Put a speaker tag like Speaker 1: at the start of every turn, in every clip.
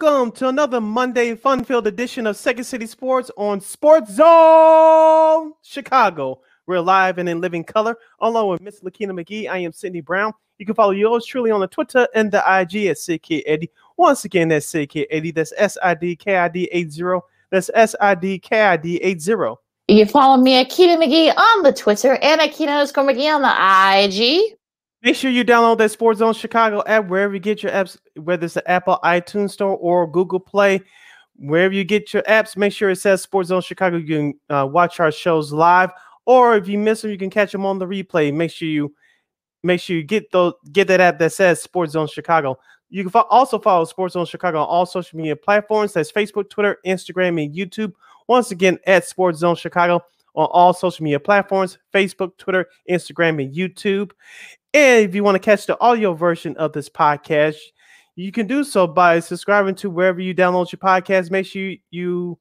Speaker 1: Welcome to another Monday fun-filled edition of Second City Sports on Sports Zone Chicago. We're live and in living color, along with Miss Lakina McGee. I am Sydney Brown. You can follow yours truly on the Twitter and the IG at SidKid Eddie. Once again, that's SidKid Eddie. That's S I D K I D 80. That's S I D K I D 80.
Speaker 2: You can follow me Akita McGee on the Twitter and underscore McGee on the IG.
Speaker 1: Make sure you download that Sports Zone Chicago app wherever you get your apps, whether it's the Apple iTunes Store or Google Play. Wherever you get your apps, make sure it says Sports Zone Chicago. You can uh, watch our shows live, or if you miss them, you can catch them on the replay. Make sure you make sure you get those get that app that says Sports Zone Chicago. You can fo- also follow Sports Zone Chicago on all social media platforms. That's Facebook, Twitter, Instagram, and YouTube. Once again, at Sports Zone Chicago on all social media platforms Facebook, Twitter, Instagram, and YouTube. And if you want to catch the audio version of this podcast, you can do so by subscribing to wherever you download your podcast. Make sure you, you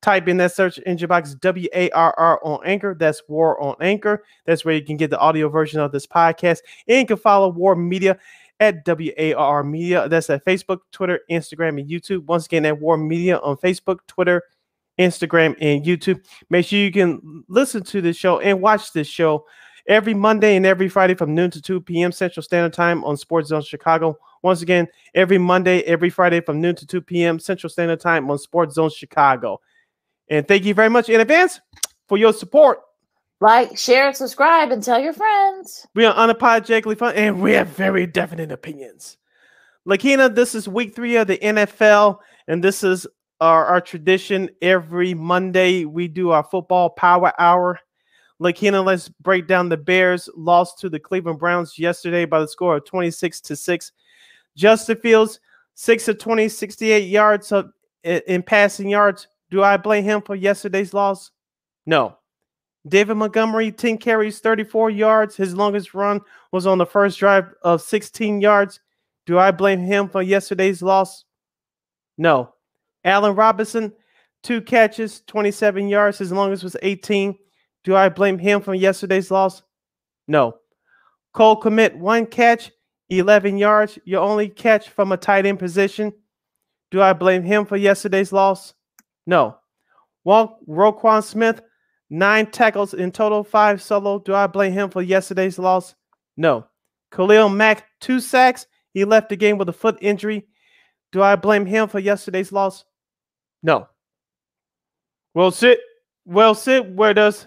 Speaker 1: type in that search engine box W A R R on Anchor. That's War on Anchor. That's where you can get the audio version of this podcast. And you can follow War Media at W A R R Media. That's at Facebook, Twitter, Instagram, and YouTube. Once again, at War Media on Facebook, Twitter, Instagram, and YouTube. Make sure you can listen to this show and watch this show every Monday and every Friday from noon to 2 p.m. Central Standard Time on Sports Zone Chicago. Once again, every Monday, every Friday from noon to 2 p.m. Central Standard Time on Sports Zone Chicago. And thank you very much in advance for your support.
Speaker 2: Like, share, subscribe, and tell your friends.
Speaker 1: We are unapologetically fun and we have very definite opinions. Lakina, this is week three of the NFL, and this is our, our tradition. Every Monday, we do our football power hour. Lakina, let's break down the Bears lost to the Cleveland Browns yesterday by the score of 26 to 6. Justin Fields, 6 of 20, 68 yards of, in passing yards. Do I blame him for yesterday's loss? No. David Montgomery, 10 carries, 34 yards. His longest run was on the first drive of 16 yards. Do I blame him for yesterday's loss? No. Allen Robinson, two catches, 27 yards. His longest was 18. Do I blame him for yesterday's loss? No. Cole Kmet one catch, 11 yards. Your only catch from a tight end position. Do I blame him for yesterday's loss? No. Well, Roquan Smith, nine tackles in total, five solo. Do I blame him for yesterday's loss? No. Khalil Mack, two sacks. He left the game with a foot injury. Do I blame him for yesterday's loss? No. Well, sit. Well, sit. Where does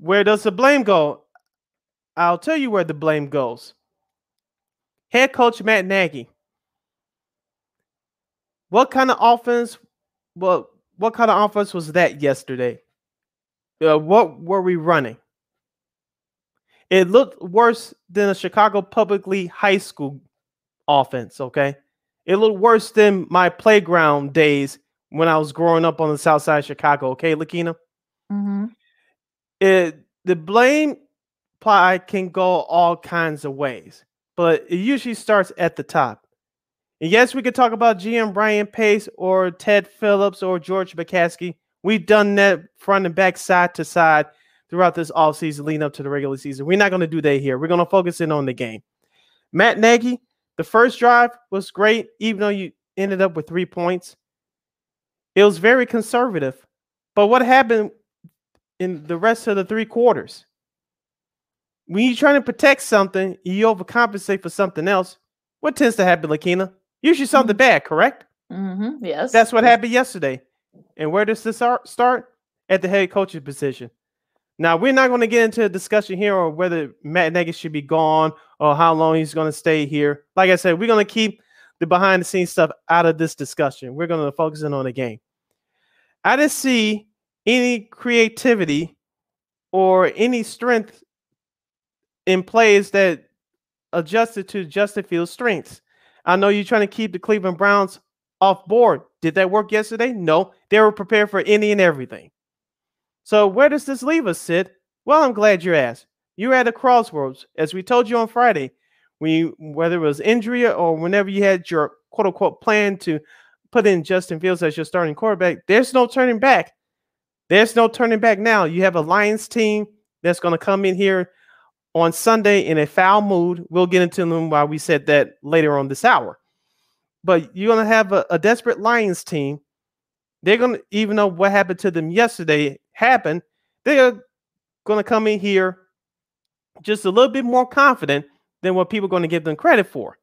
Speaker 1: where does the blame go? I'll tell you where the blame goes. Head coach Matt Nagy. What kind of offense? Well, what kind of offense was that yesterday? Uh, what were we running? It looked worse than a Chicago publicly high school offense. Okay, it looked worse than my playground days when I was growing up on the south side of Chicago. Okay, Lakina.
Speaker 2: Mm-hmm.
Speaker 1: It the blame pie can go all kinds of ways, but it usually starts at the top. And yes, we could talk about GM Ryan Pace or Ted Phillips or George McCaskey. We've done that front and back, side to side throughout this offseason leading up to the regular season. We're not going to do that here. We're going to focus in on the game. Matt Nagy, the first drive was great, even though you ended up with three points. It was very conservative. But what happened in the rest of the three quarters? When you're trying to protect something, you overcompensate for something else. What tends to happen, Lakina? Usually something bad, correct?
Speaker 2: Mm-hmm. Yes.
Speaker 1: That's what happened yesterday. And where does this start? At the head coach's position. Now, we're not going to get into a discussion here or whether Matt Nagy should be gone or how long he's going to stay here. Like I said, we're going to keep the behind the scenes stuff out of this discussion. We're going to focus in on the game. I didn't see any creativity or any strength in plays that adjusted to Justin Fields' strengths. I know you're trying to keep the Cleveland Browns off board. Did that work yesterday? No. They were prepared for any and everything. So where does this leave us, Sid? Well, I'm glad you asked. You're at a crossroads, as we told you on Friday. When you, whether it was injury or whenever you had your quote unquote plan to put in Justin Fields as your starting quarterback, there's no turning back. There's no turning back now. You have a Lions team that's going to come in here on Sunday in a foul mood. We'll get into them while we said that later on this hour. but you're gonna have a, a desperate Lions team. They're gonna even though what happened to them yesterday happened, they're gonna come in here just a little bit more confident than what people are going to give them credit for.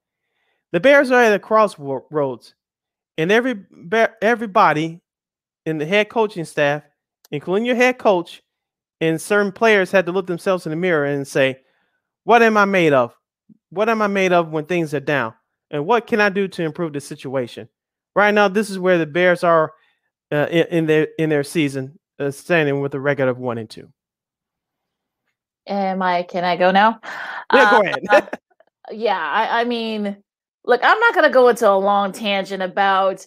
Speaker 1: The Bears are at a crossroads, and every everybody in the head coaching staff, including your head coach, and certain players had to look themselves in the mirror and say, "What am I made of? What am I made of when things are down? And what can I do to improve the situation?" Right now, this is where the Bears are uh, in, in, their in their season, uh, standing with a record of one and two.
Speaker 2: Am I? Can I go now?
Speaker 1: Yeah, go ahead.
Speaker 2: uh, yeah, I, I mean, look, I'm not gonna go into a long tangent about.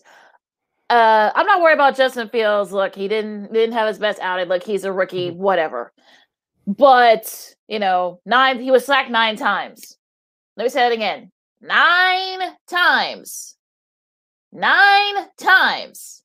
Speaker 2: Uh, I'm not worried about Justin Fields. Look, he didn't didn't have his best outing. Look, he's a rookie, mm-hmm. whatever. But you know, nine he was sacked nine times. Let me say that again. Nine times. Nine times.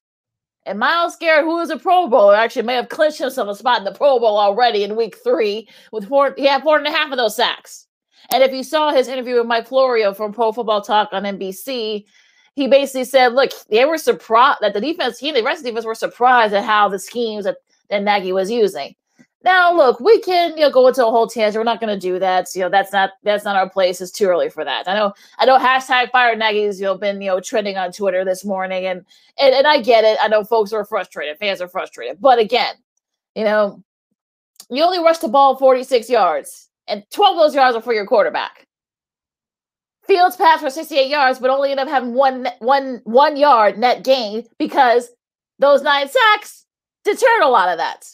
Speaker 2: And Myles Garrett, who is a Pro Bowler, actually may have clinched himself a spot in the Pro Bowl already in week three with four. He had four and a half of those sacks. And if you saw his interview with Mike Florio from Pro Football Talk on NBC, he basically said, look, they were surprised that the defense, he and the rest of the defense were surprised at how the schemes that, that Nagy was using. Now, look, we can you know go into a whole tangent. We're not going to do that. You know, that's not that's not our place. It's too early for that. I know. I know. Hashtag Fire Nagy's you know been you know trending on Twitter this morning, and and and I get it. I know folks are frustrated. Fans are frustrated. But again, you know, you only rushed the ball 46 yards, and 12 of those yards are for your quarterback. Fields passed for 68 yards, but only ended up having one one one yard net gain because those nine sacks deterred a lot of that.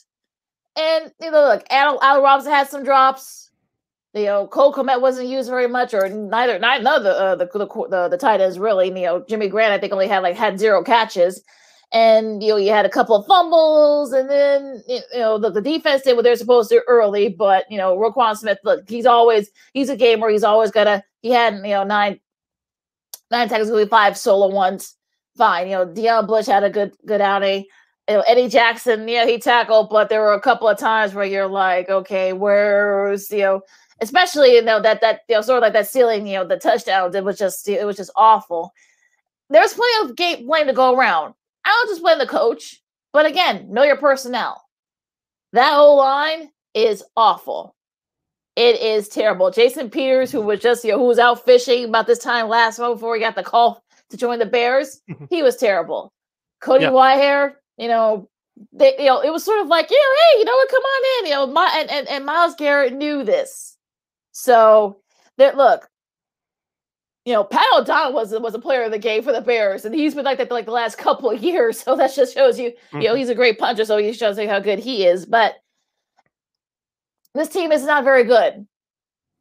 Speaker 2: And you know, look, Al, Al Robinson had some drops. You know, Cole Kmet wasn't used very much, or neither, neither of the, uh, the, the the the tight ends really. You know, Jimmy Graham I think only had like had zero catches, and you know you had a couple of fumbles, and then you know the, the defense did what they're supposed to early, but you know Roquan Smith, look, he's always he's a gamer. He's always gonna he had you know nine nine tackles, five solo ones. Fine, you know Deon Bush had a good good outing you know, Eddie Jackson, yeah, he tackled, but there were a couple of times where you're like, okay, where's you know, especially you know that that you know sort of like that ceiling, you know, the touchdown, it was just it was just awful. There's plenty of game blame to go around. I don't just blame the coach, but again, know your personnel. That whole line is awful. It is terrible. Jason Peters, who was just you know who was out fishing about this time last month before he got the call to join the Bears, he was terrible. Cody yeah. Whitehair, you know, they, you know, it was sort of like, yeah, hey, you know what, come on in, you know, my and, and, and Myles Garrett knew this. So that look, you know, Pat O'Donnell was was a player of the game for the Bears, and he's been like that like the last couple of years. So that just shows you, mm-hmm. you know, mm-hmm. he's a great puncher. So he shows you how good he is. But this team is not very good,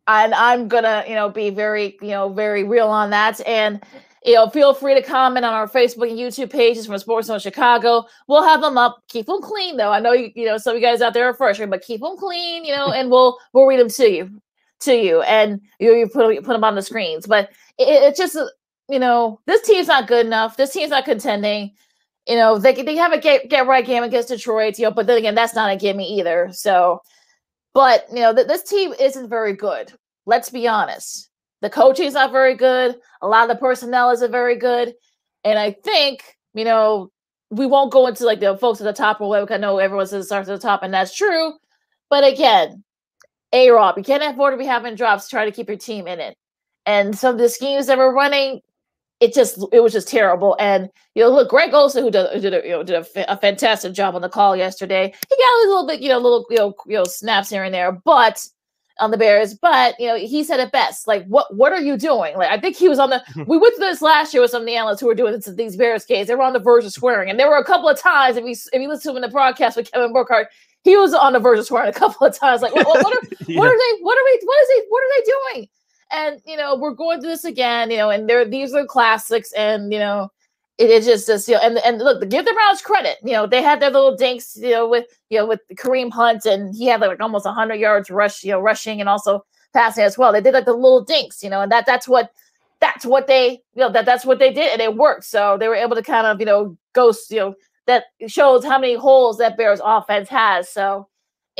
Speaker 2: and I'm gonna, you know, be very, you know, very real on that. And you know, feel free to comment on our Facebook and YouTube pages from Sports Zone Chicago. We'll have them up. Keep them clean, though. I know you, you know some of you guys out there are frustrated, but keep them clean, you know, and we'll we'll read them to you, to you, and you you put put them on the screens. But it, it's just you know this team's not good enough. This team's not contending. You know they they have a get get right game against Detroit, you know, but then again that's not a gimme either. So, but you know th- this team isn't very good. Let's be honest. The coaching is not very good. A lot of the personnel isn't very good. And I think, you know, we won't go into like the folks at the top or whatever. I know everyone says it starts at the top, and that's true. But again, A Rob, you can't afford to be having drops try to keep your team in it. And some of the schemes that we're running, it just it was just terrible. And you know, look, Greg Olsen, who did, did a, you know did a, a, fantastic job on the call yesterday, he got a little bit, you know, little you know, you know snaps here and there, but on the Bears, but you know, he said it best. Like, what what are you doing? Like, I think he was on the we went through this last year with some of the analysts who were doing this, these Bears games. They were on the verge of swearing. And there were a couple of times, if you if you listen to him in the broadcast with Kevin Burkhardt, he was on the verge of swearing a couple of times. Like, what, what, are, yeah. what are they, what are we, what is he, what are they doing? And you know, we're going through this again, you know, and there these are classics, and you know, it is just just you know, and and look, give the Browns credit. You know, they had their little dinks, you know, with you know with Kareem Hunt, and he had like almost hundred yards rush, you know, rushing and also passing as well. They did like the little dinks, you know, and that that's what that's what they you know that that's what they did, and it worked. So they were able to kind of you know go you know that shows how many holes that Bears offense has. So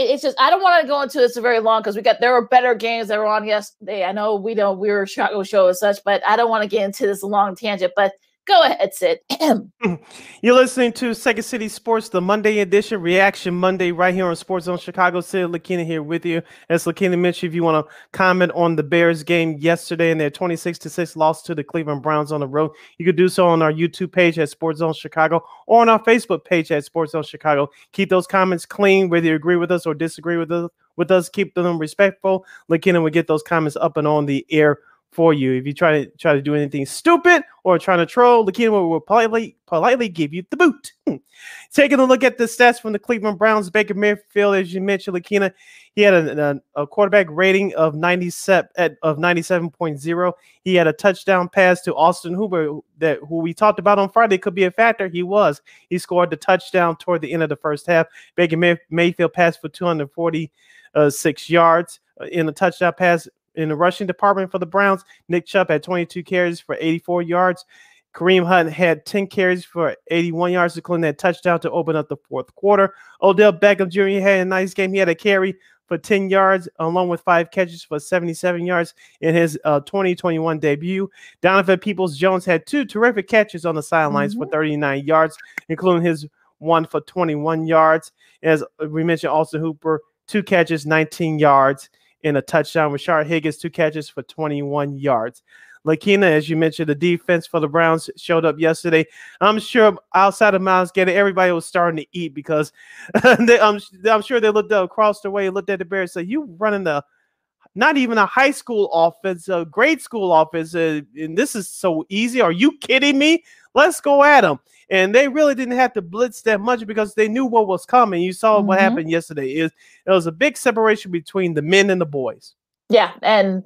Speaker 2: it's just I don't want to go into this very long because we got there were better games that were on yesterday. I know we don't we were Chicago show as such, but I don't want to get into this long tangent. But Go ahead, Sid.
Speaker 1: You're listening to Second City Sports, the Monday edition, Reaction Monday, right here on Sports Zone Chicago. Sid Lakina here with you. As Lakina mentioned, if you want to comment on the Bears game yesterday and their 26 to 6 loss to the Cleveland Browns on the road, you could do so on our YouTube page at Sports Zone Chicago or on our Facebook page at Sports Zone Chicago. Keep those comments clean, whether you agree with us or disagree with us. With us, keep them respectful. Lakina will get those comments up and on the air for you. If you try to try to do anything stupid or trying to troll, the will politely politely give you the boot. Taking a look at the stats from the Cleveland Browns, Baker Mayfield, as you mentioned, Lakina, he had a, a, a quarterback rating of 97 at, of 97.0. He had a touchdown pass to Austin Hooper that who we talked about on Friday could be a factor. He was. He scored the touchdown toward the end of the first half. Baker May- Mayfield passed for 246 uh, yards uh, in a touchdown pass in the rushing department for the Browns. Nick Chubb had 22 carries for 84 yards. Kareem Hunt had 10 carries for 81 yards, including that touchdown to open up the fourth quarter. Odell Beckham Jr. had a nice game. He had a carry for 10 yards, along with five catches for 77 yards in his uh, 2021 debut. Donovan Peoples Jones had two terrific catches on the sidelines mm-hmm. for 39 yards, including his one for 21 yards. As we mentioned, Austin Hooper, two catches, 19 yards in a touchdown. Rashard Higgins, two catches for 21 yards. Lakina, as you mentioned, the defense for the Browns showed up yesterday. I'm sure outside of Myles Garrett, everybody was starting to eat because they, I'm, I'm sure they looked across the way, and looked at the Bears, said, "You running the not even a high school offense, a grade school offense, uh, and this is so easy. Are you kidding me? Let's go at them." And they really didn't have to blitz that much because they knew what was coming. You saw mm-hmm. what happened yesterday. Is it was a big separation between the men and the boys.
Speaker 2: Yeah, and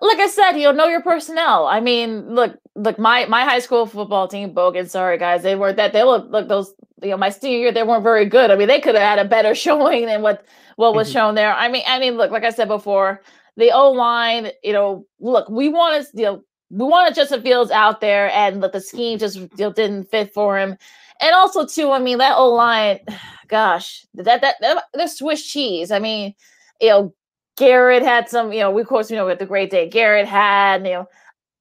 Speaker 2: like I said, you know your personnel. I mean, look, look, my my high school football team, Bogan. Sorry, guys, they weren't that. They look look those. You know, my senior year, they weren't very good. I mean, they could have had a better showing than what what was mm-hmm. shown there. I mean, I mean, look, like I said before, the O line. You know, look, we wanted you know we wanted Justin Fields out there, and look, the scheme just you know, didn't fit for him. And also, too, I mean, that O line, gosh, that that, that they're Swiss cheese. I mean, you know, Garrett had some, you know, we of course, you know, with the great day Garrett had, you know,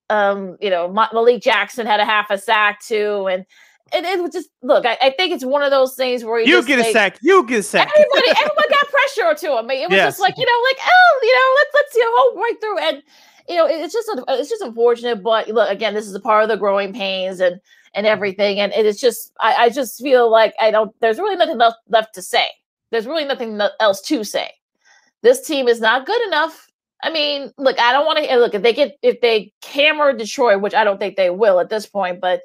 Speaker 2: um, you know, Malik Jackson had a half a sack too, and and it was just look. I, I think it's one of those things where
Speaker 1: you,
Speaker 2: you
Speaker 1: get like, a sack, you get a sack.
Speaker 2: Everybody, everyone got pressure to him. It was yes. just like you know, like oh, you know, let's let's you know, hold right through and you know, it's just it's just unfortunate. But look, again, this is a part of the growing pains and and everything, and it is just I, I just feel like I don't. There's really nothing left left to say. There's really nothing else to say. This team is not good enough. I mean, look, I don't want to look if they get if they hammer Detroit, which I don't think they will at this point, but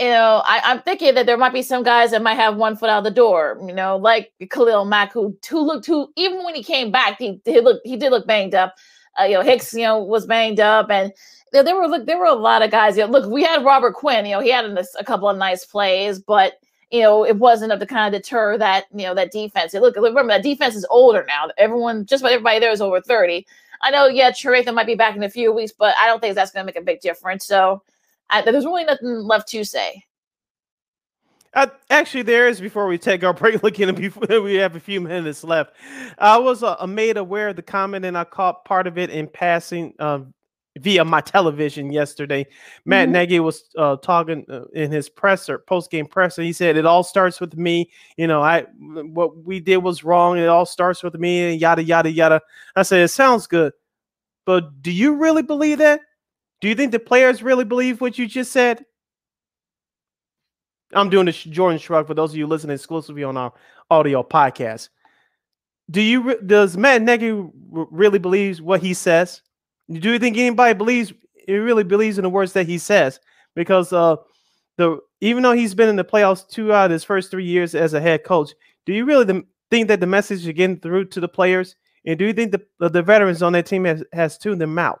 Speaker 2: you know, I, am thinking that there might be some guys that might have one foot out the door, you know, like Khalil Mack, who who looked who even when he came back, he, he looked he did look banged up. Uh, you know, Hicks, you know, was banged up, and you know, there were look, there were a lot of guys. You know, look, we had Robert Quinn. You know, he had a, a couple of nice plays, but you know, it wasn't enough to kind of deter that you know that defense. Look, remember that defense is older now. Everyone, just about everybody there is over thirty. I know, yeah, Trevathan might be back in a few weeks, but I don't think that's going to make a big difference. So, I, there's really nothing left to say.
Speaker 1: Uh, actually, there is before we take our break. Looking before we have a few minutes left, I was uh, made aware of the comment and I caught part of it in passing um, via my television yesterday. Matt mm-hmm. Nagy was uh, talking uh, in his presser, post game presser. He said it all starts with me. You know, I what we did was wrong. It all starts with me, and yada yada yada. I said it sounds good, but do you really believe that? Do you think the players really believe what you just said? I'm doing the Jordan shrug for those of you listening exclusively on our audio podcast. Do you does Matt Nagy really believes what he says? Do you think anybody believes he really believes in the words that he says? Because uh, the even though he's been in the playoffs two out of his first three years as a head coach, do you really think that the message is getting through to the players? And do you think the the veterans on that team has, has tuned them out?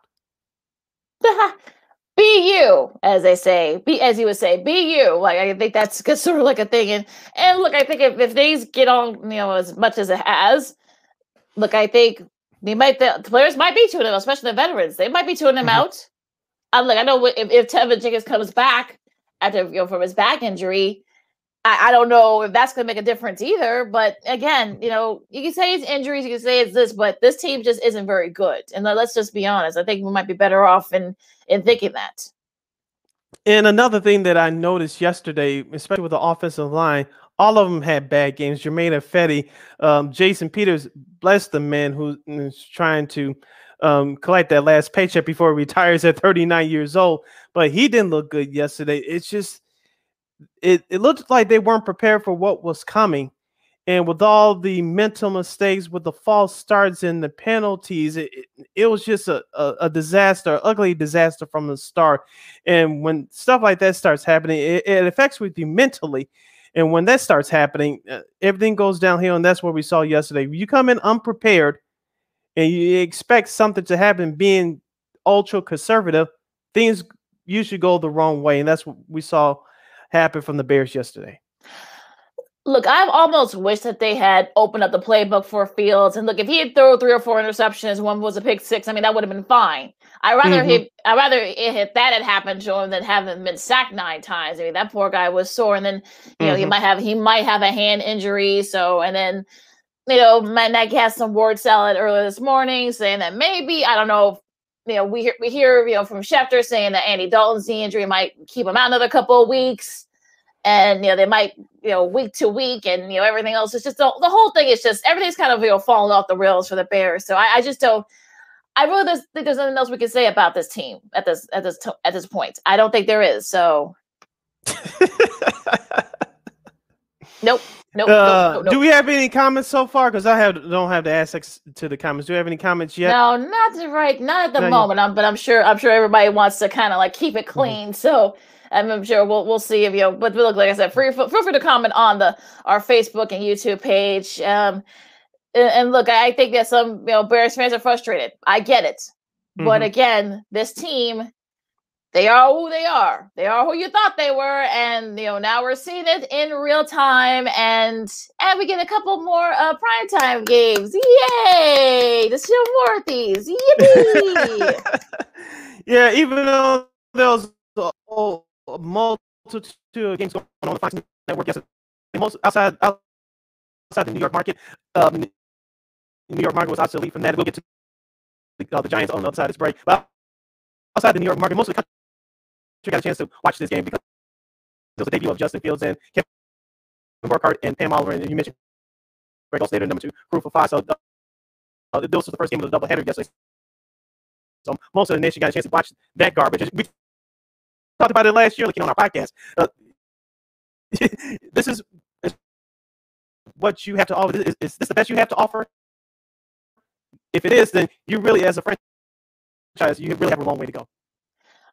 Speaker 2: be you, as they say, be as you would say, be you. Like I think that's sort of like a thing. And and look, I think if, if these get on, you know, as much as it has, look, I think they might the players might be tuning them, especially the veterans. They might be tuning them mm-hmm. out. I'm like, I know if, if Teven Jenkins comes back after you know from his back injury, I, I don't know if that's going to make a difference either. But again, you know, you can say it's injuries, you can say it's this, but this team just isn't very good. And let's just be honest. I think we might be better off in in thinking that.
Speaker 1: And another thing that I noticed yesterday, especially with the offensive line, all of them had bad games. Germain Ifedi, um, Jason Peters, bless the man who's trying to um, collect that last paycheck before he retires at 39 years old. But he didn't look good yesterday. It's just it, it looked like they weren't prepared for what was coming. And with all the mental mistakes, with the false starts and the penalties, it, it, it was just a, a, a, disaster, ugly disaster from the start. And when stuff like that starts happening, it, it affects with you mentally. And when that starts happening, uh, everything goes downhill. And that's what we saw yesterday. You come in unprepared and you expect something to happen being ultra conservative, things usually go the wrong way. And that's what we saw happen from the Bears yesterday?
Speaker 2: Look, I've almost wished that they had opened up the playbook for Fields. And look, if he had thrown three or four interceptions, one was a pick six, I mean, that would have been fine. I rather mm-hmm. he, I rather if that had happened to him than have him been sacked nine times. I mean, that poor guy was sore, and then you know mm-hmm. he might have he might have a hand injury. So, and then you know, Nagy has some word salad earlier this morning saying that maybe I don't know. you know, we hear we hear you know from Schefter saying that Andy Dalton's knee injury might keep him out another couple of weeks and you know they might you know week to week and you know everything else is just the, the whole thing is just everything's kind of you know falling off the rails for the bears so i, I just don't i really just think there's nothing else we can say about this team at this at this at this point i don't think there is so nope Nope,
Speaker 1: uh, nope, nope, Do we have any comments so far? Because I have don't have the access to the comments. Do we have any comments yet?
Speaker 2: No, not right, not at the not moment. I'm, but I'm sure I'm sure everybody wants to kind of like keep it mm-hmm. clean. Mm-hmm. So I'm sure we'll we'll see if you. Know, but look, like I said, free, feel free to comment on the our Facebook and YouTube page. Um, and, and look, I think that some you know Bears fans are frustrated. I get it, mm-hmm. but again, this team, they are who they are. They are who you thought they were, and you know now we're seeing it in real time, and and we get a couple more uh primetime games. Yay! The show more of these. Yippee!
Speaker 1: yeah, even though those oh, a multitude of games going on the Fox Network yesterday. Most outside outside the New York market, um, the New York market was obviously from that. We'll get to the, uh, the Giants on the other side of this break. But outside the New York market, most of the country got a chance to watch this game because it was a debut of Justin Fields and Kevin Burkhardt and Pam Oliver. And you mentioned Greg Olstater, number two, crew for five. So uh, this was the first game of the doubleheader yesterday. So most of the nation got a chance to watch that garbage. We talked about it last year, know, on our podcast. Uh, this is, is, what you have to offer. Is, is, this the best you have to offer? If it is, then you really, as a franchise, you really have a long way to go.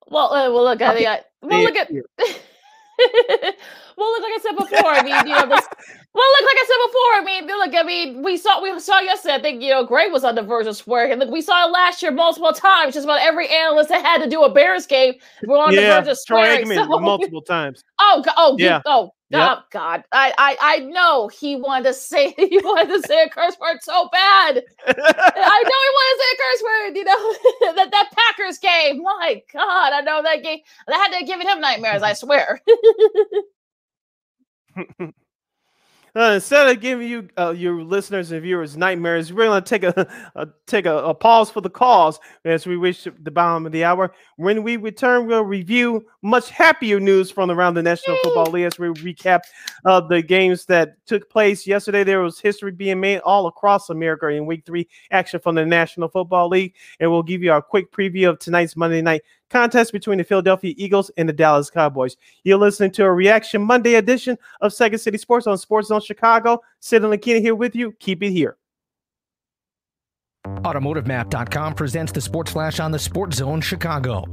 Speaker 2: Well, uh, well, look, I think I, well, look at. well, look, like I said before, I mean, you know, this, well, look, like I said before, I mean, look, I mean, we saw, we saw yesterday, I think, you know, Greg was on the verge of swearing, and look, we saw it last year multiple times. Just about every analyst that had to do a Bears game were on yeah, the verge of swearing.
Speaker 1: Troy so, multiple times.
Speaker 2: Oh, oh, yeah. oh, Yep. Oh God, I, I I know he wanted to say he wanted to say a curse word so bad. I know he wanted to say a curse word. You know that that Packers game. My God, I know that game. That had to give him nightmares. I swear.
Speaker 1: Uh, instead of giving you uh, your listeners and viewers nightmares, we're going to take a, a take a, a, pause for the cause as we reach the bottom of the hour. When we return, we'll review much happier news from around the National Football League as we recap uh, the games that took place yesterday. There was history being made all across America in Week Three action from the National Football League, and we'll give you a quick preview of tonight's Monday night contest between the Philadelphia Eagles and the Dallas Cowboys. You're listening to a Reaction Monday edition of Second City Sports on Sports Zone Chicago. Sid and Lakina here with you. Keep it here.
Speaker 3: AutomotiveMap.com presents the Sports Flash on the Sports Zone Chicago.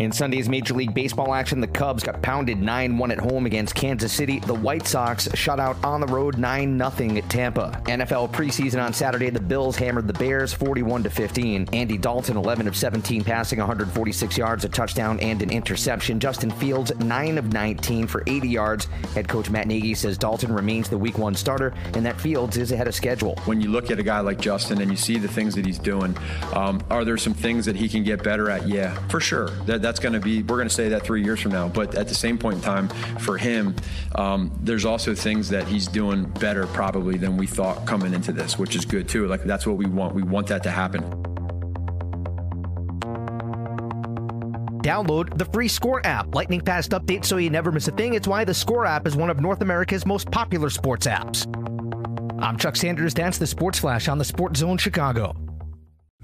Speaker 3: In Sunday's Major League Baseball action, the Cubs got pounded 9 1 at home against Kansas City. The White Sox shut out on the road 9 0 at Tampa. NFL preseason on Saturday, the Bills hammered the Bears 41 15. Andy Dalton, 11 of 17, passing 146 yards, a touchdown, and an interception. Justin Fields, 9 of 19 for 80 yards. Head coach Matt Nagy says Dalton remains the week one starter and that Fields is ahead of schedule.
Speaker 4: When you look at a guy like Justin and you see the things that he's doing, um, are there some things that he can get better at? Yeah, for sure. That, that's going to be, we're going to say that three years from now. But at the same point in time, for him, um, there's also things that he's doing better probably than we thought coming into this, which is good too. Like that's what we want. We want that to happen.
Speaker 3: Download the free Score app. Lightning fast updates so you never miss a thing. It's why the Score app is one of North America's most popular sports apps. I'm Chuck Sanders. That's the Sports Flash on the Sports Zone Chicago.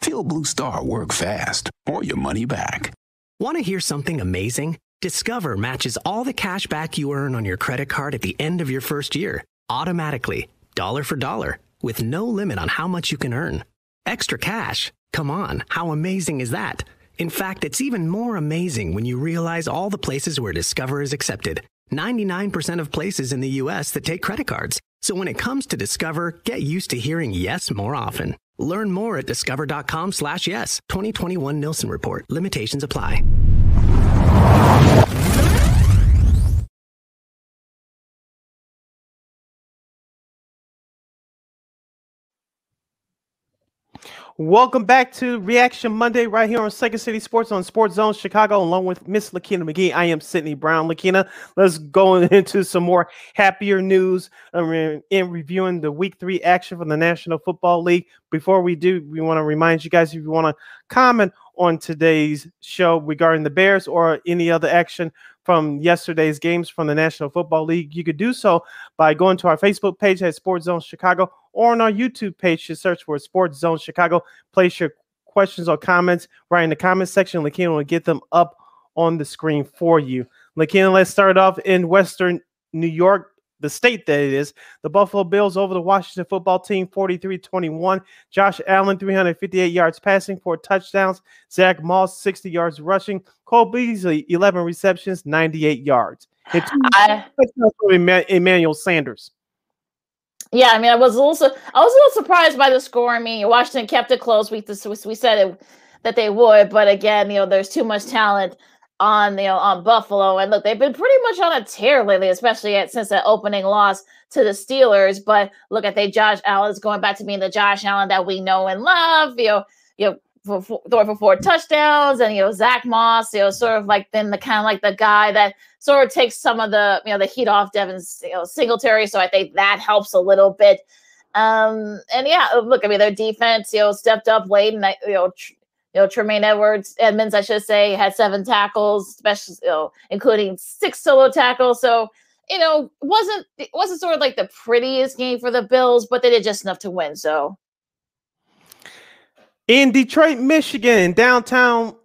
Speaker 5: Feel Blue Star work fast or your money back.
Speaker 6: Want to hear something amazing? Discover matches all the cash back you earn on your credit card at the end of your first year, automatically, dollar for dollar, with no limit on how much you can earn. Extra cash? Come on, how amazing is that? In fact, it's even more amazing when you realize all the places where Discover is accepted. 99% of places in the US that take credit cards. So when it comes to Discover, get used to hearing yes more often. Learn more at discover.com slash yes. 2021 Nielsen Report. Limitations apply.
Speaker 1: Welcome back to Reaction Monday right here on Second City Sports on Sports Zone Chicago, along with Miss Lakina McGee. I am Sydney Brown. Lakina, let's go into some more happier news uh, in reviewing the Week Three action from the National Football League. Before we do, we want to remind you guys if you want to comment on today's show regarding the Bears or any other action from yesterday's games from the National Football League, you could do so by going to our Facebook page at Sports Zone Chicago or on our YouTube page to search for Sports Zone Chicago. Place your questions or comments right in the comment section. Lakina will get them up on the screen for you. Lakina, let's start off in Western New York the state that it is. The Buffalo Bills over the Washington football team 43 21. Josh Allen, 358 yards passing, four touchdowns. Zach Moss, 60 yards rushing. Cole Beasley, 11 receptions, 98 yards. It's I, Emmanuel Sanders.
Speaker 2: Yeah, I mean, I was also I was a little surprised by the score. I mean, Washington kept it close. We we said it, that they would, but again, you know, there's too much talent on you know on Buffalo. And look, they've been pretty much on a tear lately, especially at, since that opening loss to the Steelers. But look, at they Josh Allen's going back to being the Josh Allen that we know and love. You know, you know. For, for, for four touchdowns, and you know Zach Moss, you know, sort of like then the kind of like the guy that sort of takes some of the you know the heat off Devin's you know Singletary. So I think that helps a little bit. Um, and yeah, look, I mean, their defense, you know, stepped up late, and you know, tr- you know, Tremaine Edwards, Edmunds, I should say, had seven tackles, especially, you know, including six solo tackles. So, you know, wasn't wasn't sort of like the prettiest game for the Bills, but they did just enough to win. So,
Speaker 1: in Detroit, Michigan, downtown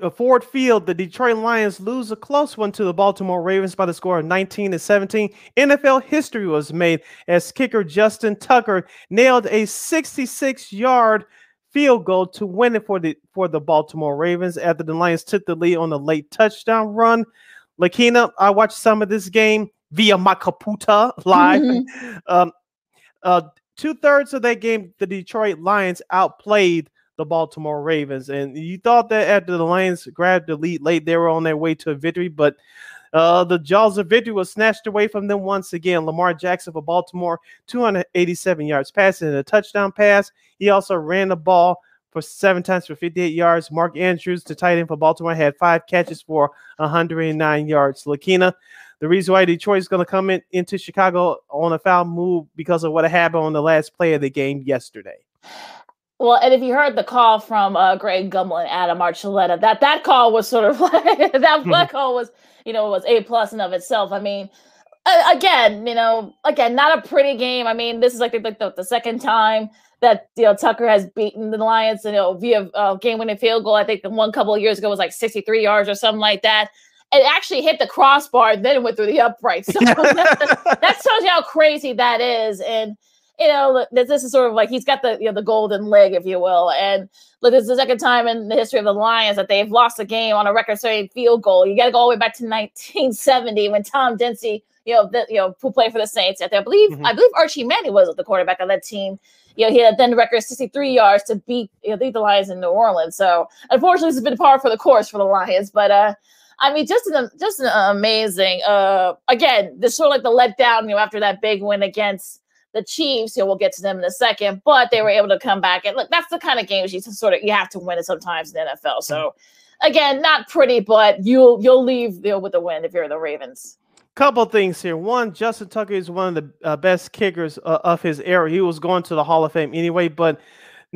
Speaker 1: uh, Ford Field, the Detroit Lions lose a close one to the Baltimore Ravens by the score of 19 to 17. NFL history was made as kicker Justin Tucker nailed a 66 yard field goal to win it for the for the Baltimore Ravens after the Lions took the lead on a late touchdown run. Lakina, I watched some of this game via my Caputa live. Mm-hmm. um, uh, two thirds of that game, the Detroit Lions outplayed the Baltimore Ravens, and you thought that after the Lions grabbed the lead late, they were on their way to a victory, but uh, the jaws of victory was snatched away from them once again. Lamar Jackson for Baltimore, 287 yards passing and a touchdown pass. He also ran the ball for seven times for 58 yards. Mark Andrews, the tight end for Baltimore, had five catches for 109 yards. Lakina, the reason why Detroit is going to come in, into Chicago on a foul move because of what happened on the last play of the game yesterday.
Speaker 2: Well, and if you heard the call from uh, Greg Gumbel and Adam Archuleta, that that call was sort of like that, that call was you know, was A plus in of itself. I mean, again, you know, again, not a pretty game. I mean, this is like the, like the, the second time that you know Tucker has beaten the Lions, you know, via uh, game-winning field goal. I think the one couple of years ago was like 63 yards or something like that. It actually hit the crossbar, then went through the upright. So that, that tells you how crazy that is. And you know, this, this is sort of like he's got the you know the golden leg, if you will. And look, this is the second time in the history of the Lions that they've lost a game on a record-setting field goal. You got to go all the way back to 1970 when Tom Dempsey, you know, the, you know, who played for the Saints. I believe
Speaker 1: Mhm.
Speaker 2: I believe Archie Manning was the quarterback of that team. You know, he had then the record 63 yards to beat you know, beat the Lions in New Orleans. So unfortunately, this has been par for the course for the Lions. But uh, I mean, just an just an amazing. Uh, again, this sort of like the letdown. You know, after that big win against the Chiefs. You know, we'll get to them in a second, but they were able to come back. And look, that's the kind of games you sort of you have to win it sometimes in the NFL. So again, not pretty, but you'll you'll leave you know, with the win if you're the Ravens.
Speaker 1: Couple things here. One, Justin Tucker is one of the uh, best kickers uh, of his era. He was going to the Hall of Fame anyway, but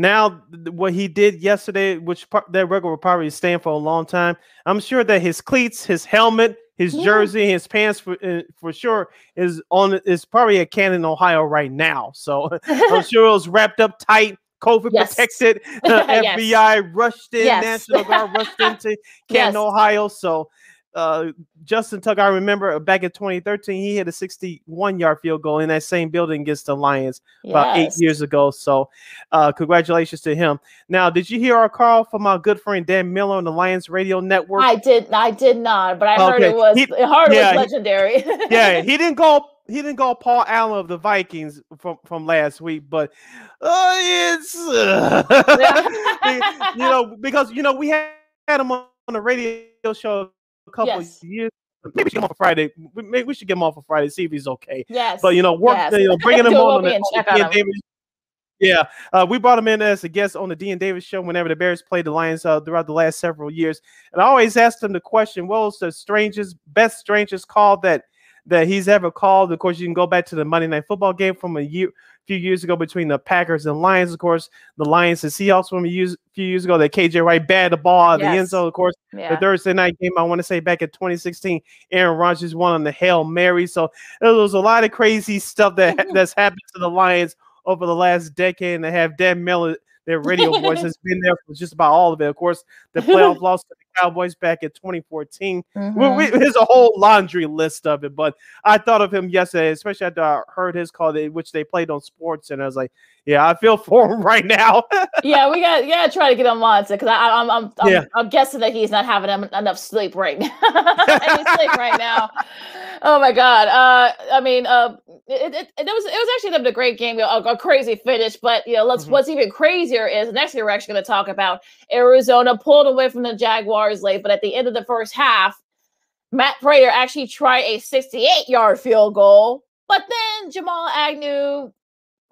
Speaker 1: now what he did yesterday, which that record will probably stand for a long time. I'm sure that his cleats, his helmet, his
Speaker 2: Yeah.
Speaker 1: jersey, his pants for uh, for sure is on is probably at Canton, Ohio right now. So I'm sure it was wrapped up tight. COVID
Speaker 2: Yes.
Speaker 1: protected, uh,
Speaker 2: Yes.
Speaker 1: FBI rushed in,
Speaker 2: Yes.
Speaker 1: National Guard rushed into Canton. Ohio. So uh, Justin Tucker, I remember back in 2013, he hit a 61 yard field goal in that same building against the Lions about eight years ago. So, uh, congratulations to him. Now, did you hear our call from our good friend Dan Miller on the Lions Radio Network?
Speaker 2: I did I did not, but I heard it was
Speaker 1: He-
Speaker 2: heard
Speaker 1: yeah, he-
Speaker 2: was legendary.
Speaker 1: yeah, he didn't go. He didn't go Paul Allen of the Vikings from from last week, but uh, it's uh, you know because you know we had him on the radio show a couple
Speaker 2: Yes.
Speaker 1: years. Maybe we should get him off a Friday. We- Maybe we should get him off a Friday see if he's okay.
Speaker 2: yes.
Speaker 1: But you know, work
Speaker 2: yes.
Speaker 1: you know, bringing him on, on the,
Speaker 2: well-being
Speaker 1: on the
Speaker 2: check on
Speaker 1: D and
Speaker 2: him.
Speaker 1: Davis. Yeah, uh, we brought him in as a guest on the D and Davis show whenever the Bears played the Lions uh, throughout the last several years, and I always asked him the question: "What was the strangest, best strangest call that that he's ever called?" Of course, you can go back to the Monday Night Football game from a year, few years ago between the Packers and Lions. Of course, the Lions and Seahawks from a few years ago that KJ Wright batted the ball out of the end zone. Of course, the Thursday night game, I want to say back in 2016, Aaron Rodgers won on the Hail Mary. So there was a lot of crazy stuff that that's happened to the Lions over the last decade, and they have Dan Miller, their radio voice, has been there for just about all of it. Of course, the playoff loss to the Cowboys back in 2014. We-
Speaker 2: Mhm.
Speaker 1: we- there's a whole laundry list of it, but I thought of him yesterday, especially after I heard his call, they- which they played on Sports, and I was like, "Yeah, I feel for him right now."
Speaker 2: yeah, we got yeah, try to get him on because I'm I'm I'm,
Speaker 1: Yeah.
Speaker 2: I'm guessing that he's not having enough sleep right now. Any sleep right now. Oh my god. Uh, I mean, uh, it, it, it was it was actually a great game, a, a crazy finish. But you know, let's
Speaker 1: Mhm.
Speaker 2: what's even crazier is next year we're actually going to talk about Arizona pulled away from the Jaguars late, but at the end of the first half, Matt Prater actually tried a 68 yard field goal, but then Jamal Agnew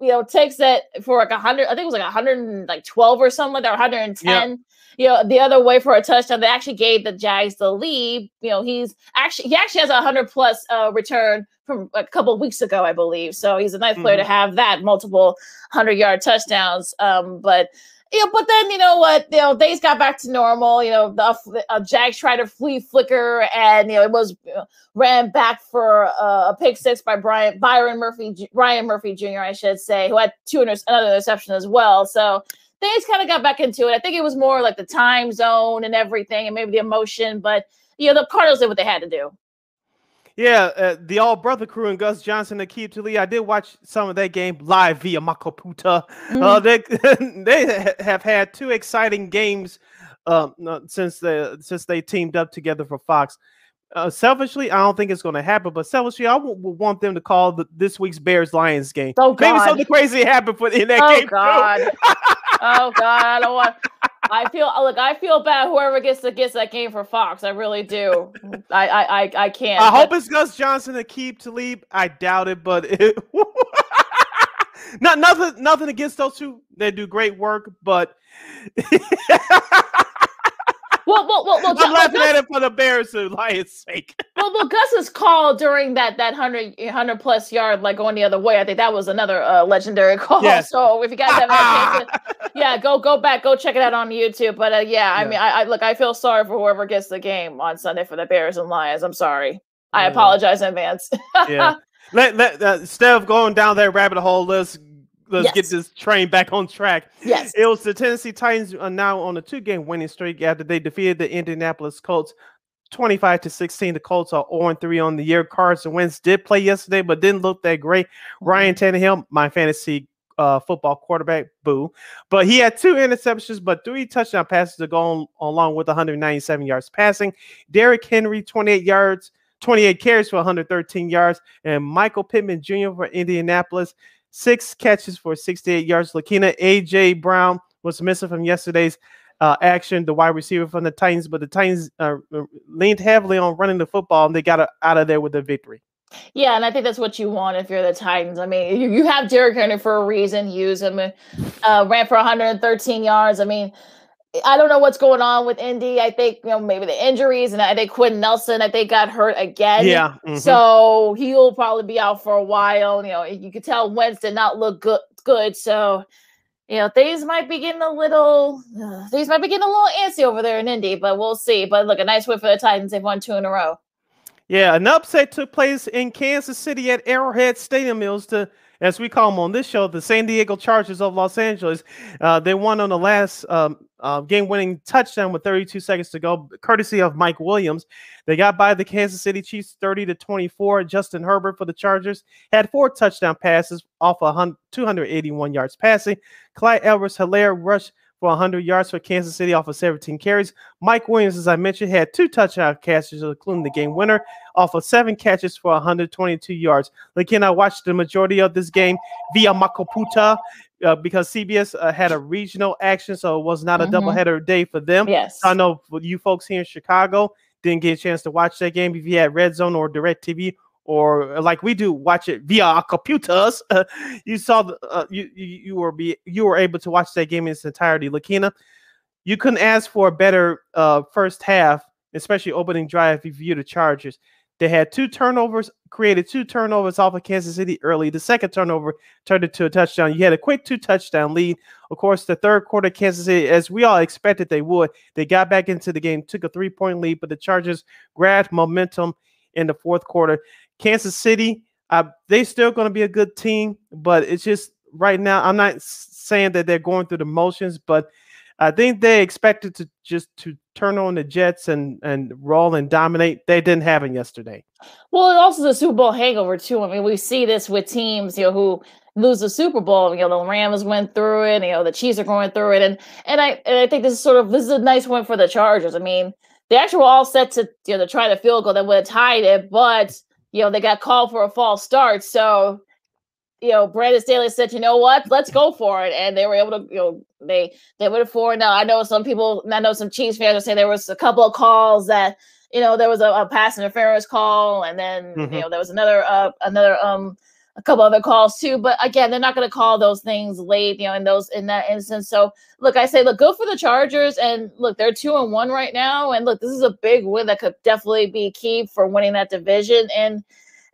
Speaker 2: you know, takes it for like a hundred, I think it was like a hundred like twelve or something like that, or 110. You know, the other way for a touchdown. They actually gave the Jags the lead. You know, he's actually he actually has a hundred plus uh return from a couple of weeks ago, I believe. So he's a nice player to have that multiple hundred yard touchdowns. Um, but you know, but then you know what? You know, things got back to normal. You know, the uh, Jags tried to flea flicker, and you know, it was you know, ran back for uh, a pick six by Brian Byron Murphy, Ryan Murphy Jr. I should say, who had two inter- another interception as well. So things kind of got back into it. I think it was more like the time zone and everything, and maybe the emotion. But you know, the Cardinals did what they had to do.
Speaker 1: Yeah, uh, the All Brother Crew and Gus Johnson, Aqib Talib. I did watch some of that game live via Makoputa. Uh, they they have had two exciting games um, uh, since they since they teamed up together for Fox. Uh, selfishly, I don't think it's going to happen, but selfishly, I w- want them to call the, this week's Bears Lions game.
Speaker 2: Oh, God.
Speaker 1: Maybe something crazy happened for in that
Speaker 2: Oh
Speaker 1: game. too.
Speaker 2: God. oh God. I don't want. I feel uh, look. I feel bad. Whoever gets to gets that game for Fox, I really do. I I I, I can't.
Speaker 1: I
Speaker 2: but-
Speaker 1: hope it's Gus Johnson to keep to leave. I doubt it, but it, not nothing nothing against those two. They do great work, but
Speaker 2: Well, well, well, well,
Speaker 1: I'm laughing at it for the Bears and Lions' sake.
Speaker 2: well, well, Gus's call during that that 100, 100 plus yard, like going the other way, I think that was another uh, legendary call.
Speaker 1: Yes.
Speaker 2: So if you guys haven't had a chance to, yeah, go go back, go check it out on YouTube. But uh, yeah, I
Speaker 1: Yeah.
Speaker 2: mean, I, I look, I feel sorry for whoever gets the game on Sunday for the Bears and Lions. I'm sorry. I
Speaker 1: Yeah.
Speaker 2: apologize in advance.
Speaker 1: yeah. Let let uh, instead of going down that rabbit hole, let's let's get this train back on track.
Speaker 2: yes.
Speaker 1: It was the Tennessee Titans are now on a two-game winning streak after they defeated the Indianapolis Colts 25 to 16. The Colts are 0 3 on the year. Carson Wentz did play yesterday, but didn't look that great. Ryan Tannehill, my fantasy uh, football quarterback, boo. But he had two interceptions, but three touchdown passes to go on, along with 197 yards passing. Derrick Henry, 28 yards, 28 carries for 113 yards. And Michael Pittman Jr. for Indianapolis, six catches for 68 yards. Lakina AJ Brown was missing from yesterday's uh, action, the wide receiver from the Titans, but the Titans uh, leaned heavily on running the football and they got out of there with a victory.
Speaker 2: Yeah, and I think that's what you want if you're the Titans. I mean, you, you have Derrick Henry for a reason. Use him. Uh, ran for 113 yards. I mean, I don't know what's going on with Indy. I think you know maybe the injuries, and I think Quenton Nelson. I think got hurt again.
Speaker 1: Yeah. Mm-hmm.
Speaker 2: So he'll probably be out for a while. You know, you could tell Wentz did not look good. Good. So you know, things might be getting a little, uh, things might be getting a little antsy over there in Indy, but we'll see. But look, a nice win for the Titans. They've won two in a row.
Speaker 1: Yeah, an upset took place in Kansas City at Arrowhead Stadium. Mills to, as we call them on this show, the San Diego Chargers of Los Angeles. Uh, they won on the last um, uh, game-winning touchdown with 32 seconds to go, courtesy of Mike Williams. They got by the Kansas City Chiefs 30 to 24. Justin Herbert for the Chargers had four touchdown passes off a 281 yards passing. Clyde Edwards-Helaire rushed for 100 yards for Kansas City off of 17 carries. Mike Williams, as I mentioned, had two touchdown catches, including the game winner, off of seven catches for 122 yards. Again, I watched the majority of this game via Makoputa uh, because CBS uh, had a regional action, so it was not a mm-hmm. doubleheader day for them.
Speaker 2: Yes.
Speaker 1: I know for you folks here in Chicago didn't get a chance to watch that game if you had Red Zone or Direct TV or like we do watch it via our computers. Uh, you saw the, uh, you, you you were be you were able to watch that game in its entirety. Lakina, you couldn't ask for a better uh, first half, especially opening drive if you view the Chargers. They had two turnovers, created two turnovers off of Kansas City early. The second turnover turned into a touchdown. You had a quick two touchdown lead. Of course, the third quarter, Kansas City, as we all expected they would, they got back into the game, took a three point lead, but the Chargers grabbed momentum in the fourth quarter. Kansas City, uh, they still going to be a good team, but it's just right now. I'm not saying that they're going through the motions, but I think they expected to just to turn on the Jets and and roll and dominate. They didn't have it yesterday.
Speaker 2: Well, it also the Super Bowl hangover too. I mean, we see this with teams, you know, who lose the Super Bowl. You know, the Rams went through it. You know, the Chiefs are going through it, and and I and I think this is sort of this is a nice win for the Chargers. I mean, they actually were all set to you know to try the field goal that would have tied it, but you know, they got called for a false start. So, you know, Brandon Staley said, you know what, let's go for it. And they were able to, you know, they they went for it. Now I know some people, I know some Chiefs fans are saying there was a couple of calls that, you know, there was a, a pass interference call, and then mm-hmm. you know there was another uh another um a couple other calls too. But again, they're not going to call those things late, you know, in those in that instance. So look, I say, look, go for the Chargers, and look, they're two and one right now, and look, this is a big win that could definitely be key for winning that division. And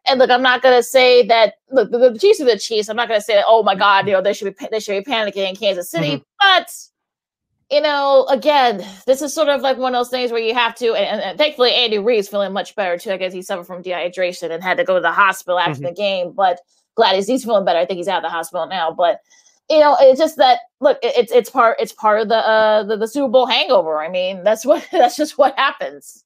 Speaker 2: and look, I'm not going to say that look the, the, Chiefs are the Chiefs. I'm not going to say, oh my God, you know, they should be they should be panicking in Kansas City, mm-hmm. but you know, again, this is sort of like one of those things where you have to, and, and thankfully Andy Reid's feeling much better too. I guess he suffered from dehydration and had to go to the hospital after mm-hmm. the game, but glad he's, he's feeling better. I think he's out of the hospital now, but you know, it's just that look, it's it's part it's part of the uh the, the Super Bowl hangover. I mean, that's what that's just what happens.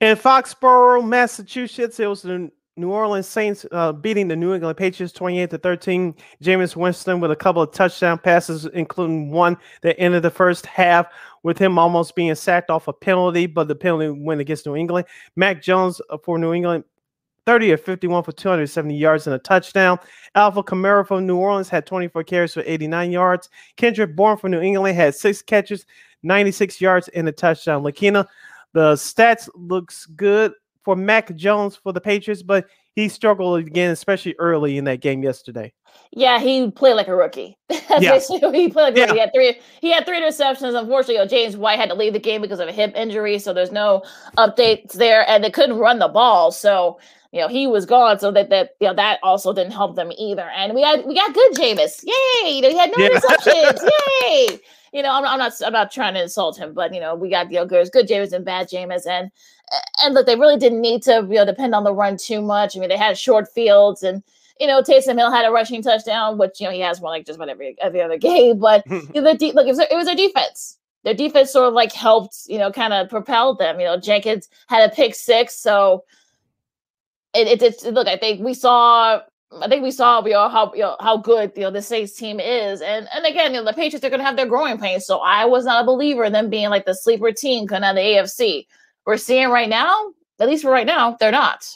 Speaker 1: In Foxborough, Massachusetts, it was the New Orleans Saints uh, beating the New England Patriots 28 to 13. Jameis Winston with a couple of touchdown passes, including one that ended the first half with him almost being sacked off a penalty, but the penalty went against New England. Mac Jones uh, for New England 30 or 51 for 270 yards and a touchdown. Alvin Kamara from New Orleans had 24 carries for 89 yards. Kendrick Bourne from New England had six catches, 96 yards, and a touchdown. Lakina, the stats looks good for Mac Jones for the Patriots, but he struggled again, especially early in that game yesterday.
Speaker 2: Yeah, he played like a rookie. yeah. he played like yeah. he had three he had three interceptions. Unfortunately, James White had to leave the game because of a hip injury, so there's no updates there, and they couldn't run the ball. So you know he was gone, so that that you know that also didn't help them either. And we had we got good Jameis, yay! You know, he had no yeah. interceptions, yay! You know, I'm, I'm, not I'm not trying to insult him, but you know we got you know there's good Jameis and bad Jameis, and and look, they really didn't need to, you know, depend on the run too much. I mean, they had short fields and you know, Taysom Hill had a rushing touchdown, which you know he has one like just about every every other game. But you know, the de- look, it was, it was their defense. their defense sort of like helped, you know, kind of propelled them. You know, Jenkins had a pick six, so it, it, it's look. I think we saw. I think we saw you know, how you know, how good you know the Saints team is, and and again, you know, the Patriots are going to have their growing pains. So I was not a believer in them being like the sleeper team coming out of the AFC. We're seeing right now, at least for right now, they're not.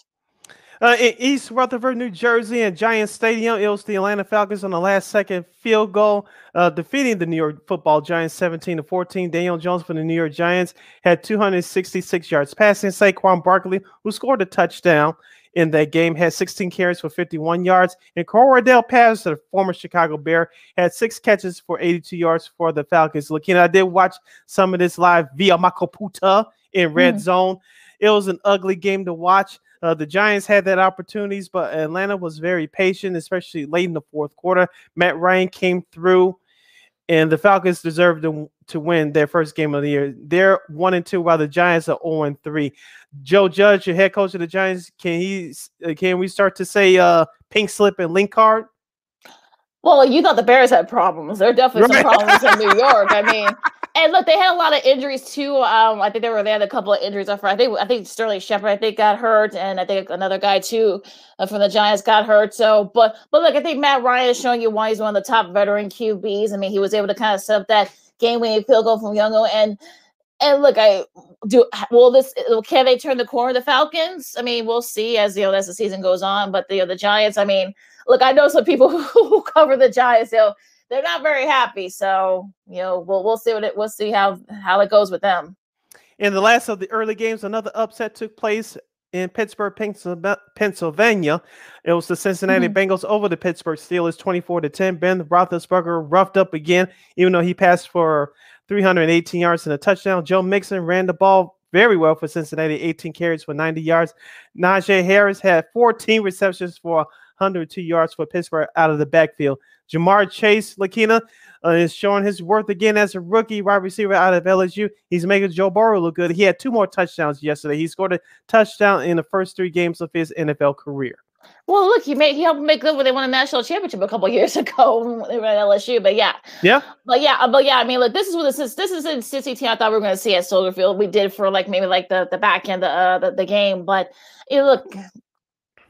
Speaker 1: Uh, in East Rutherford, New Jersey, at Giants Stadium, it was the Atlanta Falcons on the last second field goal, uh, defeating the New York Football Giants 17 to 14. Daniel Jones for the New York Giants had 266 yards passing. Saquon Barkley, who scored a touchdown in that game, had 16 carries for 51 yards. And Cordarrelle Patterson, the former Chicago Bear, had six catches for 82 yards for the Falcons. Looking, I did watch some of this live via my computer in red mm. zone. It was an ugly game to watch. Uh, the Giants had that opportunities, but Atlanta was very patient, especially late in the fourth quarter. Matt Ryan came through, and the Falcons deserved to, to win their first game of the year. They're one and two, while the Giants are zero and three. Joe Judge, your head coach of the Giants, can he? Uh, can we start to say uh, pink slip and link card?
Speaker 2: Well, you thought the Bears had problems. There are definitely some problems in New York. I mean, and look, they had a lot of injuries too. Um, I think they were they had a couple of injuries. I think I think Sterling Shepard I think got hurt, and I think another guy too uh, from the Giants got hurt. So, but but look, I think Matt Ryan is showing you why he's one of the top veteran QBs. I mean, he was able to kind of set up that game-winning field goal from Younghoe, and and look, I do. Will this? Can they turn the corner? The Falcons. I mean, we'll see as you know as the season goes on. But the you know, the Giants. I mean, look, I know some people who cover the Giants. They'll they're not very happy. So you know, we'll we'll see what it we'll see how how it goes with them.
Speaker 1: In the last of the early games, another upset took place in Pittsburgh, Pennsylvania. It was the Cincinnati mm-hmm. Bengals over the Pittsburgh Steelers, twenty-four to ten. Ben Roethlisberger roughed up again, even though he passed for 318 yards and a touchdown. Joe Mixon ran the ball very well for Cincinnati, 18 carries for 90 yards. Najee Harris had 14 receptions for 102 yards for Pittsburgh out of the backfield. Ja'Marr Chase, Lakina, uh, is showing his worth again as a rookie wide receiver out of LSU. He's making Joe Burrow look good. He had two more touchdowns yesterday. He scored a touchdown in the first three games of his NFL career.
Speaker 2: Well, look, he made he helped make good when they won a national championship a couple years ago when they were at LSU. But yeah,
Speaker 1: yeah,
Speaker 2: but yeah, but yeah. I mean, look, this is what this is. This is in Cincy team. I thought we were going to see at Soldier Field. We did for like maybe like the the back end of uh, the, the game, but you know, look,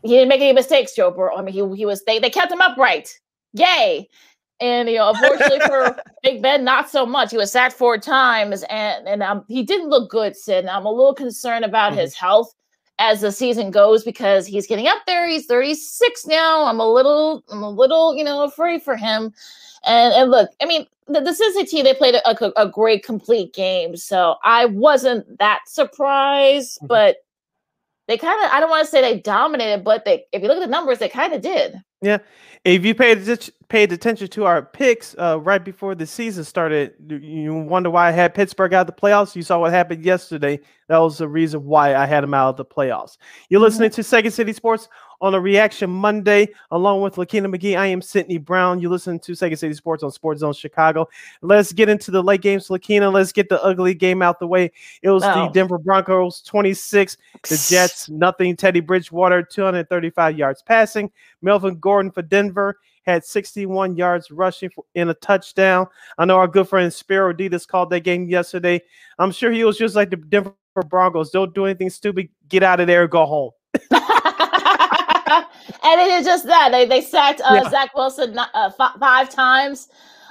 Speaker 2: he didn't make any mistakes, Joe Burrow. I mean, he he was they they kept him upright. Yay! And you know, unfortunately for Big Ben, not so much. He was sacked four times, and and um, he didn't look good, Sid. I'm a little concerned about mm-hmm. his health as the season goes because he's getting up there. He's 36 now. I'm a little, I'm a little, you know, afraid for him. And and look, I mean, the, the Cincinnati they played a, a, a, great complete game, so I wasn't that surprised, mm-hmm. but they kind of I don't want to say they dominated, but they if you look at the numbers, they kind of did.
Speaker 1: Yeah, if you paid paid attention to our picks uh, right before the season started, you wonder why I had Pittsburgh out of the playoffs. You saw what happened yesterday. That was the reason why I had them out of the playoffs. You're mm-hmm. listening to Second City Sports on a Reaction Monday, along with Lakina McGee. I am Sydney Brown. You listen to Second City Sports on Sports Zone Chicago. Let's get into the late games, Lakina. Let's get the ugly game out the way. It was oh. the Denver Broncos 26, the Jets nothing. Teddy Bridgewater 235 yards passing. Melvin Gordon for Denver had 61 yards rushing in a touchdown. I know our good friend Spero Dedes called that game yesterday. I'm sure he was just like the Denver Broncos. Don't do anything stupid. Get out of there. Go home.
Speaker 2: and it is just that they they sacked uh, yeah. Zach Wilson uh, f- five times.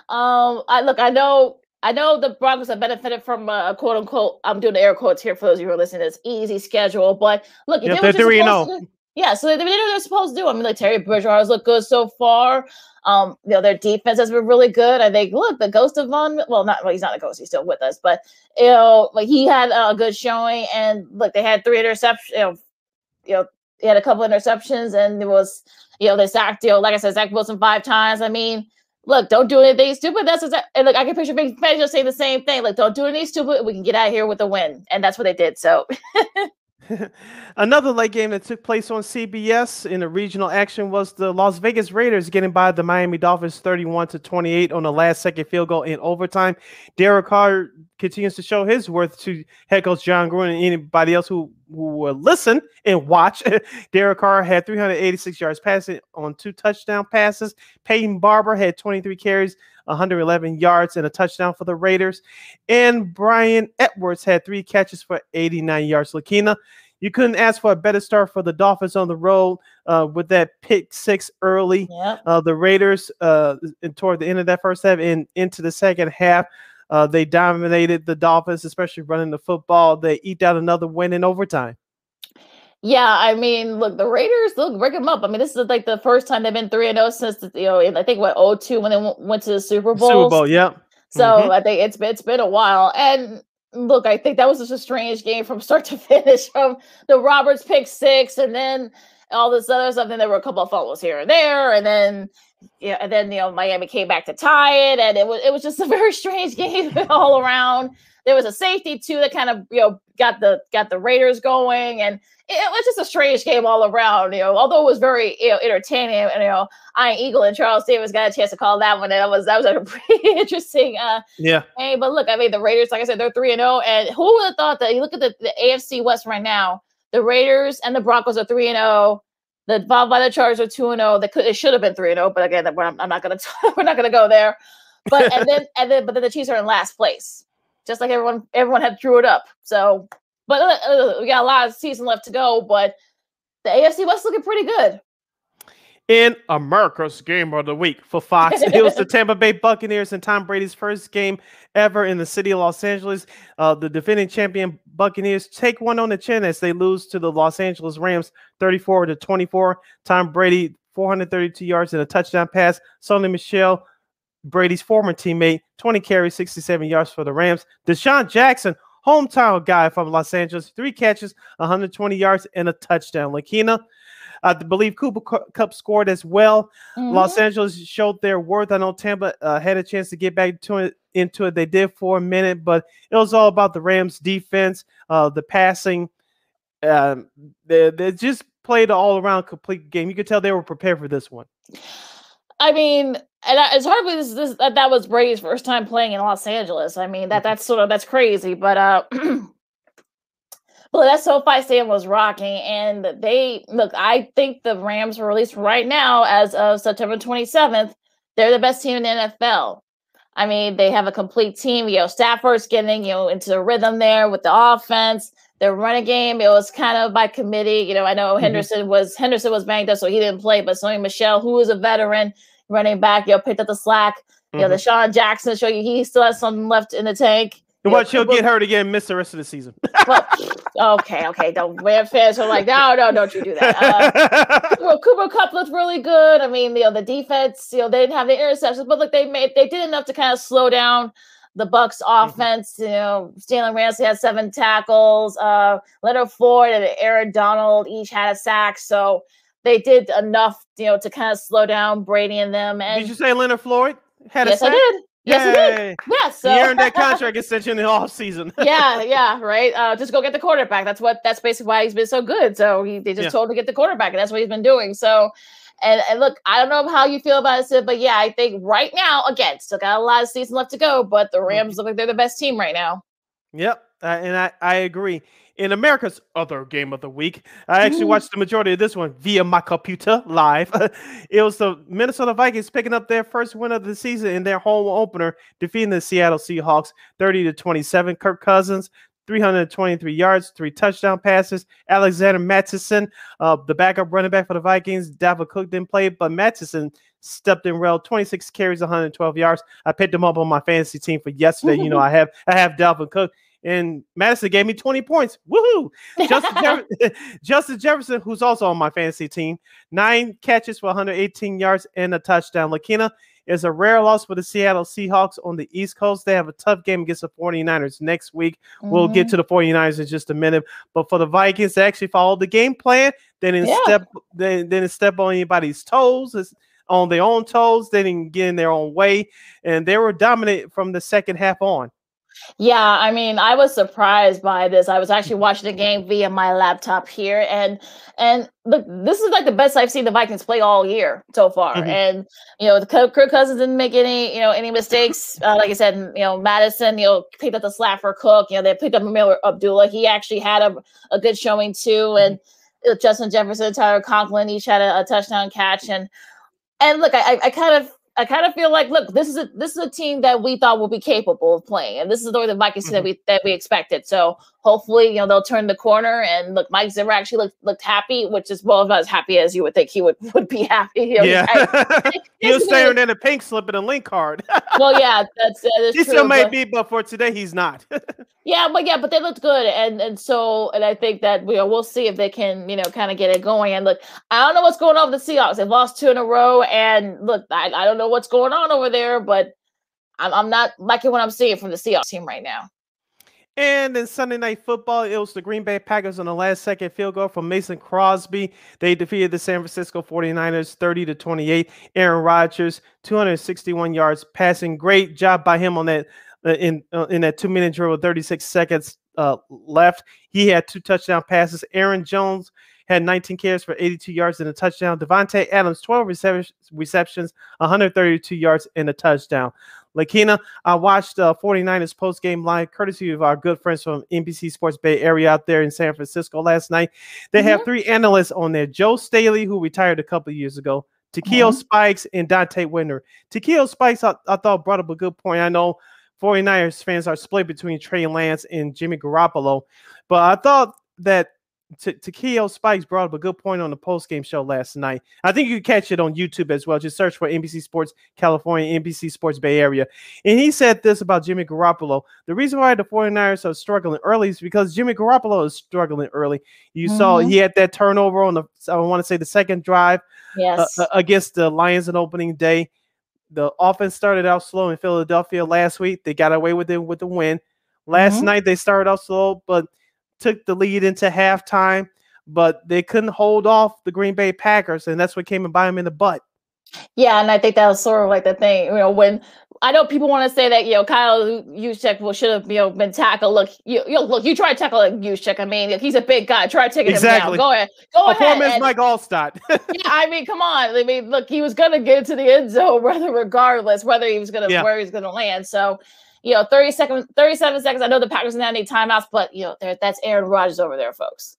Speaker 2: Um, I look, I know, I know the Broncos have benefited from a, a quote unquote. I'm doing the air quotes here for those of you who are listening. It's easy schedule, but look,
Speaker 1: yeah, they're three and
Speaker 2: zero. Yeah, so they, they know what they're supposed to do. I mean, like Terry Bridgewater's looked good so far. Um, you know, their defense has been really good. I think, look, the ghost of Von, well, not well, he's not a ghost, he's still with us, but you know, like he had a good showing, and look, they had three interceptions, you know, you know, he had a couple interceptions and it was, you know, they sacked, you know, like I said, Zach Wilson five times. I mean, look, don't do anything stupid. That's exactly, and look, I can picture Vic just saying the same thing. Like, don't do anything stupid. We can get out of here with a win. And that's what they did. So
Speaker 1: Another late game that took place on CBS in a regional action was the Las Vegas Raiders getting by the Miami Dolphins 31 to 28 on the last second field goal in overtime. Derek Carr continues to show his worth to head coach Jon Gruden and anybody else who, who will listen and watch. Derek Carr had 386 yards passing on two touchdown passes. Peyton Barber had 23 carries, 111 yards, and a touchdown for the Raiders. And Bryan Edwards had three catches for 89 yards. Lakina, you couldn't ask for a better start for the Dolphins on the road uh, with that pick six early.
Speaker 2: Yep.
Speaker 1: Uh, the Raiders, uh, toward the end of that first half and into the second half, uh, they dominated the Dolphins, especially running the football. They eked out another win in overtime.
Speaker 2: Yeah, I mean, look, the Raiders, look, break them up. I mean, this is like the first time they've been 3 and 0 since, the, you know, I think what, 02 when they w- went to the Super Bowl.
Speaker 1: Super Bowl, yeah.
Speaker 2: So
Speaker 1: Mhm.
Speaker 2: I think it's been, it's been a while. And look, I think that was just a strange game from start to finish from the Roberts pick six and then all this other stuff. Then there were a couple of fumbles here and there. And then, yeah, and then, you know, Miami came back to tie it. And it was, it was just a very strange game all around. There was a safety too that kind of, you know, got the, got the Raiders going. And it, was just a strange game all around, you know, although it was very, you know, entertaining. And, you know, Ian Eagle and Charles Davis got a chance to call that one. And that was, that was a pretty interesting, uh,
Speaker 1: Yeah.
Speaker 2: Hey, but look, I mean, the Raiders, like I said, they're three and zero. And who would have thought that? You look at the, the AFC West right now. The Raiders and the Broncos are three and zero. The followed by the Chargers are two and zero. They could, it should have been three and zero, but again, we're, I'm not gonna, we're not gonna go there. But and then and then, but then the Chiefs are in last place, just like everyone, everyone had drew it up. So, but uh, uh, we got a lot of season left to go. But the AFC West looking pretty good.
Speaker 1: in America's Game of the Week for Fox. it was the Tampa Bay Buccaneers and Tom Brady's first game ever in the city of Los Angeles. Uh, the defending champion Buccaneers take one on the chin as they lose to the Los Angeles Rams 34 to 24. Tom Brady 432 yards and a touchdown pass. Sony Michel, Brady's former teammate, 20 carries, 67 yards for the Rams. DeSean Jackson, hometown guy from Los Angeles, three catches, 120 yards, and a touchdown. Lakina, I believe Cooper Kupp scored as well. Los
Speaker 2: Mm-hmm.
Speaker 1: Angeles showed their worth. I know Tampa uh, had a chance to get back to it into it. They did for a minute, but it was all about the Rams' defense, uh, the passing. Um, they, they just played an all-around complete game. You could tell they were prepared for this one.
Speaker 2: I mean, and I- it's hard to this, this that, that was Brady's first time playing in Los Angeles. I mean, that that's sort of that's crazy, but uh, but that SoFi Stadium was rocking, and they look. I think the Rams were released right now as of September twenty seventh. They're the best team in the NFL. I mean, they have a complete team. You know, Stafford's getting you know into the rhythm there with the offense. Their running game, it was kind of by committee. You know, I know
Speaker 1: Mhm.
Speaker 2: Henderson was Henderson was banged up, so he didn't play. But Sony Michel, who is a veteran running back, you know, picked up the slack. You know, DeSean Jackson show you he still has something left in the tank. You know,
Speaker 1: What she'll get hurt again, miss the rest of the season.
Speaker 2: well, okay, okay. Don't Ram fans are like, no, no, don't you do that. Uh, well, Cooper Kupp looked really good. I mean, you know, the defense, you know, they didn't have the interceptions, but look, they made they did enough to kind of slow down the Bucs offense. You know, Jalen Ramsey had seven tackles, uh, Leonard Floyd and Aaron Donald each had a sack. So they did enough, you know, to kind of slow down Brady and them. And
Speaker 1: Did you say Leonard Floyd had
Speaker 2: yes,
Speaker 1: a
Speaker 2: I
Speaker 1: sack?
Speaker 2: did. Yes, I did.
Speaker 1: Yay.
Speaker 2: Yes, so
Speaker 1: He earned that contract extension in the off season.
Speaker 2: yeah, yeah, right. Uh, just go get the quarterback. That's what. That's basically why he's been so good. So he they just
Speaker 1: Yeah.
Speaker 2: told him to get the quarterback, and that's what he's been doing. So, and, and look, I don't know how you feel about it, Sid, but yeah, I think right now, again, still got a lot of season left to go, but the Rams look like they're the best team right now.
Speaker 1: Yep, uh, and I, I agree. In America's other game of the week, I actually
Speaker 2: Ooh.
Speaker 1: watched the majority of this one via my computer live. it was the Minnesota Vikings picking up their first win of the season in their home opener, defeating the Seattle Seahawks 30 to 27. Kirk Cousins, 323 yards, three touchdown passes. Alexander Mattison, uh, the backup running back for the Vikings. Dalvin Cook didn't play, but Mattison stepped in well, 26 carries, 112 yards. I picked him up on my fantasy team for yesterday. you know, I have I have Dalvin Cook. And Mattison gave me 20 points. Woohoo! Justin, Jeff- Justin Jefferson, who's also on my fantasy team, nine catches for 118 yards and a touchdown. Lakina is a rare loss for the Seattle Seahawks on the East Coast. They have a tough game against the 49ers next week. We'll get
Speaker 2: Mhm.
Speaker 1: to the 49ers in just a minute. But for the Vikings, they actually followed the game plan. They didn't
Speaker 2: Yeah.
Speaker 1: step they, they didn't step on anybody's toes. It's on their own toes. They didn't get in their own way. And they were dominant from the second half on.
Speaker 2: Yeah, I mean, I was surprised by this. I was actually watching the game via my laptop here, and and look, this is like the best I've seen the Vikings play all year so far.
Speaker 1: Mhm.
Speaker 2: And you know, the Kirk Cousins didn't make any you know any mistakes. Uh, like I said, you know, Mattison, you know, picked up the slack for Cook. You know, they picked up Miller Abdullah. He actually had a, a good showing too, and uh, Justin Jefferson, Tyler Conklin each had a, a touchdown catch, and and look, I- I kind of I kind of feel like, look, this is a this is a team that we thought would be capable of playing, and this is the way the Vikings team that mm-hmm. we that we expected. So hopefully, you know, they'll turn the corner. And look, Mike Zimmer actually looked looked happy, which is well not as happy as you would think he would would be happy. You know,
Speaker 1: Yeah.
Speaker 2: I-
Speaker 1: he was staring in a pink slip in a link card.
Speaker 2: well, yeah, that's that is
Speaker 1: he
Speaker 2: true.
Speaker 1: still may
Speaker 2: but-
Speaker 1: be, but for today, he's not.
Speaker 2: Yeah, but yeah, but they looked good, and and so and I think that you know we'll see if they can you know kind of get it going. And look, I don't know what's going on with the Seahawks. They've lost two in a row, and look, I, I don't know what's going on over there, but I'm I'm not liking what I'm seeing from the Seahawks team right now.
Speaker 1: And in Sunday Night Football, it was the Green Bay Packers on the last second field goal from Mason Crosby. They defeated the San Francisco 49ers 30 to 28. Aaron Rodgers, 261 yards passing. Great job by him on that uh, in uh, in that two minute drill with 36 seconds uh, left. He had two touchdown passes. Aaron Jones had 19 carries for 82 yards and a touchdown. Davante Adams, 12 receptions, 132 yards and a touchdown. Lakina, I watched uh, 49ers post game live, courtesy of our good friends from NBC Sports Bay Area out there in San Francisco last night. They have three analysts on there Joe Staley, who retired a couple of years ago, Takeo Spikes, and Donte Whitner. Takeo Spikes, I, I thought, brought up a good point. I know 49ers fans are split between Trey Lance and Jimmy Garoppolo, but I thought that T- Takeo Spikes brought up a good point on the post game show last night. I think you can catch it on YouTube as well. Just search for NBC Sports California, NBC Sports Bay Area. And he said this about Jimmy Garoppolo. The reason why the 49ers are struggling early is because Jimmy Garoppolo is struggling early. You saw
Speaker 2: Mhm.
Speaker 1: he had that turnover on the, I want to say, the second drive uh,
Speaker 2: Yes.
Speaker 1: uh, against the Lions on opening day. The offense started out slow in Philadelphia last week. They got away with it with the win. Last
Speaker 2: Mhm.
Speaker 1: night they started out slow, but took the lead into halftime. But they couldn't hold off the Green Bay Packers, and that's what came and bite them in the butt.
Speaker 2: Yeah, and I think that was sort of like the thing, you know, when I know people want to say that, you know, Kyle Juszczyk will should have, you know, been tackled. Look, you, you look, you try to tackle Juszczyk. I mean, he's a big guy. Try taking
Speaker 1: Exactly.
Speaker 2: him down. Go ahead, go
Speaker 1: poor
Speaker 2: ahead. and-
Speaker 1: Mike Alstott.
Speaker 2: yeah, I mean, come on. I mean, look, he was gonna get to the end zone, whether regardless, whether he was gonna
Speaker 1: Yeah.
Speaker 2: where he was gonna land. So, you know, 30 seconds, 37 seconds. I know the Packers didn't have any timeouts, but you know, that's Aaron Rodgers over there, folks.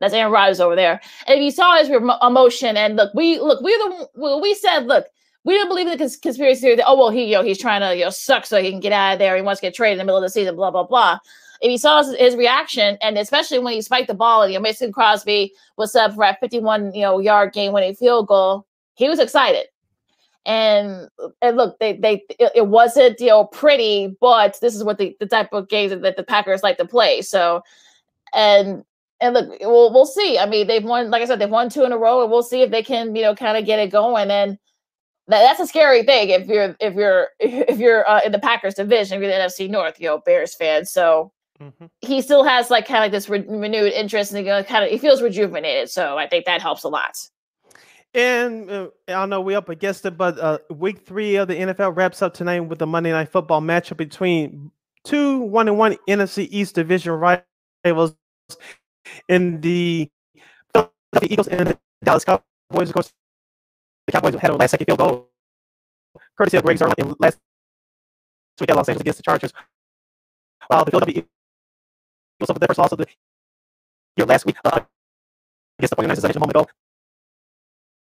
Speaker 2: That's Aaron Rodgers over there. And if you saw his emotion, and look, we look, we're the well, we said, look, we didn't believe in the cons- conspiracy theory that oh well, he you know he's trying to you know suck so he can get out of there. He wants to get traded in the middle of the season, blah blah blah. If you saw his, his reaction, and especially when he spiked the ball, and you know Mason Crosby was up for a 51 you know yard game winning field goal, he was excited. And and look, they they it, it wasn't you know pretty, but this is what the, the type of games that the Packers like to play. So and and look, we'll we'll see. I mean, they've won, like I said, they've won two in a row, and we'll see if they can, you know, kind of get it going. And that, that's a scary thing if you're if you're if you're uh, in the Packers division, if you're the NFC North, you know, Bears fan. So he still has like kind of like this re- renewed interest, and he kind of he feels rejuvenated. So I think that helps a lot.
Speaker 1: And uh, I know we're up against it, but uh, week three of the NFL wraps up tonight with the Monday Night Football matchup between two one and one NFC East division rivals in the Philadelphia Eagles and the Dallas Cowboys. Of course, the Cowboys had a last second field goal, courtesy of Greg Zuerlein last week at Los Angeles against the Chargers. While the Philadelphia Eagles suffered their first loss of the year last week uh, against the 49ers, as I mentioned a moment ago.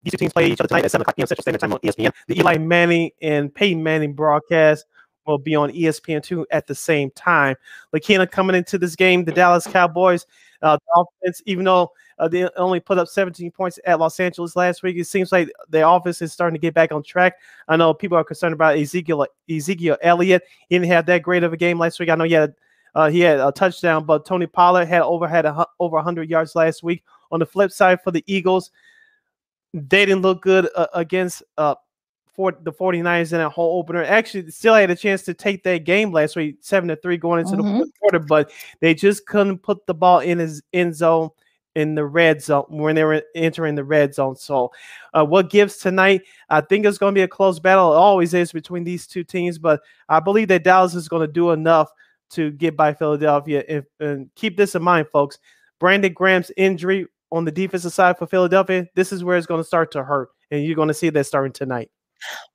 Speaker 1: These two teams play each other tonight at 7 o'clock p.m. Central Standard Time on ESPN. The Eli Manning and Peyton Manning broadcast will be on E ESPN2 at the same time. Lakina coming into this game, the Dallas Cowboys, uh, the offense, even though uh, they only put up 17 points at Los Angeles last week, it seems like their offense is starting to get back on track. I know people are concerned about Ezekiel Ezekiel Elliott. He didn't have that great of a game last week. I know he had uh, he had a touchdown, but Tony Pollard had over had a, over 100 yards last week. On the flip side, for the Eagles, they didn't look good uh, against uh for the 49ers in that whole opener. Actually, still had a chance to take that game last week, seven to three going into the
Speaker 2: Mhm.
Speaker 1: fourth quarter, but they just couldn't put the ball in his end zone in the red zone when they were entering the red zone. So, uh, what gives tonight? I think it's going to be a close battle. It always is between these two teams, but I believe that Dallas is going to do enough to get by Philadelphia. If, and keep this in mind, folks. Brandon Graham's injury on the defensive side for Philadelphia, this is where it's going to start to hurt, and you're going to see that starting tonight.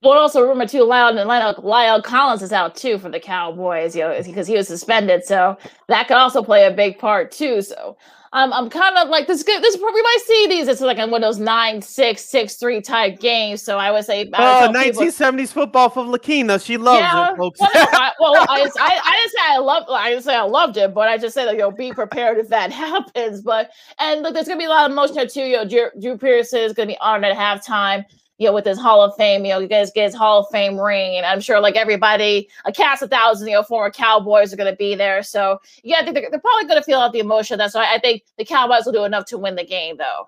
Speaker 2: Well, also remember too, La'el and La'el, La'el Collins is out too for the Cowboys, you know, because he was suspended. So that could also play a big part too. So um, I'm kind of like this. Good, this we might see these. It's like in one of those nine six six three type games. So I would say,
Speaker 1: oh, 1970s people, football from Lakina. She loves yeah, it, folks.
Speaker 2: well, I, well, I, I, I didn't say I love. I didn't say I loved it, but I just said that you know, be prepared if that happens. But and look, there's gonna be a lot of emotion here too. You know, Drew, Drew Pearson is gonna be on at halftime you know, with his Hall of Fame, you know, you guys get his Hall of Fame ring. And I'm sure like everybody, a cast of thousands, you know, former Cowboys are going to be there. So yeah, I think they're, they're probably going to feel out the emotion. That's why I think the Cowboys will do enough to win the game though.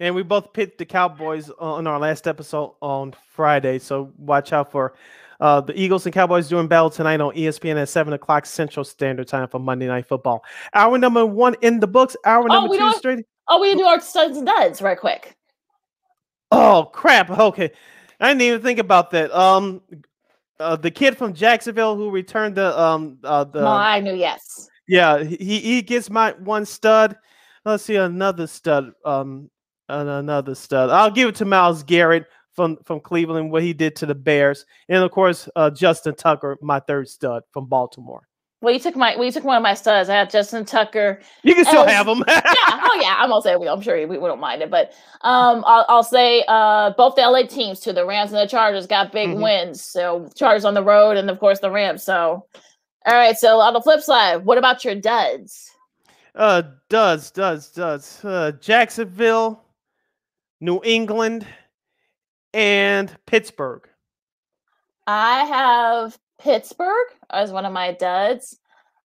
Speaker 1: And we both picked the Cowboys on our last episode on Friday. So watch out for uh, the Eagles and Cowboys doing battle tonight on ESPN at 7 o'clock Central Standard Time for Monday Night Football. Hour number one in the books. Hour oh, number two straight.
Speaker 2: Oh, we do our studs and duds right quick.
Speaker 1: Oh crap! Okay, I didn't even think about that. Um, uh, the kid from Jacksonville who returned the um uh, the.
Speaker 2: Oh, I knew. Yes.
Speaker 1: Yeah, he he gets my one stud. Let's see another stud. Um, another stud. I'll give it to Myles Garrett from from Cleveland. What he did to the Bears, and of course uh, Justin Tucker, my third stud from Baltimore.
Speaker 2: Well, you took my well, you took one of my studs. I had Justin Tucker.
Speaker 1: You can still have them.
Speaker 2: yeah. Oh yeah. I'm gonna say we. I'm sure we, we don't mind it, but um, I'll, I'll say uh, both the LA teams too. The Rams and the Chargers got big mm-hmm. wins. So Chargers on the road, and of course the Rams. So, all right. So on the flip side, what about your duds?
Speaker 1: Uh, duds, duds, duds. Uh, Jacksonville, New England, and Pittsburgh.
Speaker 2: I have Pittsburgh as one of my duds.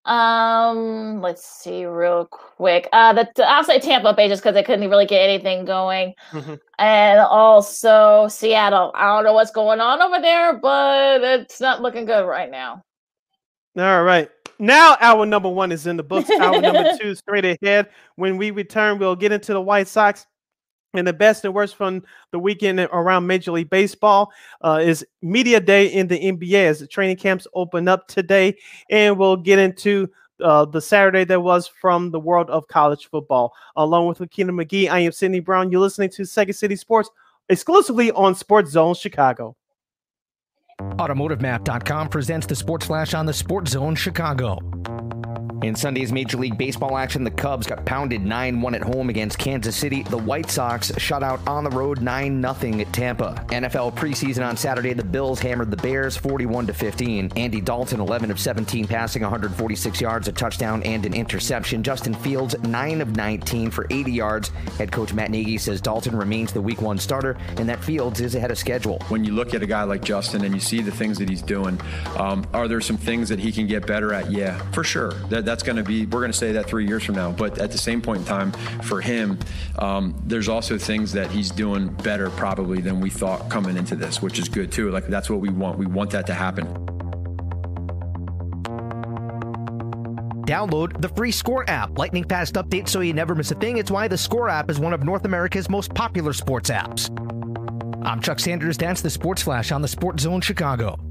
Speaker 2: Um, let's see real quick. Uh, the I'll say Tampa Bay just because they couldn't really get anything going, mm-hmm. and also Seattle. I don't know what's going on over there, but it's not looking good right now.
Speaker 1: All right. Now our number one is in the books. Our number two straight ahead. When we return, we'll get into the White Sox and the best and worst from the weekend around Major League Baseball uh, is Media Day in the NBA as the training camps open up today. And we'll get into uh, the Saturday that was from the world of college football. Along with Lakina McGee, I am Sydney Brown. You're listening to Second City Sports exclusively on Sports Zone Chicago.
Speaker 3: AutomotiveMap.com presents the Sports Flash on the Sports Zone Chicago. In Sunday's Major League Baseball action, the Cubs got pounded 9 1 at home against Kansas City. The White Sox shut out on the road 9 0 at Tampa. NFL preseason on Saturday, the Bills hammered the Bears 41 15. Andy Dalton, 11 of 17, passing 146 yards, a touchdown, and an interception. Justin Fields, 9 of 19 for 80 yards. Head coach Matt Nagy says Dalton remains the week one starter and that Fields is ahead of schedule.
Speaker 4: When you look at a guy like Justin and you see the things that he's doing, um, are there some things that he can get better at? Yeah, for sure. That, that's going to be, we're going to say that three years from now. But at the same point in time, for him, um, there's also things that he's doing better probably than we thought coming into this, which is good too. Like that's what we want. We want that to happen.
Speaker 3: Download the free Score app. Lightning fast updates so you never miss a thing. It's why the Score app is one of North America's most popular sports apps. I'm Chuck Sanders. That's the Sports Flash on the Sports Zone Chicago.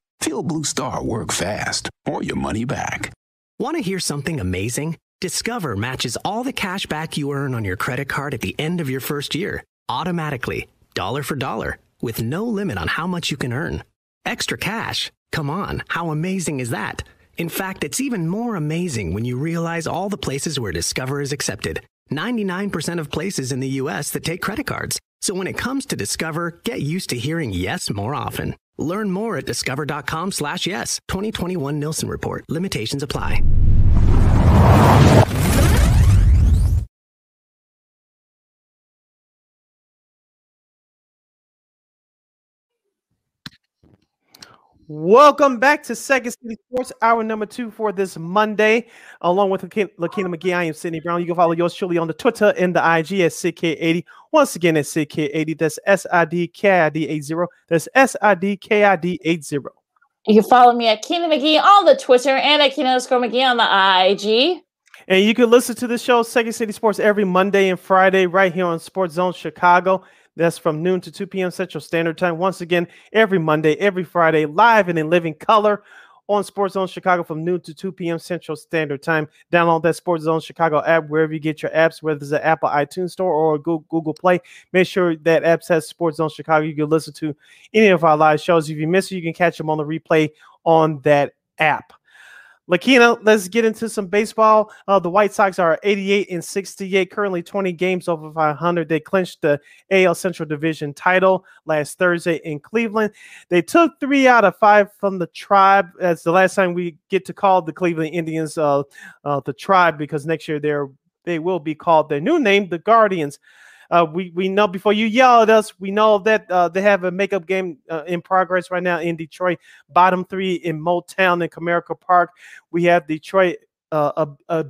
Speaker 5: Feel Blue Star work fast or your money back.
Speaker 6: Want to hear something amazing? Discover matches all the cash back you earn on your credit card at the end of your first year automatically, dollar for dollar, with no limit on how much you can earn. Extra cash? Come on, how amazing is that? In fact, it's even more amazing when you realize all the places where Discover is accepted. 99% of places in the US that take credit cards. So when it comes to Discover, get used to hearing yes more often. Learn more at discover.com slash yes. 2021 Nielsen Report. Limitations apply.
Speaker 1: Welcome back to Second City Sports, hour number two for this Monday. Along with Lakina McGee, I am Sydney Brown. You can follow yours truly on the Twitter and the IG at CK80. Once again, at CK80, That's S I D K I D 80. That's S I D K I D 80.
Speaker 2: You can follow me at Keenan McGee on the Twitter and at Keenan underscore McGee on the IG.
Speaker 1: And you can listen to the show, Second City Sports, every Monday and Friday right here on Sports Zone Chicago. That's from noon to 2 p.m. Central Standard Time. Once again, every Monday, every Friday, live and in living color on Sports Zone Chicago from noon to 2 p.m. Central Standard Time. Download that Sports Zone Chicago app wherever you get your apps, whether it's an Apple iTunes Store or Google Play. Make sure that app says Sports Zone Chicago. You can listen to any of our live shows. If you miss it, you can catch them on the replay on that app. Lakina, let's get into some baseball. Uh, the White Sox are 88 and 68, currently 20 games over 500. They clinched the AL Central Division title last Thursday in Cleveland. They took three out of five from the Tribe. That's the last time we get to call the Cleveland Indians uh, uh, the Tribe because next year they're they will be called their new name, the Guardians. Uh, we we know before you yell at us, we know that uh, they have a makeup game uh, in progress right now in Detroit. Bottom three in Motown and Comerica Park. We have Detroit. Uh, a, a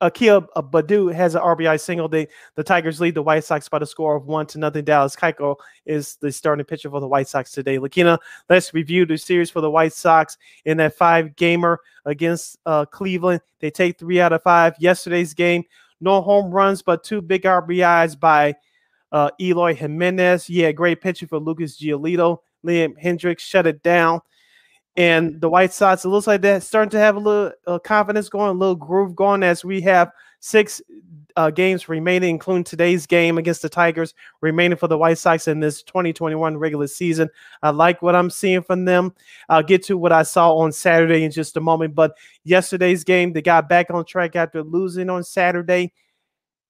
Speaker 1: Akil Baddoo has an RBI single. They, the Tigers lead the White Sox by the score of one to nothing. Dallas Keuchel is the starting pitcher for the White Sox today. Lakina, let's review the series for the White Sox in that five gamer against uh, Cleveland. They take three out of five. Yesterday's game, no home runs, but two big RBIs by uh, Eloy Jimenez. Yeah, great pitcher for Lucas Giolito. Liam Hendriks shut it down. And the White Sox, it looks like they're starting to have a little uh, confidence going, a little groove going as we have six uh, games remaining, including today's game against the Tigers, remaining for the White Sox in this 2021 regular season. I like what I'm seeing from them. I'll get to what I saw on Saturday in just a moment. But yesterday's game, they got back on track after losing on Saturday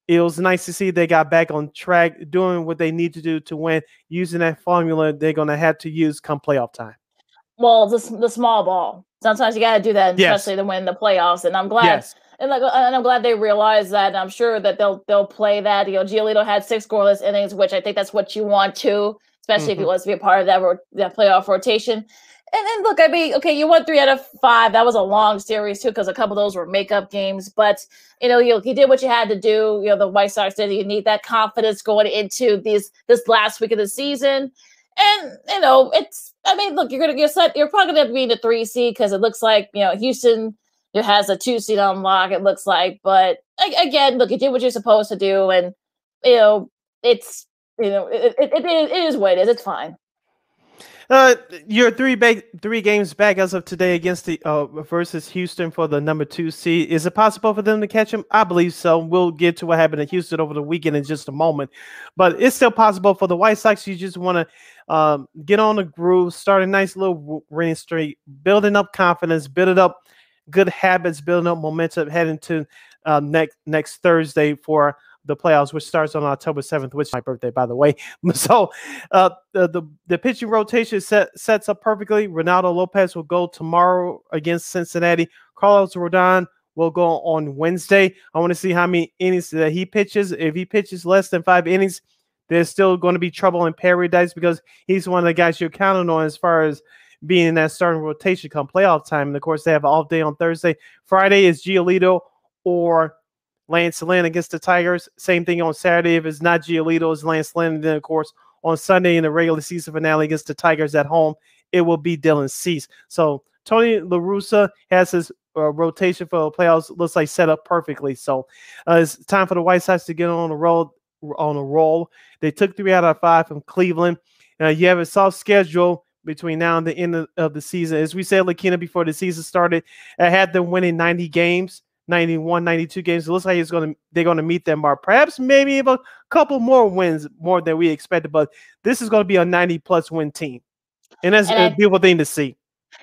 Speaker 1: it was nice to see they got back on track, doing what they need to do to win, using that formula they're going to have to use come playoff time.
Speaker 2: Well, the, the small ball. Sometimes you got to do that, yes. especially to win the playoffs. And I'm glad, yes. And like, and I'm glad they realize that. And I'm sure that they'll they'll play that. You know, Giolito had six scoreless innings, which I think that's what you want to, especially mm-hmm. if he wants to be a part of that that playoff rotation. And then look, I mean, okay, you won three out of five. That was a long series too, because a couple of those were makeup games. But you know, you, you did what you had to do. You know, the White Sox did. You need that confidence going into these this last week of the season. And you know, it's. I mean, look, you're gonna get set. You're probably gonna be in the three seed because it looks like you know Houston has a two seat unlock. It looks like, but again, look, you did what you're supposed to do, and you know, it's you know, it, it, it, it is what it is. It's fine.
Speaker 1: Uh, you're three ba- three games back as of today against the uh, versus Houston for the number two seed. Is it possible for them to catch him? I believe so. We'll get to what happened in Houston over the weekend in just a moment, but it's still possible for the White Sox. You just want to um, get on the groove, start a nice little winning streak, building up confidence, build it up good habits, building up momentum heading to uh, next next Thursday for the playoffs, which starts on October 7th, which is my birthday, by the way. So uh, the, the, the pitching rotation set, sets up perfectly. Reynaldo Lopez will go tomorrow against Cincinnati. Carlos Rodon will go on Wednesday. I want to see how many innings that he pitches. If he pitches less than five innings, there's still going to be trouble in paradise because he's one of the guys you're counting on as far as being in that starting rotation come playoff time. And of course, they have an off day on Thursday. Friday is Giolito or Lance Lynn against the Tigers. Same thing on Saturday. If it's not Giolito, it's Lance Lynn. And then, of course, on Sunday in the regular season finale against the Tigers at home, it will be Dylan Cease. So Tony La Russa has his uh, rotation for the playoffs. Looks like set up perfectly. So uh, it's time for the White Sox to get on a roll. On a roll, they took three out of five from Cleveland. Uh, you have a soft schedule between now and the end of, the season. As we said, Lakina, before the season started, I had them winning 90 games. 91, 92 games. It looks like it's going to they're going to meet them mark. Perhaps maybe a couple more wins more than we expected, but this is going to be a 90 plus win team. And that's and a beautiful thing to see.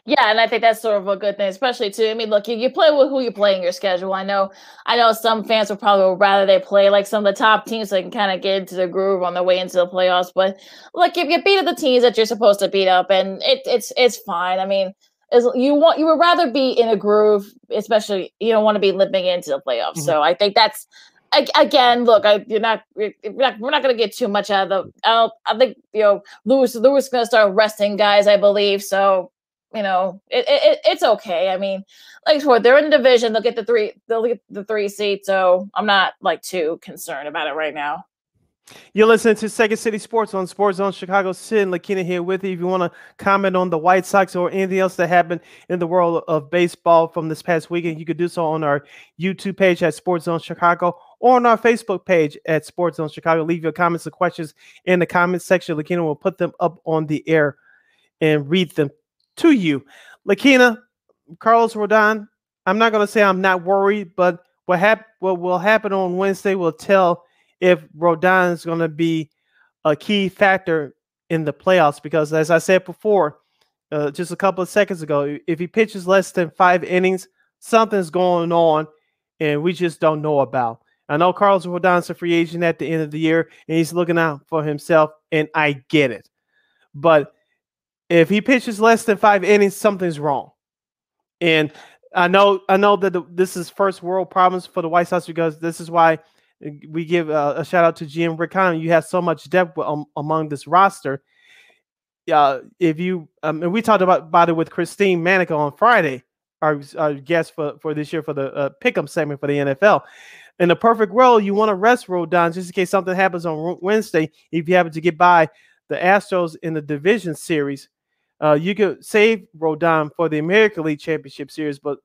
Speaker 2: Yeah, and I think that's sort of a good thing, especially too. I mean, look, you, you play with who you play in your schedule. I know, I know some fans would probably rather they play like some of the top teams so they can kind of get into the groove on their way into the playoffs. But look, if you beat up the teams that you're supposed to beat up, and it, it's it's fine. I mean, is you want you would rather be in a groove, especially you don't want to be limping into the playoffs. Mm-hmm. So I think that's again, look, I you're not we're not, we're not going to get too much out of the. I, I think you know Lewis Lewis going to start resting guys, I believe. So you know, it, it it's okay. I mean, like for they're in the division, they'll get the three, they'll get the three seat. So I'm not like too concerned about it right now.
Speaker 1: You're listening to Second City Sports on Sports Zone Chicago. Sid Lakina here with you. If you want to comment on the White Sox or anything else that happened in the world of baseball from this past weekend, you could do so on our YouTube page at Sports Zone Chicago or on our Facebook page at Sports Zone Chicago. Leave your comments and questions in the comments section. Lakina will put them up on the air and read them to you. Lakina, Carlos Rodon, I'm not going to say I'm not worried, but what, hap- what will happen on Wednesday will tell – if Rodon is going to be a key factor in the playoffs because, as I said before, uh, just a couple of seconds ago, if he pitches less than five innings, something's going on, and we just don't know about. I know Carlos Rodon's a free agent at the end of the year, and he's looking out for himself, and I get it. But if he pitches less than five innings, something's wrong. And I know, I know that the, this is first world problems for the White Sox because this is why we give uh, a shout out to GM Rick. You have so much depth um, among this roster. Uh, if you um, and we talked about, about it with Christine Manica on Friday, our, our guest for, for this year for the uh, pick'em segment for the NFL. In the perfect world, you want to rest Rodon just in case something happens on Wednesday. If you happen to get by the Astros in the division series, uh, you could save Rodon for the American League Championship Series. But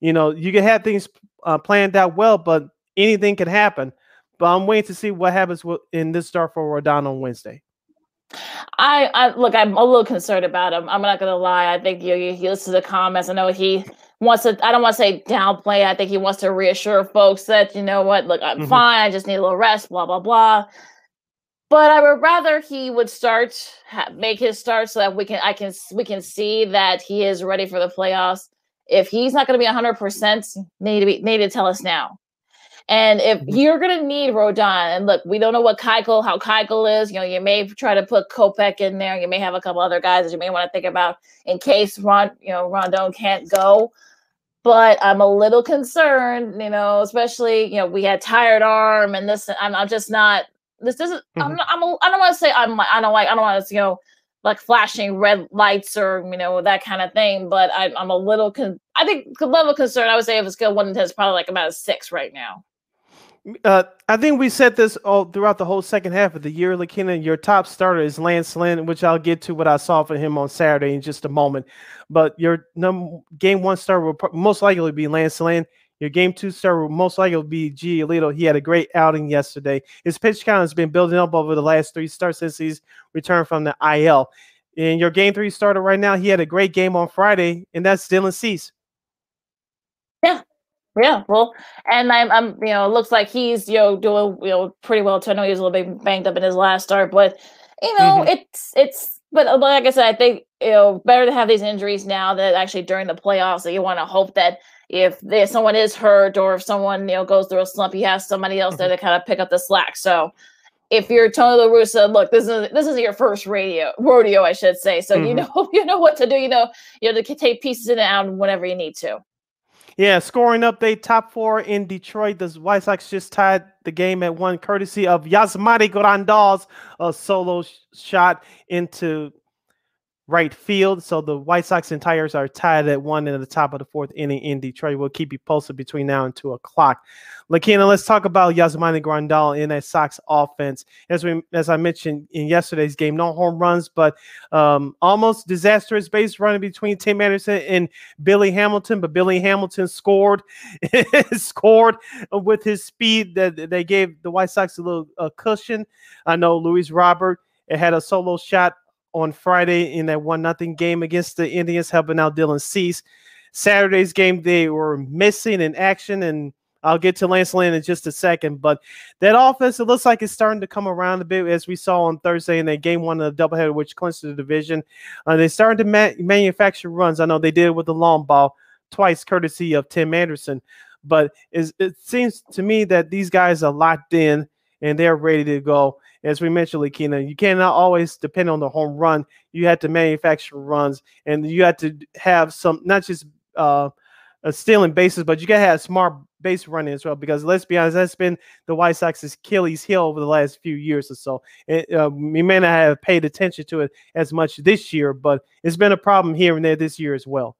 Speaker 1: you know you can have things uh, planned out well, but anything can happen. But I'm waiting to see what happens in this start for Rodon on Wednesday.
Speaker 2: I, I look. I'm a little concerned about him. I'm not gonna lie. I think you, you he listens to the comments. I know he wants to. I don't want to say downplay. I think he wants to reassure folks that you know what. Look, I'm mm-hmm. fine. I just need a little rest. Blah blah blah. But I would rather he would start ha- make his start so that we can I can we can see that he is ready for the playoffs. If he's not going to be 100, percent need to be need to tell us now. And if mm-hmm. you're going to need Rodon, and look, we don't know what Keuchel, how Keuchel is. You know, you may try to put Kopech in there. You may have a couple other guys that you may want to think about in case Ron, you know, Rondon can't go. But I'm a little concerned, you know, especially you know we had tired arm and this. I'm, I'm just not. This isn't. Mm-hmm. I'm. Not, I'm. A, I don't want to say I'm. I don't like. I don't want to. You know like flashing red lights or you know that kind of thing. But I, am a little. Con- I think the level of concern I would say if it's good one to ten probably like about a six right now.
Speaker 1: Uh, I think we said this all throughout the whole second half of the year. Lakina, your top starter is Lance Lynn, which I'll get to what I saw for him on Saturday in just a moment. But your number game one starter will most likely be Lance Lynn. Your game two starter will most likely will be Giolito. He had a great outing yesterday. His pitch count has been building up over the last three starts since he's returned from the IL. And your game three starter right now, he had a great game on Friday, and that's Dylan Cease.
Speaker 2: Yeah, yeah, well, and I'm, I'm, you know, it looks like he's, you know, doing, you know, pretty well. Too. I know he was a little bit banged up in his last start, but you know, mm-hmm. it's, it's, but uh, like I said, I think you know, better to have these injuries now that actually during the playoffs. That you want to hope that if there, someone is hurt or if someone you know goes through a slump, you have somebody else mm-hmm. there to kind of pick up the slack. So if you're Tony La Russa, look, this is this is your first radio rodeo, I should say. So mm-hmm. you know you know what to do. You know you know to take pieces in and out whenever you need to.
Speaker 1: Yeah, scoring update top four in Detroit. The White Sox just tied the game at one, courtesy of Yasmani Grandal's a solo sh- shot into right field. So the White Sox and Tigers are tied at one in the top of the fourth inning in Detroit. We'll keep you posted between now and two o'clock. Lakina, let's talk about Yasmani Grandal in that Sox offense. As we as I mentioned in yesterday's game, no home runs, but um, almost disastrous base running between Tim Anderson and Billy Hamilton. But Billy Hamilton scored, scored with his speed that they gave the White Sox a little uh, cushion. I know Luis Robert it had a solo shot on Friday in that one nothing game against the Indians, helping out Dylan Cease. Saturday's game, they were missing in action, and I'll get to Lance Lynn in just a second. But that offense, it looks like it's starting to come around a bit, as we saw on Thursday in that game one of the doubleheader, which clinched the division. Uh, they started to ma- manufacture runs. I know they did with the long ball twice, courtesy of Tim Anderson. But it seems to me that these guys are locked in and they're ready to go as we mentioned, Lakina, you cannot always depend on the home run. You have to manufacture runs, and you have to have some not just uh, stealing bases, but you got to have smart base running as well. Because let's be honest, that's been the White Sox's Achilles heel over the last few years or so. It, uh, we may not have paid attention to it as much this year, but it's been a problem here and there this year as well.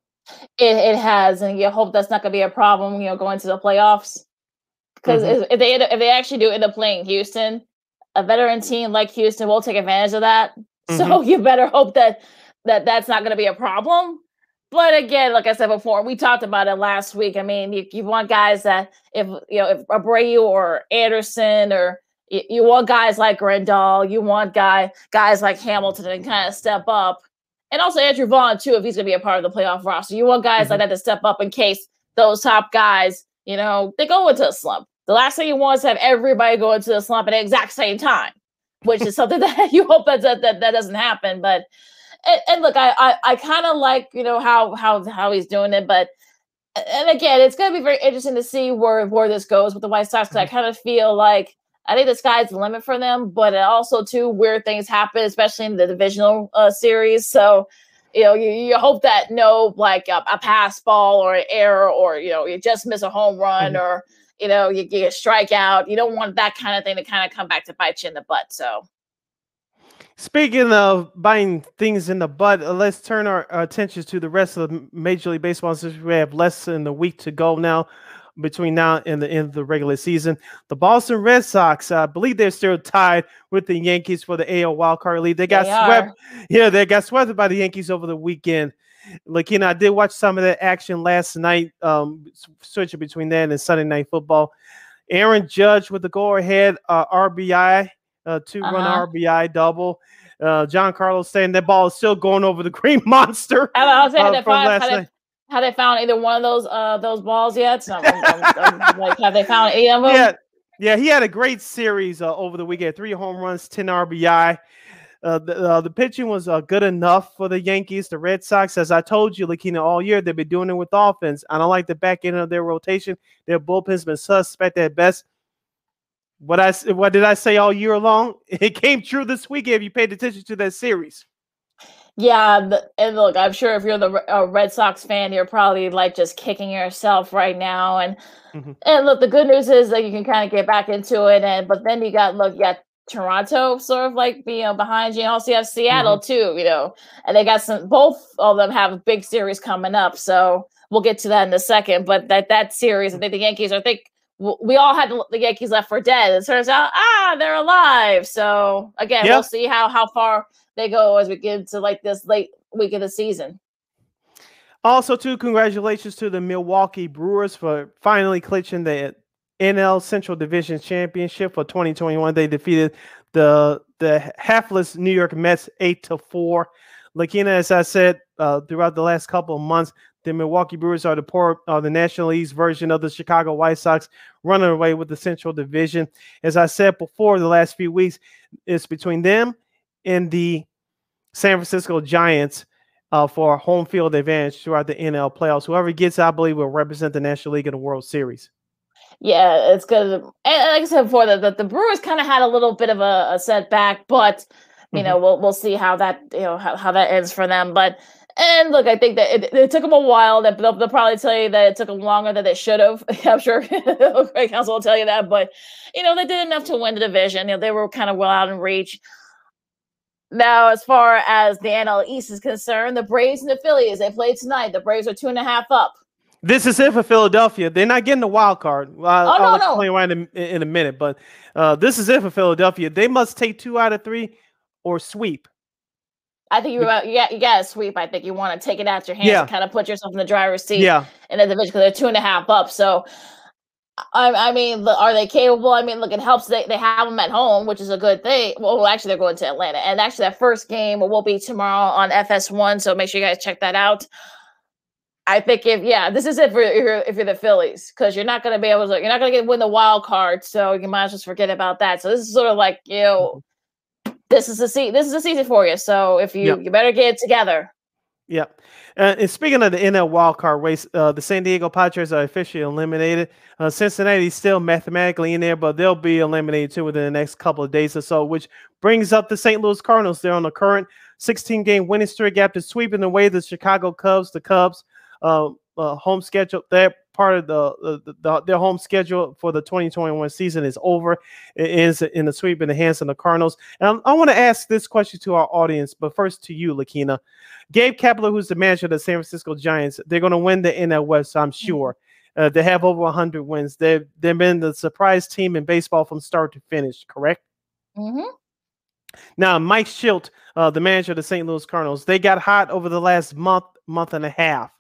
Speaker 2: It, it has, and you hope that's not going to be a problem. You know, going to the playoffs because mm-hmm. if they if they actually do end up playing Houston, a veteran team like Houston will take advantage of that. Mm-hmm. So you better hope that that that's not going to be a problem. But again, like I said before, we talked about it last week. I mean, you, you want guys that if you know if Abreu or Anderson or you, you want guys like Grandal, you want guy guys like Hamilton to kind of step up, and also Andrew Vaughn too if he's going to be a part of the playoff roster. You want guys mm-hmm. like that to step up in case those top guys, you know, they go into a slump. The last thing you want is to have everybody go into the slump at the exact same time, which is something that you hope that that, that, that doesn't happen. But and, and look, I I, I kind of like you know how how how he's doing it, but and again, it's going to be very interesting to see where where this goes with the White Sox. Because I mm-hmm. kind of feel like I think the sky's the limit for them, but also too weird things happen, especially in the divisional uh, series. So you know, you, you hope that no like a, a pass ball or an error or you know you just miss a home run mm-hmm. or you know you, you strike out. You don't want that kind of thing to kind of come back to bite you in the butt. So
Speaker 1: Speaking of biting things in the butt, uh, let's turn our, our attention to the rest of the Major League Baseball since we have less than a week to go now between now and the end of the regular season. The Boston Red Sox, I believe they're still tied with the Yankees for the AL wildcard lead. They got they swept. Yeah, they got swept by the Yankees over the weekend. Like, you know, I did watch some of that action last night, um, switching between that and Sunday night football. Aaron Judge with the go ahead uh, RBI uh, two uh-huh. run RBI double. Uh, Carlos saying that ball is still going over the Green Monster.
Speaker 2: I was saying uh, have, they, have they found either one of those uh those balls yet? So I'm, I'm, I'm, like, have they found eight of them?
Speaker 1: Yeah, yeah. He had a great series uh, over the weekend. Three home runs, ten RBI. Uh, the, uh, the pitching was uh, good enough for the Yankees. The Red Sox, as I told you, Lakina, all year they've been doing it with offense. I don't like the back end of their rotation. Their bullpen's been suspect at best what I what did I say all year long? It came true this weekend if you paid attention to that series.
Speaker 2: Yeah, the, and look, I'm sure if you're the uh, Red Sox fan, you're probably like just kicking yourself right now. And mm-hmm. and look, the good news is that you can kind of get back into it. And but then you got look, you got Toronto sort of like you know behind you, and also you have Seattle mm-hmm. too. You know, and they got some. Both of them have a big series coming up, so we'll get to that in a second. But that that series, I think the Yankees. I think we all had the Yankees left for dead. It turns out, ah, they're alive. So again, yep. we'll see how how far they go as we get to like this late week of the season.
Speaker 1: Also, too, congratulations to the Milwaukee Brewers for finally clinching the NL Central Division Championship for 2021. They defeated the the halfless New York Mets eight to four. Lakina, as I said uh, throughout the last couple of months, the Milwaukee Brewers are the poor, uh, the National League's version of the Chicago White Sox, running away with the Central Division. As I said before, the last few weeks, it's between them and the San Francisco Giants uh, for home field advantage throughout the NL playoffs. Whoever gets, I believe, will represent the National League in the World Series.
Speaker 2: Yeah, it's good. And like I said before, the, the, the Brewers kind of had a little bit of a, a setback, but you mm-hmm. know, we'll we'll see how that you know how, how that ends for them. But and look, I think that it, it took them a while. That they'll, they'll, probably tell you that it took them longer than they should have. I'm sure Craig Counsell will tell you that. But you know, they did enough to win the division. You know, they were kind of well out in reach. Now, as far as the NL East is concerned, the Braves and the Phillies they played tonight. The Braves are two and a half up.
Speaker 1: This is it for Philadelphia. They're not getting the wild card. oh, I'll no, no. explain why in a, in a minute. But uh, this is it for Philadelphia. They must take two out of three or sweep.
Speaker 2: I think you got you got you got to sweep. I think you want to take it out your hands yeah. and kind of put yourself in the driver's seat.
Speaker 1: Yeah.
Speaker 2: in the division because they're two and a half up. So, I, I mean, are they capable? I mean, look, it helps they, they have them at home, which is a good thing. Well, actually, they're going to Atlanta, and actually, that first game will be tomorrow on FS1. So make sure you guys check that out. I think if yeah, this is it for if you're, if you're the Phillies because you're not going to be able to you're not going to get win the wild card, so you might as well just forget about that. So this is sort of like you know mm-hmm this is a se- this is a season for you. So if you yep. you better get it together.
Speaker 1: Yep. Uh, and speaking of the NL wildcard race, uh, the San Diego Padres are officially eliminated. Uh, Cincinnati's still mathematically in there, but they'll be eliminated too within the next couple of days or so, which brings up the St. Louis Cardinals. They're on the current 16 game winning streak after sweeping away the Chicago Cubs. The Cubs uh, uh, home schedule, they're part of the, the, the their home schedule for the 2021 season is over. It ends in the sweep in the hands of the Cardinals. And I, I want to ask this question to our audience, but first to you, Lakina. Gabe Kapler, who's the manager of the San Francisco Giants, they're going to win the NL West, I'm
Speaker 2: Mm-hmm.
Speaker 1: sure. Uh, they have over 100 wins. They've they've been the surprise team in baseball from start to finish. Correct.
Speaker 2: Mm-hmm.
Speaker 1: Now, Mike Shildt, uh, the manager of the St. Louis Cardinals, they got hot over the last month, month and a half.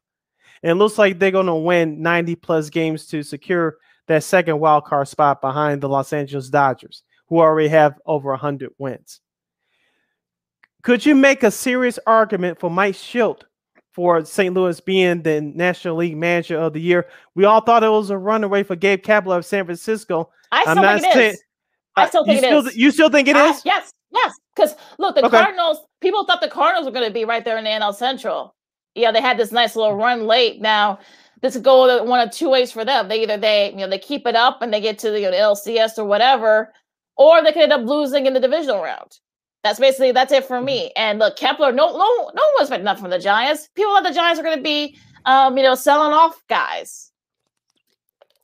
Speaker 1: And it looks like they're going to win 90 plus games to secure that second wild card spot behind the Los Angeles Dodgers, who already have over 100 wins. Could you make a serious argument for Mike Shildt for St. Louis being the National League Manager of the Year? We all thought it was a runaway for Gabe Kapler of San Francisco.
Speaker 2: I
Speaker 1: I'm
Speaker 2: still
Speaker 1: not
Speaker 2: think it
Speaker 1: saying-
Speaker 2: is. I still uh, think
Speaker 1: you
Speaker 2: it
Speaker 1: still,
Speaker 2: is.
Speaker 1: You still think it
Speaker 2: I-
Speaker 1: is?
Speaker 2: yes, yes. Because look, the
Speaker 1: Okay.
Speaker 2: Cardinals. People thought the Cardinals were going to be right there in the NL Central. Yeah, they had this nice little run late. Now this could go one of two ways for them. They either they you know they keep it up and they get to the, you know, the LCS or whatever, or they could end up losing in the divisional round. That's basically that's it
Speaker 1: Mm-hmm.
Speaker 2: for me. And look, Kepler, no, no, no one was expecting nothing from the Giants. People thought the Giants were going to be, um, you know, selling off guys.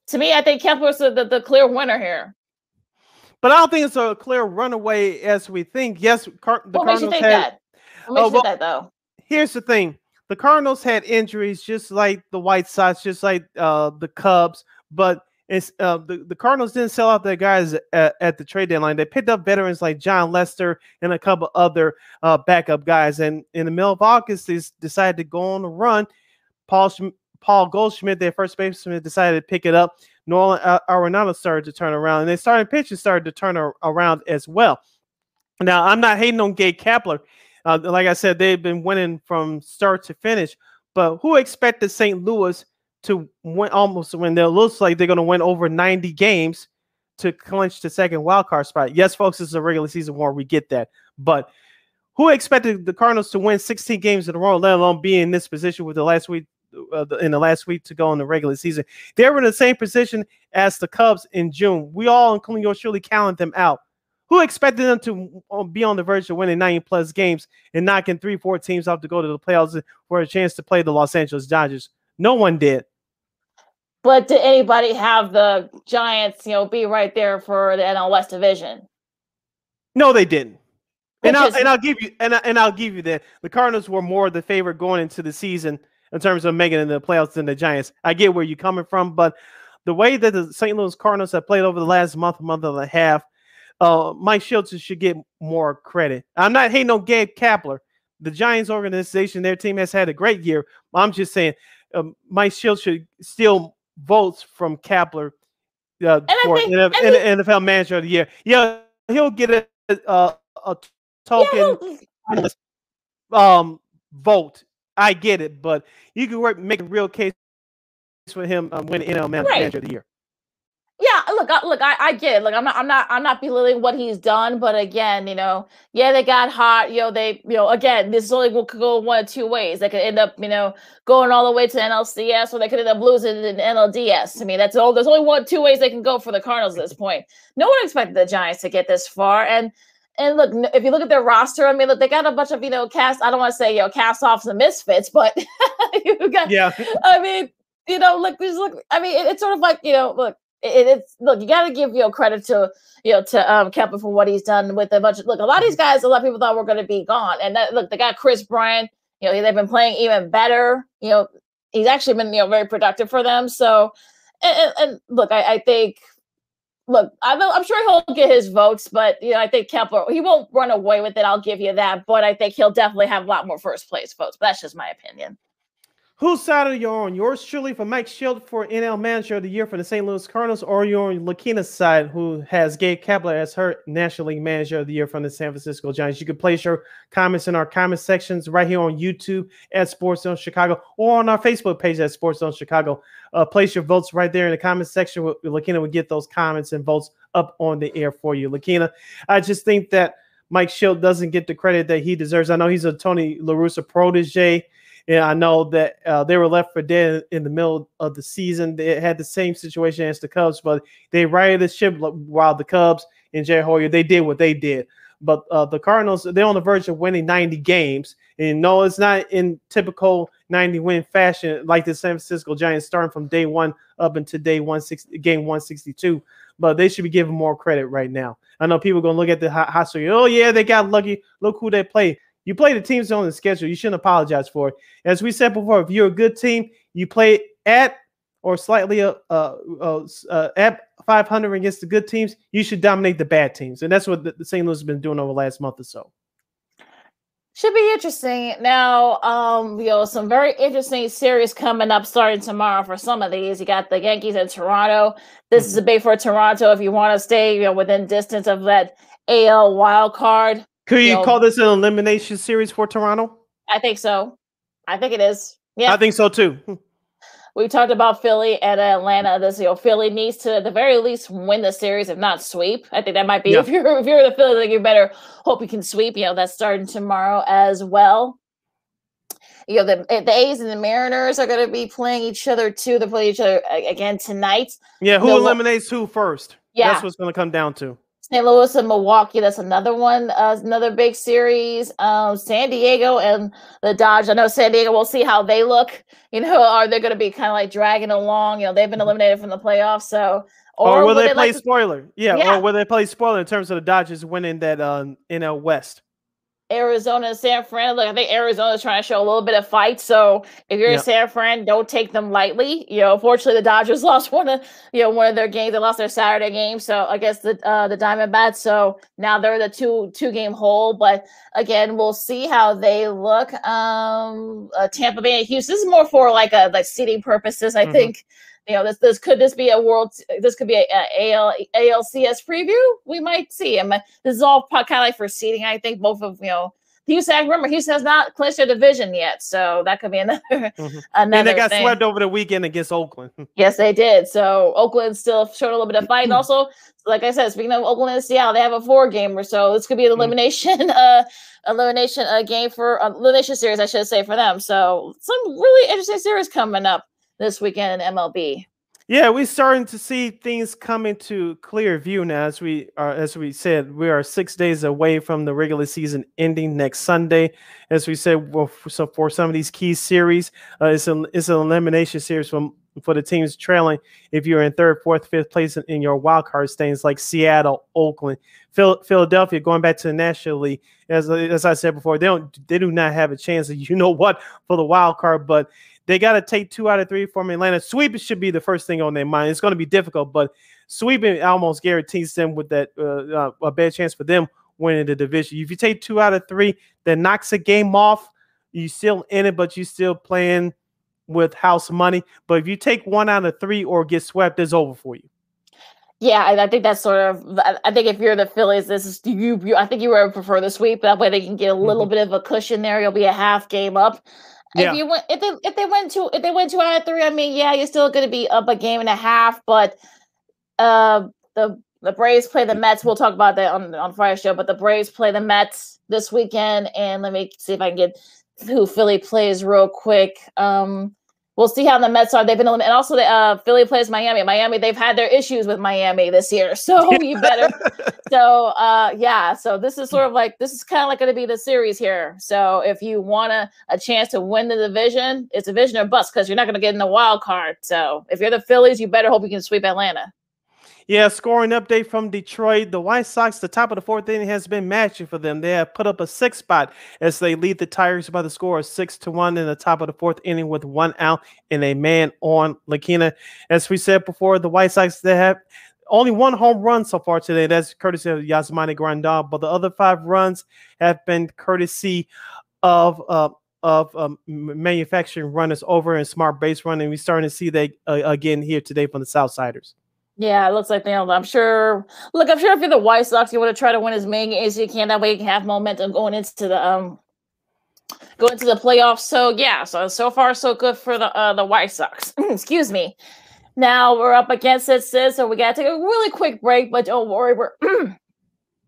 Speaker 2: To me, I think Kepler's the, the, the clear winner here.
Speaker 1: But I don't think it's a clear runaway as we think. Yes, Car- the
Speaker 2: What makes you
Speaker 1: Cardinals
Speaker 2: think
Speaker 1: had.
Speaker 2: that? What makes
Speaker 1: Oh,
Speaker 2: you
Speaker 1: well-
Speaker 2: think that though?
Speaker 1: Here's the thing: the Cardinals had injuries, just like the White Sox, just like uh, the Cubs. But it's uh, the the Cardinals didn't sell out their guys at, at the trade deadline. They picked up veterans like Jon Lester and a couple other uh, backup guys. And in the middle of August, they decided to go on a run. Paul Schm- Paul Goldschmidt, their first baseman, decided to pick it up. Nolan uh, Arenado started to turn around, and they started pitching started to turn ar- around as well. Now, I'm not hating on Gabe Kapler. Uh, like I said, they've been winning from start to finish. But who expected St. Louis to win almost when It looks like they're going to win over 90 games to clinch the second wild card spot. Yes, folks, this is a regular season war. We get that. But who expected the Cardinals to win 16 games in a row, let alone be in this position with the last week? Uh, in the last week to go in the regular season, they were in the same position as the Cubs in June. We all, including yours truly, counted them out. Who expected them to uh, be on the verge of winning 90 plus games and knocking three, four teams off to go to the playoffs for a chance to play the Los Angeles Dodgers? No one did.
Speaker 2: But did anybody have the Giants, you know, be right there for the NL West division?
Speaker 1: No, they didn't. And I'll,
Speaker 2: is-
Speaker 1: and I'll give you and, I, and I'll give you that the Cardinals were more the favorite going into the season in terms of making it in the playoffs than the Giants. I get where you're coming from, but the way that the St. Louis Cardinals have played over the last month, month and a half, uh, Mike Schultz should get more credit. I'm not hating on Gabe Kapler. The Giants organization, their team has had a great year. I'm just saying, um, Mike Schultz should steal votes from Kapler uh, for
Speaker 2: think-
Speaker 1: NF-
Speaker 2: and
Speaker 1: NFL Manager of the Year. Yeah, he'll get a, a, a token
Speaker 2: Yeah,
Speaker 1: um vote. I get it, but you can work, make a real case for him um, winning NL Man-
Speaker 2: Right.
Speaker 1: Manager of the Year.
Speaker 2: Yeah. Look, I, look, I, I get it. Look, I'm not, I'm not, I'm not belittling what he's done. But again, you know, yeah, they got hot. You know, they, you know, again, this is only could go one of two ways. They could end up, you know, going all the way to NLCS, or they could end up losing in NLDS. I mean, that's all. There's only one, two ways they can go for the Cardinals at this point. No one expected the Giants to get this far, and. And look, if you look at their roster, I mean, look, they got a bunch of, you know, cast, I don't want to say, you know, cast offs and misfits, but you got,
Speaker 1: Yeah,
Speaker 2: I mean, you know, look, just look. I mean, it, it's sort of like you know, look, it, it's look. You got to give you know credit to you know to um Kepler for what he's done with a bunch of look. A lot of these guys, a lot of people thought were going to be gone, and that look, they got Kris Bryant. You know, they've been playing even better. You know, he's actually been you know very productive for them. So, and, and, and look, I, I think. Look, I'm, I'm sure he'll get his votes, but you know, I think Kepler he won't run away with it. I'll give you that, but I think he'll definitely have a lot more first place votes. But that's just my opinion.
Speaker 1: Whose side are you on? Yours truly for Mike Shildt for NL Manager of the Year for the St. Louis Cardinals, or you're on Lakina's side, who has Gabe Kapler as her National League Manager of the Year from the San Francisco Giants? You can place your comments in our comment sections right here on YouTube at Sports Zone Chicago or on our Facebook page at Sports Zone Chicago. Uh, place your votes right there in the comment section. Lakina will get those comments and votes up on the air for you. Lakina, I just think that Mike Shildt doesn't get the credit that he deserves. I know he's a Tony La Russa protege. And I know that uh, they were left for dead in the middle of the season. They had the same situation as the Cubs, but they righted the ship while the Cubs and Jed Hoyer they did what they did. but uh, the Cardinals they're on the verge of winning 90 games. And no, it's not in typical 90 win fashion like the San Francisco Giants starting from day one up until day 160 game 162. But they should be given more credit right now. I know people are gonna look at the hot, hot streak. Oh yeah, they got lucky. Look who they play. You play the teams on the schedule. You shouldn't apologize for it. As we said before, if you're a good team, you play at or slightly uh, uh, uh, uh, at 500 against the good teams, you should dominate the bad teams, and that's what the, the St. Louis has been doing over the last month or so.
Speaker 2: Should be interesting. Now, um, you know, some very interesting series coming up starting tomorrow for some of these. You got the Yankees in Toronto. This mm-hmm. is a big for Toronto if you want to stay, you know, within distance of that AL wild card.
Speaker 1: Could you, you know, call this an elimination series for Toronto?
Speaker 2: I think so. I think it is. Yeah.
Speaker 1: I think so too.
Speaker 2: we talked about Philly and Atlanta. This, you know, Philly needs to at the very least win the series, if not sweep. I think that might be yeah. if you're if you're the Philly, like you better hope you can sweep. You know, that's starting tomorrow as well. You know, the the A's and the Mariners are going to be playing each other too. They're playing each other again tonight.
Speaker 1: Yeah, who eliminates who first? Yeah, that's what's going to come down to.
Speaker 2: St. Louis and Milwaukee. That's another one, uh, another big series. Um, San Diego and the Dodgers. I know San Diego. We'll see how they look. You know, are they going to be kind of like dragging along? You know, they've been mm-hmm. eliminated from the playoffs. So,
Speaker 1: or, or will they, play like spoiler? Yeah, yeah, or will they play spoiler in terms of the Dodgers winning that uh, NL West?
Speaker 2: Arizona San Fran. Look, I think Arizona's trying to show a little bit of fight. So if you're yep. in San Fran, don't take them lightly. You know, fortunately, the Dodgers lost one of you know one of their games. They lost their Saturday game, so against the uh, the Diamondbacks. So now they're the two two game hole. But again, we'll see how they look. Um, uh, Tampa Bay and Houston. This is more for like a like seating purposes. I mm-hmm. think you know, this this could this be a world? This could be a, a AL, ALCS preview. We might see. him. this is all kind of like for seeding. I think both of you know. Houston, remember, Houston has not clinched a division yet, so that could be another. Mm-hmm. another
Speaker 1: and they got
Speaker 2: thing.
Speaker 1: swept over the weekend against Oakland.
Speaker 2: yes, they did. So Oakland still showed a little bit of fight. And also, like I said, speaking of Oakland and Seattle, they have a four gamer, so this could be an mm. elimination, uh, elimination uh, game for uh, elimination series, I should say, for them. So some really interesting series coming up this weekend in MLB.
Speaker 1: Yeah, we're starting to see things come into clear view now. As we are, as we said, we are six days away from the regular season ending next Sunday. As we said, well, for, so for some of these key series, uh, it's an it's an elimination series from for the teams trailing. If you're in third, fourth, fifth place in, in your wild card standings, like Seattle, Oakland, Phil, Philadelphia, going back to the National League, as as I said before, they don't they do not have a chance. Of, you know what for the wild card, but they got to take two out of three from Atlanta. Sweep should be the first thing on their mind. It's going to be difficult, but sweeping almost guarantees them with that uh, uh, a bad chance for them winning the division. If you take two out of three, that knocks a game off. You still in it, but you still playing with house money. But if you take one out of three or get swept, it's over for you.
Speaker 2: Yeah, I think that's sort of. I think if you're the Phillies, this is you. you I think you would prefer the sweep. That way, they can get a little mm-hmm. bit of a cushion there. You'll be a half game up. Yeah. If you went, if they if they went to if they went two out of three, I mean, yeah, you're still going to be up a game and a half. But uh, the the Braves play the Mets. We'll talk about that on on Friday show. But the Braves play the Mets this weekend, and let me see if I can get who Philly plays real quick. Um, we'll see how the Mets are. They've been and also the uh, Philly plays Miami. Miami, they've had their issues with Miami this year, so you better. so uh, yeah, so this is sort of like this is kind of like going to be the series here. So if you want a, a chance to win the division, it's a division or bust because you're not going to get in the wild card. So if you're the Phillies, you better hope you can sweep Atlanta.
Speaker 1: Yeah, scoring update from Detroit. The White Sox, the top of the fourth inning has been matching for them. They have put up a six spot as they lead the Tigers by the score of six to one in the top of the fourth inning with one out and a man on Lakina. As we said before, the White Sox they have only one home run so far today. That's courtesy of Yasmani Grandal, but the other five runs have been courtesy of uh, of um, manufacturing runners over and smart base running. We're starting to see that uh, again here today from the Southsiders.
Speaker 2: Yeah, it looks like they. I'm sure. Look, I'm sure if you're the White Sox, you want to try to win as many as you can. That way, you can have momentum going into the um, going into the playoffs. So yeah, so so far so good for the uh, the White Sox. Excuse me. Now we're up against it, sis. So we got to take a really quick break, but don't worry, we're.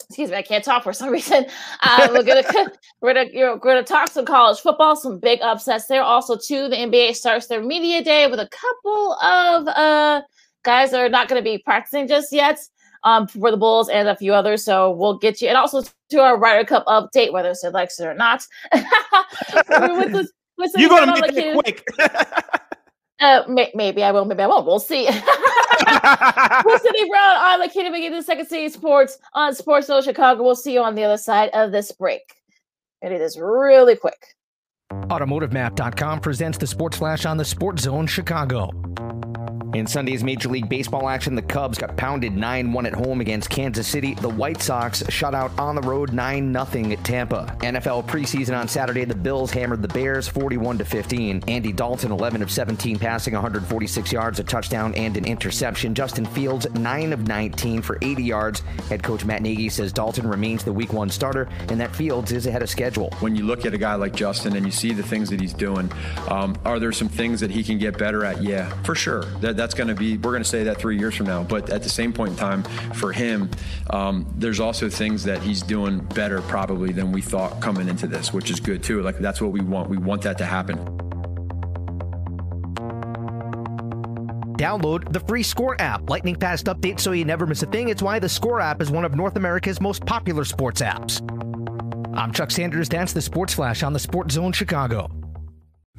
Speaker 2: excuse me, I can't talk for some reason. Uh, we're gonna we're gonna you know, we're gonna talk some college football, some big upsets there. Also, too, the NBA starts their media day with a couple of uh guys are not going to be practicing just yet um, for the Bulls and a few others. So we'll get you, and also to our Ryder Cup update, whether it's likes it or not. with
Speaker 1: this, with You're gonna make it quick.
Speaker 2: Uh, may- maybe I will, maybe I won't. We'll see. we'll Sydney Brown on the Kingdom begin the second city sports on Sports Zone Chicago. We'll see you on the other side of this break. And it is really quick.
Speaker 3: AutomotiveMap.com presents the Sports Flash on the Sports Zone Chicago. In Sunday's Major League Baseball action, the Cubs got pounded 9 1 at home against Kansas City. The White Sox shut out on the road 9 0 at Tampa. NFL preseason on Saturday, the Bills hammered the Bears 41 15. Andy Dalton, 11 of 17, passing 146 yards, a touchdown, and an interception. Justin Fields, 9 of 19 for 80 yards. Head coach Matt Nagy says Dalton remains the week one starter and that Fields is ahead of schedule.
Speaker 4: When you look at a guy like Justin and you see the things that he's doing, um, are there some things that he can get better at? Yeah, for sure. That, that's going to be, we're going to say that three years from now. But at the same point in time, for him, um, there's also things that he's doing better probably than we thought coming into this, which is good too. Like that's what we want. We want that to happen.
Speaker 3: Download the free Score app. Lightning fast updates so you never miss a thing. It's why the Score app is one of North America's most popular sports apps. I'm Chuck Sanders. That's the Sports Flash on the Sports Zone Chicago.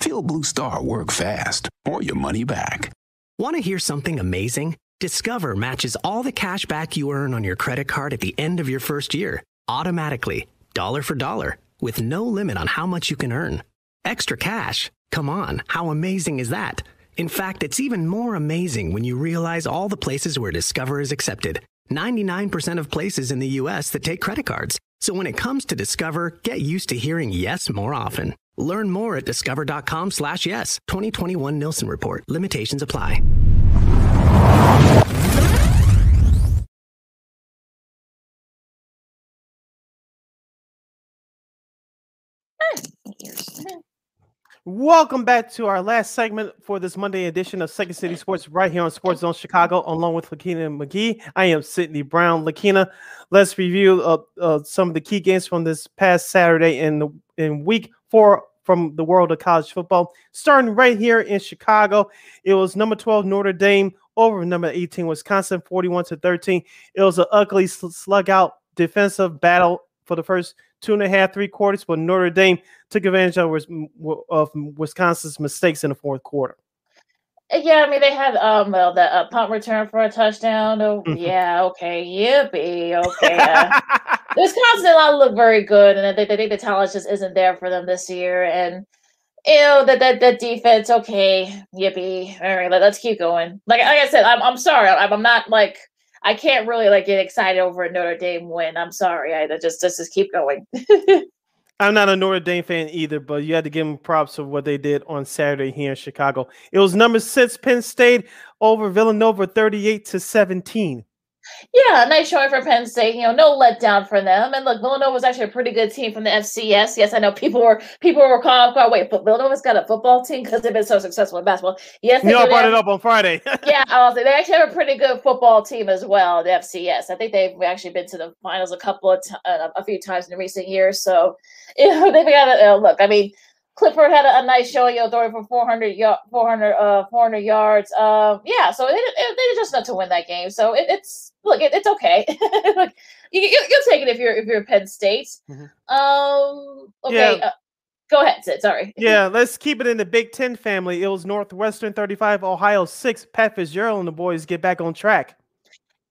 Speaker 5: Feel Blue Star work fast or your money back.
Speaker 6: Want to hear something amazing? Discover matches all the cash back you earn on your credit card at the end of your first year, automatically, dollar for dollar, with no limit on how much you can earn. Extra cash? Come on, how amazing is that? In fact, it's even more amazing when you realize all the places where Discover is accepted. 99% of places in the US that take credit cards. So when it comes to Discover, get used to hearing yes more often. Learn more at discover.com slash yes. 2021 Nielsen Report. Limitations apply.
Speaker 1: Welcome back to our last segment for this Monday edition of Second City Sports right here on Sports Zone Chicago, along with Lakina McGee. I am Sydney Brown. Lakina, let's review uh, uh, some of the key games from this past Saturday in the in week four from the world of college football. Starting right here in Chicago, it was number 12 Notre Dame over number 18 Wisconsin, 41 to 13. It was an ugly slug out defensive battle for the first two and a half, three quarters, but Notre Dame took advantage of, of Wisconsin's mistakes in the fourth quarter.
Speaker 2: Uh, yeah, I mean they had um well, the uh, punt return for a touchdown. Oh mm-hmm. yeah, okay, yippee, okay. Uh, Wisconsin a lot look very good, and they, they think the talent just isn't there for them this year. And you know that that that defense, okay, yippee. All right, let, us keep going. Like like I said, I'm I'm sorry, I'm, I'm not like I can't really like get excited over a Notre Dame win. I'm sorry. I just just just keep going.
Speaker 1: I'm not a Notre Dame fan either, but you had to give them props for what they did on Saturday here in Chicago. It was number six Penn State over Villanova, 38 to 17.
Speaker 2: Yeah, nice showing for Penn State. You know, no letdown for them. And look, Villanova was actually a pretty good team from the FCS. Yes, I know people were people were calling, oh, wait, but Villanova's got a football team because they've been so successful in basketball. Yes,
Speaker 1: you all brought it up on Friday.
Speaker 2: yeah, I was they actually have a pretty good football team as well. The FCS. I think they've actually been to the finals a couple of t- uh, a few times in recent years. So, you know, they've got a uh, look. I mean. Clifford had a, a, nice showing, you know, throwing for 400, 400, uh, 400 yards. Uh, yeah, so it, it, they just not to win that game. So it, it's look, it, it's okay. you, will take it if you're if you're Penn State. Mm-hmm. Um, okay. Yeah. Uh, go ahead, Sid. Sorry.
Speaker 1: Yeah, let's keep it in the Big Ten family. It was Northwestern 35, Ohio 6. Pat Fitzgerald and the boys get back on track.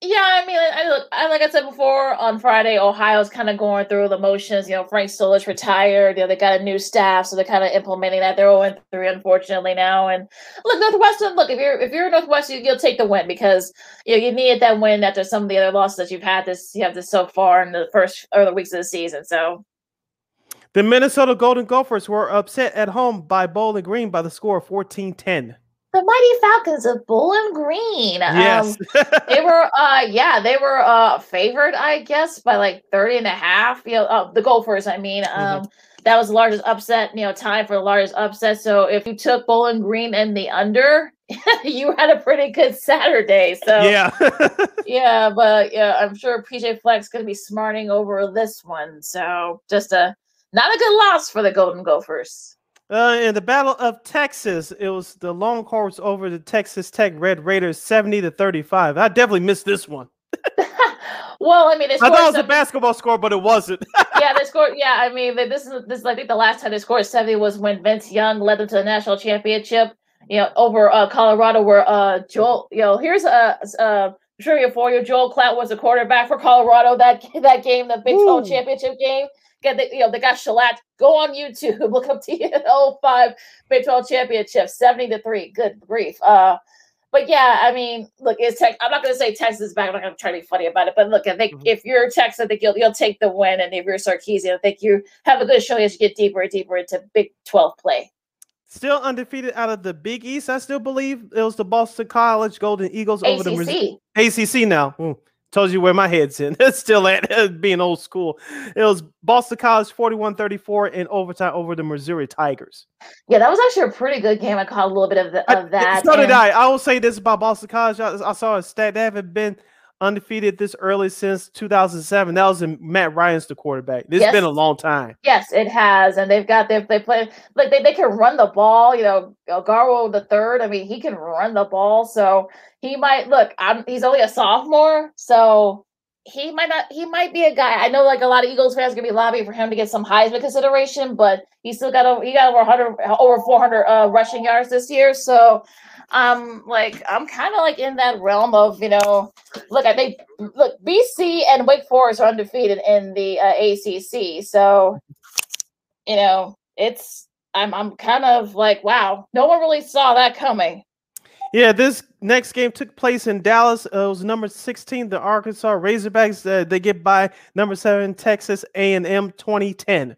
Speaker 2: Yeah, I mean, I, I, like I said before on Friday, Ohio's kind of going through the motions. You know, Frank Solich retired. You know, they got a new staff, so they're kind of implementing that. They're 0 3, unfortunately, now. And look, Northwestern. Look, if you're if you're Northwestern, you'll take the win because you know you needed that win after some of the other losses that you've had this you have this so far in the first early weeks of the season. So.
Speaker 1: The Minnesota Golden Gophers were upset at home by Bowling Green by the score of 14 10.
Speaker 2: The Mighty Falcons of Bowling Green.
Speaker 1: Yes.
Speaker 2: Um, they were, uh, yeah, they were uh, favored, I guess, by like 30 and a half. You know, uh, the Gophers, I mean. Um,
Speaker 1: Mhm.
Speaker 2: That was the largest upset, you know, time for the largest upset. So if you took Bowling Green and the under, you had a pretty good Saturday. So
Speaker 1: yeah.
Speaker 2: yeah, but yeah, I'm sure PJ Fleck's going to be smarting over this one. So just a not a good loss for the Golden Gophers.
Speaker 1: Uh, in the Battle of Texas, it was the Longhorns over the Texas Tech Red Raiders, seventy to thirty-five. I definitely missed this one.
Speaker 2: Well, I mean,
Speaker 1: I thought it was a basketball score, but it wasn't.
Speaker 2: yeah, they score. Yeah, I mean, this is this. is, I think the last time they scored seventy was when Vince Young led them to the national championship. You know, over uh, Colorado, where uh, Joel. You know, here's a, a trivia for you. Joel Klatt was the quarterback for Colorado that that game, the Big Twelve championship game. Get the, you know, they got shellacked. Go on YouTube, look up the 05 Big 12 championship, 70 to 3. Good grief. Uh, but yeah, I mean, look, it's tech. I'm not going to say Texas is back. I'm not going to try to be funny about it. But look, I think if you're Texas, I think you'll you'll take the win, and if you're Sarkisian, I think you have a good showing as you get deeper and deeper into Big 12 play.
Speaker 1: Still undefeated out of the Big East, I still believe it was the Boston College Golden Eagles over the
Speaker 2: ACC.
Speaker 1: ACC now. Tells you where my head's in. It's still at being old school. It was Boston College 41-34 in overtime over the Missouri Tigers.
Speaker 2: Yeah, that was actually a pretty good game. I caught a little bit of, the, of that.
Speaker 1: So did
Speaker 2: and-
Speaker 1: I. I will say this about Boston College. I, I saw a stat. They haven't been undefeated this early since 2007. That was in Matt Ryan's the quarterback. It's
Speaker 2: Yes.
Speaker 1: been a long time.
Speaker 2: Yes, it has, and they've got they they play like they, they can run the ball. You know, Garwo the third. I mean, he can run the ball, so he might look. I'm, he's only a sophomore, so he might not. He might be a guy. I know, like a lot of Eagles fans are gonna be lobbying for him to get some Heisman consideration, but he still got over. He got over 100, over 400 uh, rushing yards this year. So, um, like I'm kind of like in that realm of you know, look, I think look BC and Wake Forest are undefeated in the uh, ACC, so you know, it's I'm I'm kind of like, wow, no one really saw that coming.
Speaker 1: Yeah, this next game took place in Dallas. Uh, it was number 16, the Arkansas Razorbacks. Uh, they get by number seven, Texas A&M 2010.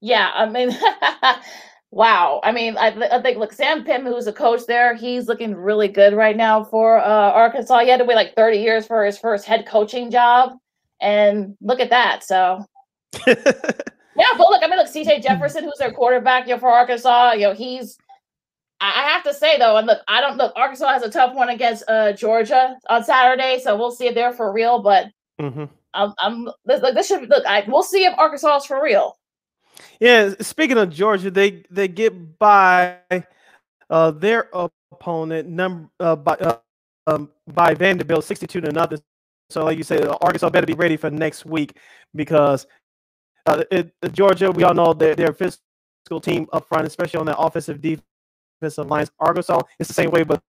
Speaker 2: Yeah, I mean, wow. I mean, I, I think look, Sam Pittman, who's a coach there, he's looking really good right now for uh, Arkansas. He had to wait like 30 years for his first head coaching job, and look at that. So. Yeah, but look, I mean, look, CJ Jefferson, who's their quarterback, you know, for Arkansas, you know, he's. I I have to say though, and look, I don't look. Arkansas has a tough one against uh, Georgia on Saturday, so we'll see if they're for real. But
Speaker 1: Mhm.
Speaker 2: I'm, I'm this, look, this should look. I, we'll see if Arkansas is for real.
Speaker 1: Yeah, speaking of Georgia, they they get by uh, their opponent number uh, by uh, um, by Vanderbilt 62 to nothing. So, like you said, Arkansas better be ready for next week because uh, it, Georgia, we all know that their physical team up front, especially on the offensive defensive lines. Arkansas is the same way, but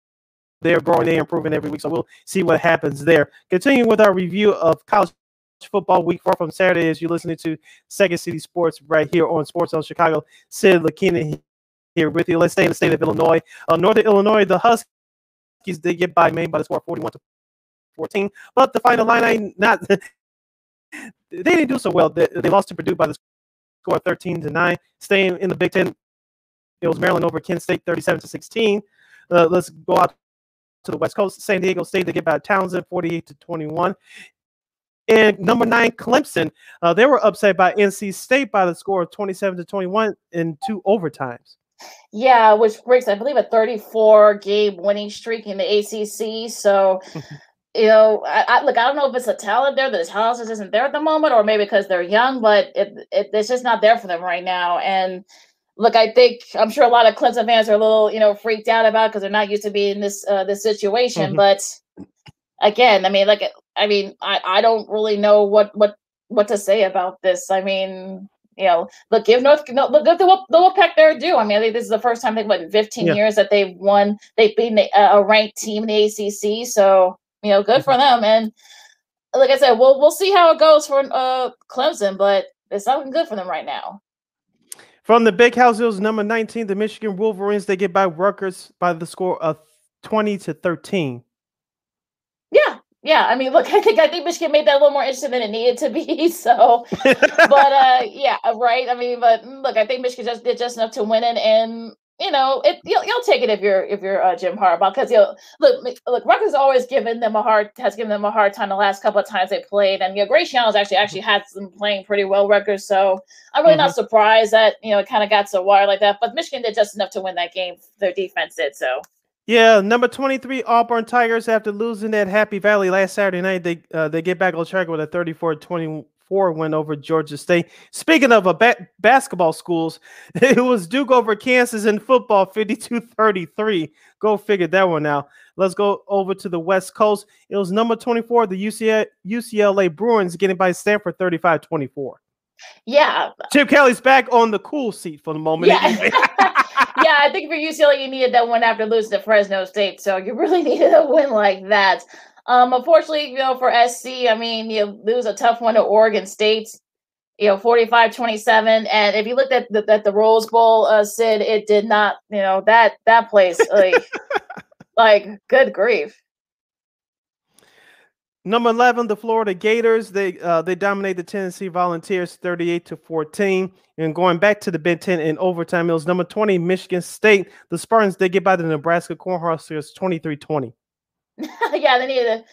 Speaker 1: they're growing, they're improving every week. So we'll see what happens there. Continuing with our review of college football week four from Saturday as you're listening to Second City Sports right here on Sports on Chicago. Sid Lakina here with you. Let's stay in the state of Illinois. Uh, Northern Illinois, the Huskies, they get by Maine by the score 41 to 14. But the final line, I not they didn't do so well. They, they lost to Purdue by the score of 13 to 9. Staying in the Big Ten, it was Maryland over Kent State 37 to 16. Uh, let's go out to the West Coast. San Diego State, they get by Towson 48 to 21. And number nine, Clemson, uh, they were upset by NC State by the score of 27 to 21 in two overtimes.
Speaker 2: Yeah, which breaks, I believe, a 34 game winning streak in the ACC. So, you know, I, I, look, I don't know if it's a talent there, that the talent just isn't there at the moment, or maybe because they're young, but it, it, it's just not there for them right now. And look, I think I'm sure a lot of Clemson fans are a little, you know, freaked out about because they're not used to being in this uh, this situation.
Speaker 1: Mhm.
Speaker 2: But again, I mean, like, I mean, I, I don't really know what what what to say about this. I mean, you know, look, give North, no, look, give the Wolf- the Wolfpack their due. I mean, I think this is the first time they what in 15
Speaker 1: Yeah.
Speaker 2: years that they've won, they've been a, a ranked team in the ACC. So you know, good for them. And like I said, we'll we'll see how it goes for uh Clemson, but it's not looking good for them right now.
Speaker 1: From the Big House, was number 19, the Michigan Wolverines. They get by Rutgers by the score of 20 to 13.
Speaker 2: Yeah, yeah. I mean, look, I think I think Michigan made that a little more interesting than it needed to be. So, but uh, yeah, right. I mean, but mm, look, I think Michigan just did just enough to win it, and you know, it you'll, you'll take it if you're if you're uh, Jim Harbaugh because you know, look look Rutgers always given them a hard has given them a hard time the last couple of times they played, and you know, Greg Schiano's actually actually had them playing pretty well Rutgers, so I'm really mm-hmm. not surprised that you know it kind of got so wire like that. But Michigan did just enough to win that game. Their defense did so.
Speaker 1: Yeah, number 23 Auburn Tigers after losing at Happy Valley last Saturday night, they uh, they get back on track with a 34-20 four win over Georgia State. Speaking of a ba- basketball schools, it was Duke over Kansas in football 52 33. Go figure that one out. Let's go over to the West Coast. It was number 24, the UCLA, UCLA Bruins getting by Stanford 35 24.
Speaker 2: Yeah.
Speaker 1: Chip Kelly's back on the cool seat for the moment.
Speaker 2: Yeah. yeah, I think for UCLA, you needed that one after losing to Fresno State. So you really needed a win like that. Um, unfortunately, you know, for SC, I mean, you lose a tough one to Oregon State, you know, 45 27. And if you looked at the, at the Rose Bowl, uh, Sid, it did not, you know, that that place, like, like good grief.
Speaker 1: Number 11, the Florida Gators. They uh, they dominate the Tennessee Volunteers 38 to 14. And going back to the Big Ten in overtime, it was number 20, Michigan State. The Spartans, they get by the Nebraska Cornhuskers 23 20.
Speaker 2: yeah, they needed.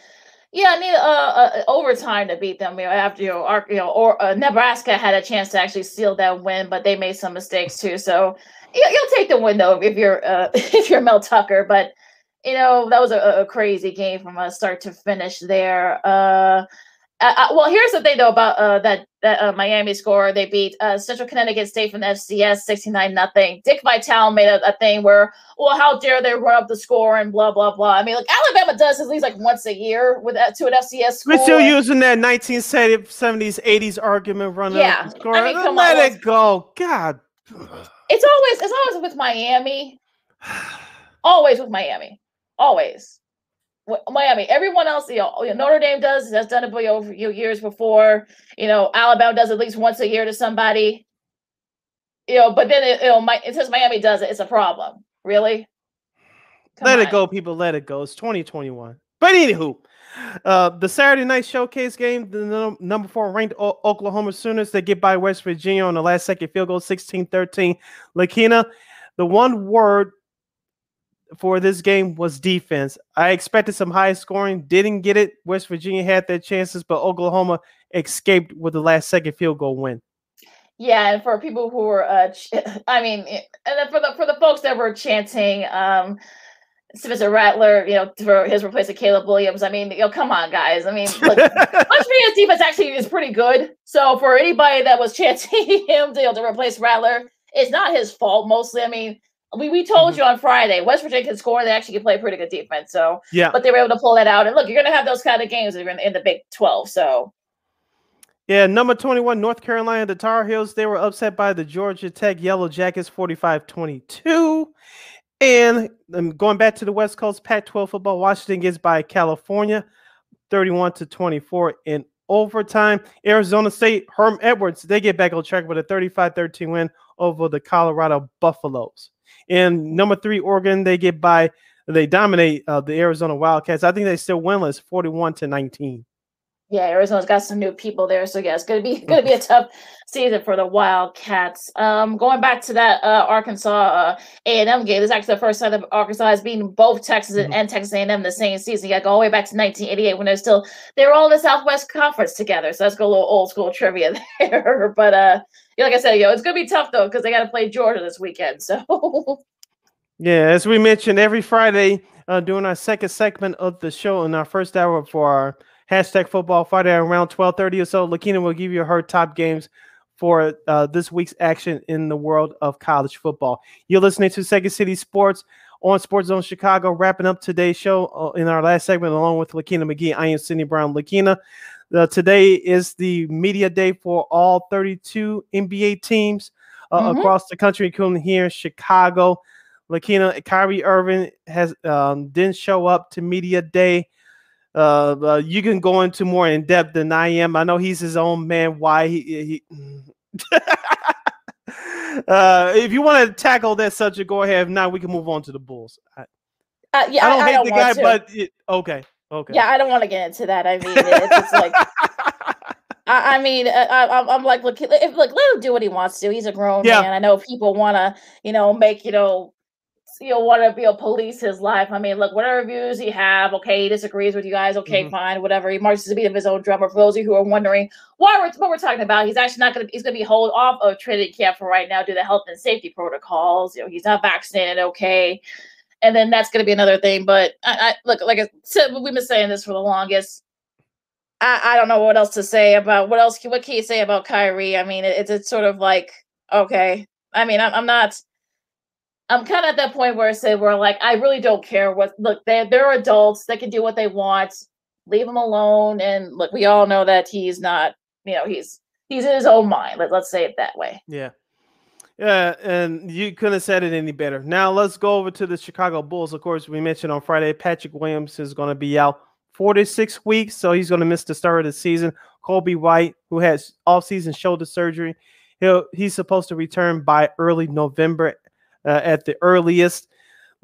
Speaker 2: Yeah, I need uh, uh, overtime to beat them. You know, after you know, you know, or uh, Nebraska had a chance to actually seal that win, but they made some mistakes too. So you, will take the win though if you're uh, if you're Mel Tucker. But you know that was a, a crazy game from a start to finish there. Uh, uh, well, here's the thing though about uh, that that uh, Miami score. They beat uh, Central Connecticut State from the FCS 69 nothing. Dick Vitale made a, a, thing where, well, how dare they run up the score and blah blah blah. I mean, like Alabama does at least like once a year with that to an FCS score.
Speaker 1: We're still using that 1970s, 80s argument running
Speaker 2: yeah.
Speaker 1: up the score. I mean, come Let on, it go. God.
Speaker 2: It's always it's always with Miami. always with Miami. Always. Miami. Everyone else, you know, Notre Dame does has done it over years before. You know, Alabama does at least once a year to somebody. You know, but then it, you know, my, it says Miami does it. It's a problem. Really?
Speaker 1: Come let on. it go, people. Let it go. It's 2021. But anywho, uh, the Saturday night showcase game, the number four ranked o- Oklahoma Sooners, they get by West Virginia on the last second field goal, 16 13. Lakina, the one word for this game was defense. I expected some high scoring, didn't get it. West Virginia had their chances, but Oklahoma escaped with the last second field goal win.
Speaker 2: Yeah, and for people who were, uh, ch- I mean, and then for the for the folks that were chanting, um, Spencer Rattler, you know, for his replacement Caleb Williams. I mean, you know, come on, guys. I mean, look, West Virginia's defense actually is pretty good. So for anybody that was chanting him to, you know, to replace Rattler, it's not his fault mostly. I mean, we, we told mm-hmm. you on Friday, West Virginia can score. They actually can play pretty good defense. So
Speaker 1: yeah,
Speaker 2: but they were able to pull that out. And look, you're going to have those kind of games in, in the Big Twelve. So
Speaker 1: yeah, number 21, North Carolina, the Tar Heels, they were upset by the Georgia Tech Yellow Jackets 45 22. And um, going back to the West Coast, Pac 12 football, Washington gets by California 31 to 24 in overtime. Arizona State, Herm Edwards, they get back on track with a 35 13 win over the Colorado Buffaloes. And number three, Oregon, they get by, they dominate uh, the Arizona Wildcats. I think they still winless, 41 to 19.
Speaker 2: Yeah, Arizona's got some new people there, so yeah, it's gonna be gonna be a tough season for the Wildcats. Um, going back to that uh, Arkansas uh, A&M game, this is actually the first time that Arkansas has beaten both Texas mm-hmm. and Texas A&M the same season. You got to go all the way back to 1988 when they're still they were all in the Southwest Conference together. So let's go a little old school trivia there. but uh, like I said, yo, it's gonna be tough though because they got to play Georgia this weekend. So.
Speaker 1: yeah, as we mentioned, every Friday uh, during our second segment of the show in our first hour for our hashtag football Friday around 12:30 or so. Lakina will give you her top games for uh, this week's action in the world of college football. You're listening to Second City Sports on Sports Zone Chicago, wrapping up today's show uh, in our last segment along with Lakina McGee. I am Cindy Brown. Lakina, uh, today is the media day for all 32 NBA teams uh, mm-hmm. across the country, including here in Chicago. Lakina, Kyrie Irving has um, didn't show up to media day. Uh, uh, you can go into more in depth than I am. I know he's his own man. Why he, he uh, if you want to tackle that subject, go ahead. If not, we can move on to the Bulls.
Speaker 2: I, uh, yeah, I don't I, hate I don't the guy, to.
Speaker 1: but it, okay, okay.
Speaker 2: Yeah, I don't want to get into that. I mean, it's, it's like I, I, mean, uh, I, I'm like, look, if, look, let him do what he wants to. He's a grown
Speaker 1: Yeah.
Speaker 2: man. I know people want to, you know, make, you know, you know, want to be a police his life. I mean, look, whatever views he have, okay, he disagrees with you guys, okay,
Speaker 1: Mhm.
Speaker 2: fine, whatever. He marches to beat of his own drummer. For those of you who are wondering why we're what we're talking about, he's actually not going to he's going to be hold off of Trinity Camp for right now due to health and safety protocols. You know, he's not vaccinated, okay, and then that's going to be another thing. But I, I look like I said, we've been saying this for the longest. I, I don't know what else to say about what else. What can you say about Kyrie? I mean, it, it's it's sort of like okay. I mean, I'm, I'm not. I'm kind of at that point where I say where like I really don't care what. Look, they they're adults. They can do what they want. Leave them alone. And look, we all know that he's not. You know, he's he's in his own mind. Let, let's say it that way.
Speaker 1: Yeah. Yeah, and you couldn't have said it any better. Now let's go over to the Chicago Bulls. Of course, we mentioned on Friday Patrick Williams is going to be out four to six weeks, so he's going to miss the start of the season. Coby White, who has off-season shoulder surgery, he'll he's supposed to return by early November uh, at the earliest.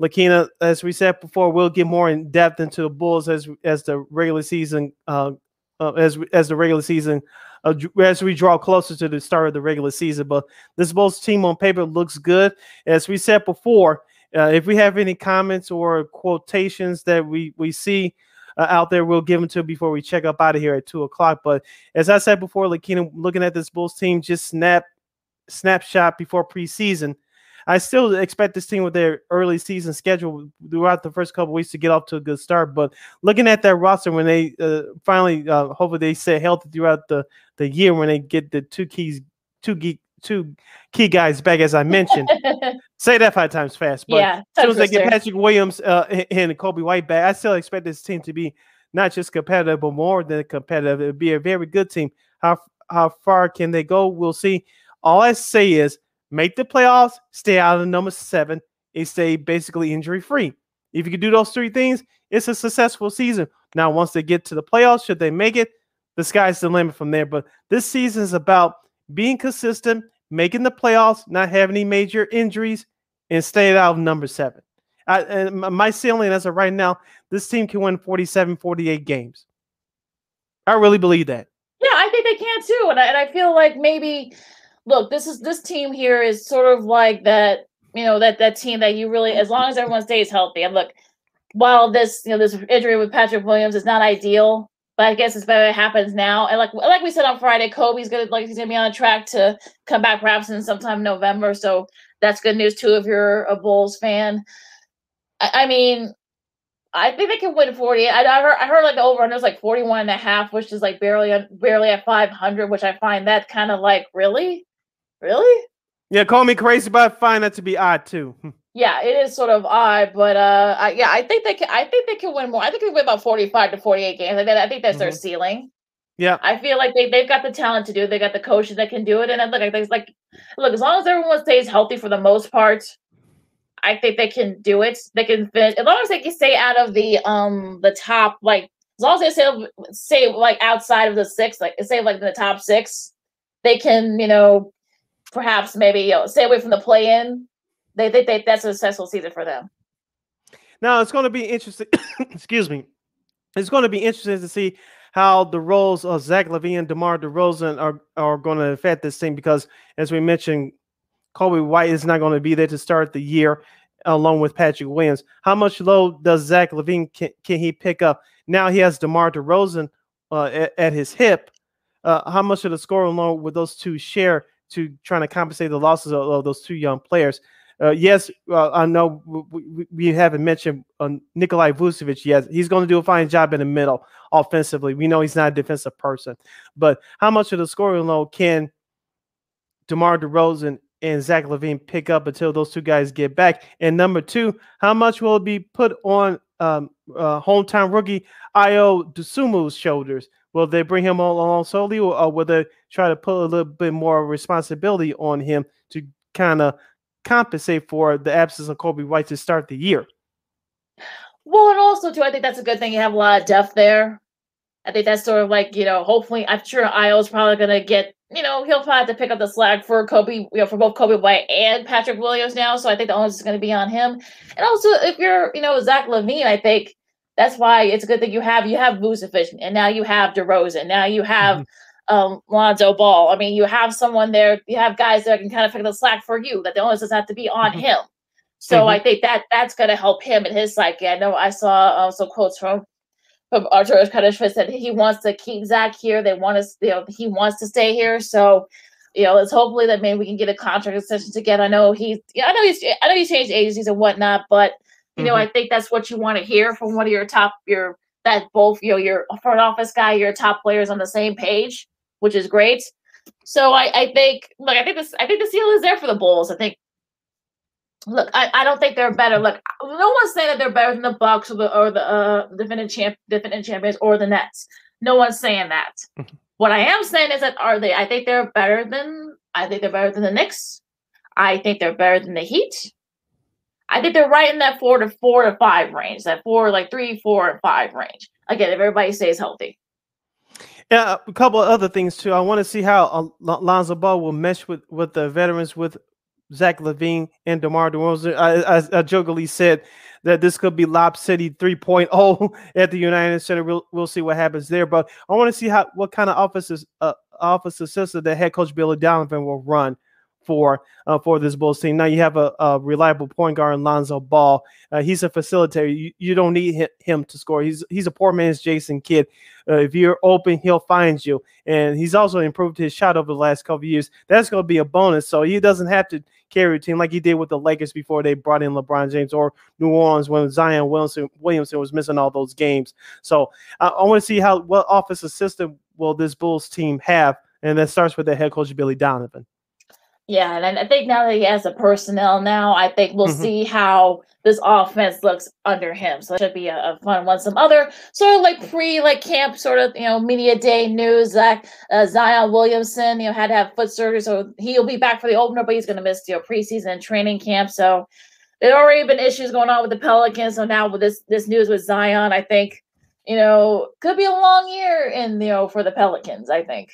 Speaker 1: Lakina, as we said before, we'll get more in depth into the Bulls as as the regular season uh, uh, as as the regular season uh, as we draw closer to the start of the regular season. But this Bulls team on paper looks good. As we said before, uh, if we have any comments or quotations that we we see uh, out there, we'll give them to before we check up out of here at two o'clock. But as I said before, Lakina, looking at this Bulls team, just snap snapshot before preseason. I still expect this team with their early season schedule throughout the first couple weeks to get off to a good start. But looking at that roster when they uh, finally, uh, hopefully, they stay healthy throughout the, the year when they get the two keys, two key, two key guys back, as I mentioned. Say that five times fast. But
Speaker 2: Yeah,
Speaker 1: as soon as they get. Patrick Williams uh, and- and Coby White back, I still expect this team to be not just competitive, but more than competitive. It'd be a very good team. How how far can they go? We'll see. All I say is make the playoffs, stay out of the number seven, and stay basically injury free. If you can do those three things, it's a successful season. Now, once they get to the playoffs, should they make it, the sky's the limit from there. But this season is about being consistent, making the playoffs, not having any major injuries, and staying out of number seven. I, and my- ceiling as of right now, this team can win 47, 48 games. I really believe that.
Speaker 2: Yeah, I think they can too, and I, and I feel like maybe look, this is this team here is sort of like that, you know, that that team that you really, as long as everyone stays healthy. And look, while this you know this injury with Patrick Williams is not ideal, but I guess it's better it happens now. And like like we said on Friday, Coby's gonna like he's gonna be on track to come back perhaps in sometime in November. So that's good news too if you're a Bulls fan. I, I mean, I think they can win 40. I, I heard I heard like the over under is like 41 and a half, which is like barely barely at 500, which I find that kind of like really, really.
Speaker 1: Yeah, call me crazy, but I find that to be odd too.
Speaker 2: Yeah, it is sort of odd, but uh, I, yeah, I think they can. I think they can win more. I think they can win about 45 to 48 games. Like that, I think that's their
Speaker 1: Mhm.
Speaker 2: ceiling.
Speaker 1: Yeah.
Speaker 2: I feel like they they've got the talent to do. it. They got the coaches that can do it. And I look, I think it's like, look, as long as everyone stays healthy for the most part, I think they can do it. They can finish as long as they can stay out of the um the top like as long as they stay stay like outside of the six, like say like the top six, they can you know perhaps maybe you know, stay away from the play in. They think they, that's a successful season for them.
Speaker 1: Now it's going to be interesting. excuse me. It's going to be interesting to see how the roles of Zach LaVine and DeMar DeRozan are are going to affect this team because, as we mentioned, Coby White is not going to be there to start the year, along with Patrick Williams. How much load does Zach LaVine can, can he pick up? Now he has DeMar DeRozan uh, at, at his hip. Uh, how much of the scoring load would those two share to trying to compensate the losses of, of those two young players? Uh, yes, uh, I know we, we, haven't mentioned uh, Nikolai Vucevic yet. He's going to do a fine job in the middle offensively. We know he's not a defensive person, but how much of the scoring load can DeMar DeRozan and Zach LaVine pick up until those two guys get back? And number two, how much will it be put on um, uh, hometown rookie Ayo Dosunmu's shoulders? Will they bring him all along solely, or, or will they try to put a little bit more responsibility on him to kind of compensate for the absence of Coby White to start the year?
Speaker 2: Well, and also too, I think that's a good thing. You have a lot of depth there. I think that's sort of like you know, hopefully, I'm sure Ayo's probably gonna get you know he'll probably have to pick up the slack for Coby, you know, for both Coby White and Patrick Williams now. So I think the onus is going to be on him. And also, if you're you know Zach LaVine, I think that's why it's a good thing you have you have Vucevic, and now you have DeRozan, now you have um, Lonzo Ball. I mean, you have someone there, you have guys that can kind of pick the slack for you. That the onus doesn't have to be on
Speaker 1: Mhm.
Speaker 2: him. So
Speaker 1: Mhm.
Speaker 2: I think that that's going to help him in his psyche. I know I saw uh, some quotes from from Arturas Karnisovas said he wants to keep Zach here. They want us, you know, he wants to stay here. So, you know, let's hopefully that maybe we can get a contract extension together. I know he's, yeah, I know he's, I know he's changed agencies and whatnot, but you know,
Speaker 1: Mhm.
Speaker 2: I think that's what you want to hear from one of your top, your that both you know your front office guy, your top players on the same page, which is great. So I, I think, look, I think this, I think the seal is there for the Bulls. I think Look, I, I don't think they're better. Look, no one's saying that they're better than the Bucks or the or the uh, defending champ, defending champions or the Nets. No one's saying that. what I am saying is that are they? I think they're better than. I think they're better than the Knicks. I think they're better than the Heat. I think they're right in that four to four to five range. That four, like three, four, and five range. Again, if everybody stays healthy.
Speaker 1: Yeah, a couple of other things too. I want to see how uh, Lonzo Ball will mesh with with the veterans, with Zach LaVine and DeMar DeRozan. I, I, I jokingly said that this could be Lob City 3.0 at the United Center. We'll we'll see what happens there. But I want to see how what kind of offices uh, office assistant that head coach Billy Donovan will run for uh, for this Bulls team. Now you have a, a reliable point guard, in Lonzo Ball. Uh, he's a facilitator. You, you don't need him, to score. He's he's a poor man's Jason Kidd. Uh, if you're open, he'll find you. And he's also improved his shot over the last couple of years. That's going to be a bonus. So he doesn't have to carry a team like he did with the Lakers before they brought in LeBron James or New Orleans when Zion Williamson, Williamson was missing all those games. So I, I want to see how what office assistant will this Bulls team have, and that starts with the head coach Billy Donovan.
Speaker 2: Yeah, and I think now that he has the personnel now, I think we'll
Speaker 1: Mhm.
Speaker 2: see how this offense looks under him. So it should be a, a fun one. Some other sort of like pre like camp sort of you know media day news. Zach uh, Zion Williamson, you know, had to have foot surgery, so he'll be back for the opener, but he's going to miss you know preseason training camp. So there already been issues going on with the Pelicans. So now with this this news with Zion, I think you know could be a long year in you know for the Pelicans. I think.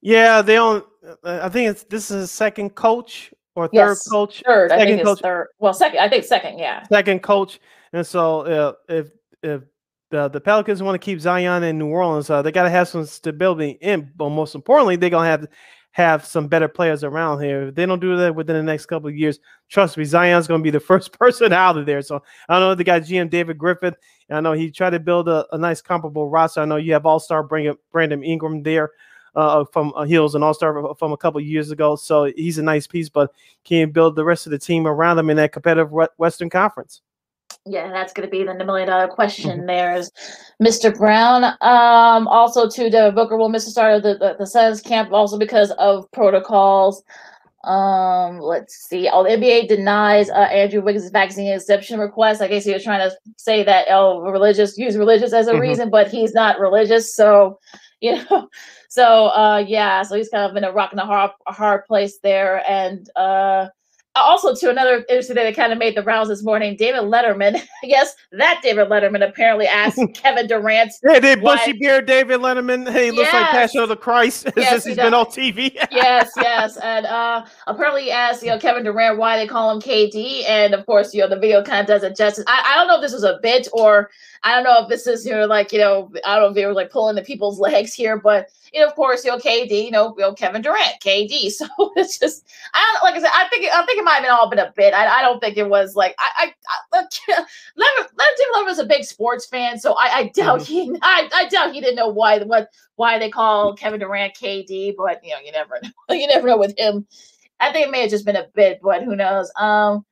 Speaker 1: Yeah, they don't. Uh, I think it's this is a second coach or third
Speaker 2: Yes,
Speaker 1: coach.
Speaker 2: Third, I
Speaker 1: second
Speaker 2: think it's
Speaker 1: coach,
Speaker 2: third. Well, second. I think second. Yeah.
Speaker 1: second coach. And so uh, if if the, the Pelicans want to keep Zion in New Orleans, uh, they got to have some stability in. But most importantly, they're gonna have have some better players around here. If they don't do that within the next couple of years, trust me, Zion's gonna be the first person out of there. So I don't know they got GM David Griffin. I know he tried to build a, a nice comparable roster. I know you have All Star Brandon Ingram there uh, from uh, Hills and All Star from a couple years ago. So he's a nice piece, but can you build the rest of the team around him in that competitive Western Conference?
Speaker 2: Yeah, that's going to be the million dollar question. There's Mr. Brown. Um, also, too, Devin Booker will miss the start of the, the, the Suns camp also because of protocols. Um, let's see. Oh, the NBA denies uh, Andrew Wiggins' vaccine exception request. I guess he was trying to say that oh, religious use religious as a
Speaker 1: Mhm.
Speaker 2: reason, but he's not religious, so you know. So uh, yeah, so he's kind of in a rock and a hard, a hard place there, and uh, also to another interesting thing that kind of made the rounds this morning. David Letterman, yes, that David Letterman apparently asked Kevin Durant.
Speaker 1: Hey, they bushy beard David Letterman. Hey, he looks like Passion of the Christ
Speaker 2: Yes,
Speaker 1: since
Speaker 2: he
Speaker 1: he's been on TV.
Speaker 2: yes, yes, and uh, apparently he asked you know Kevin Durant why they call him KD, and of course you know the video kind of does it justice. I, I don't know if this was a bit or I don't know if this is you know like you know I don't know if they were like pulling the people's legs here, but know of course you know KD, you know, you know Kevin Durant, KD. So it's just I don't like I said I think I think it might have been all been a bit. I, I don't think it was like I I, I David Letterman was a big sports fan, so I, I doubt he I, I doubt he didn't know why what why they call Kevin Durant KD, but you know, you never know. you never know with him. I think it may have just been a bit, but who knows? Um,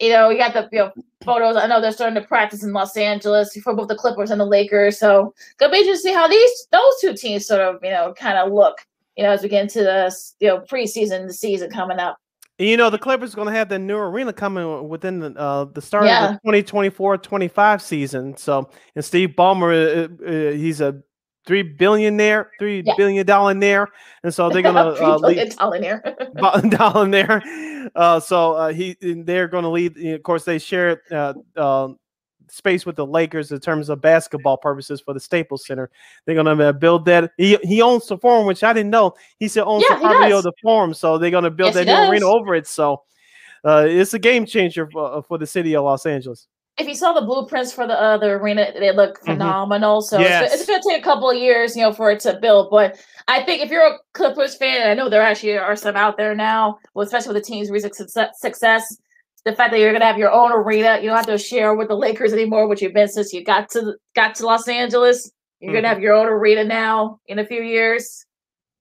Speaker 2: you know, you got the you know, photos. I know they're starting to practice in Los Angeles for both the Clippers and the Lakers. So gonna be interesting to see how these those two teams sort of, you know, kind of look, you know, as we get into the you know preseason, the season coming up.
Speaker 1: You know, the Clippers are going to have the new arena coming within the, uh, the start
Speaker 2: Yeah.
Speaker 1: of the 2024-25 season. So, and Steve Ballmer, uh, uh, he's a three billionaire, three
Speaker 2: Yeah.
Speaker 1: billion dollar nair, and so they're going to
Speaker 2: Three
Speaker 1: uh,
Speaker 2: billion
Speaker 1: lead,
Speaker 2: dollar
Speaker 1: there. Uh, so uh, he they're going to lead. Of course, they share uh, uh, space with the Lakers in terms of basketball purposes for the Staples Center. They're going to build that. He he owns the forum, which I didn't know. He said owns
Speaker 2: Yeah,
Speaker 1: the
Speaker 2: he
Speaker 1: property of the forum, so they're going to build
Speaker 2: Yes,
Speaker 1: that new arena over it. So uh, it's a game changer for, for the city of Los Angeles.
Speaker 2: If you saw the blueprints for the uh, the arena, they look phenomenal. So it's,
Speaker 1: Yes.
Speaker 2: go- it's going to take a couple of years, you know, for it to build. But I think if you're a Clippers fan, and I know there actually are some out there now, well, especially with the team's recent success, the fact that you're going to have your own arena, you don't have to share with the Lakers anymore, which you've been since you got to got to Los Angeles. You're going to have your own arena now in a few years.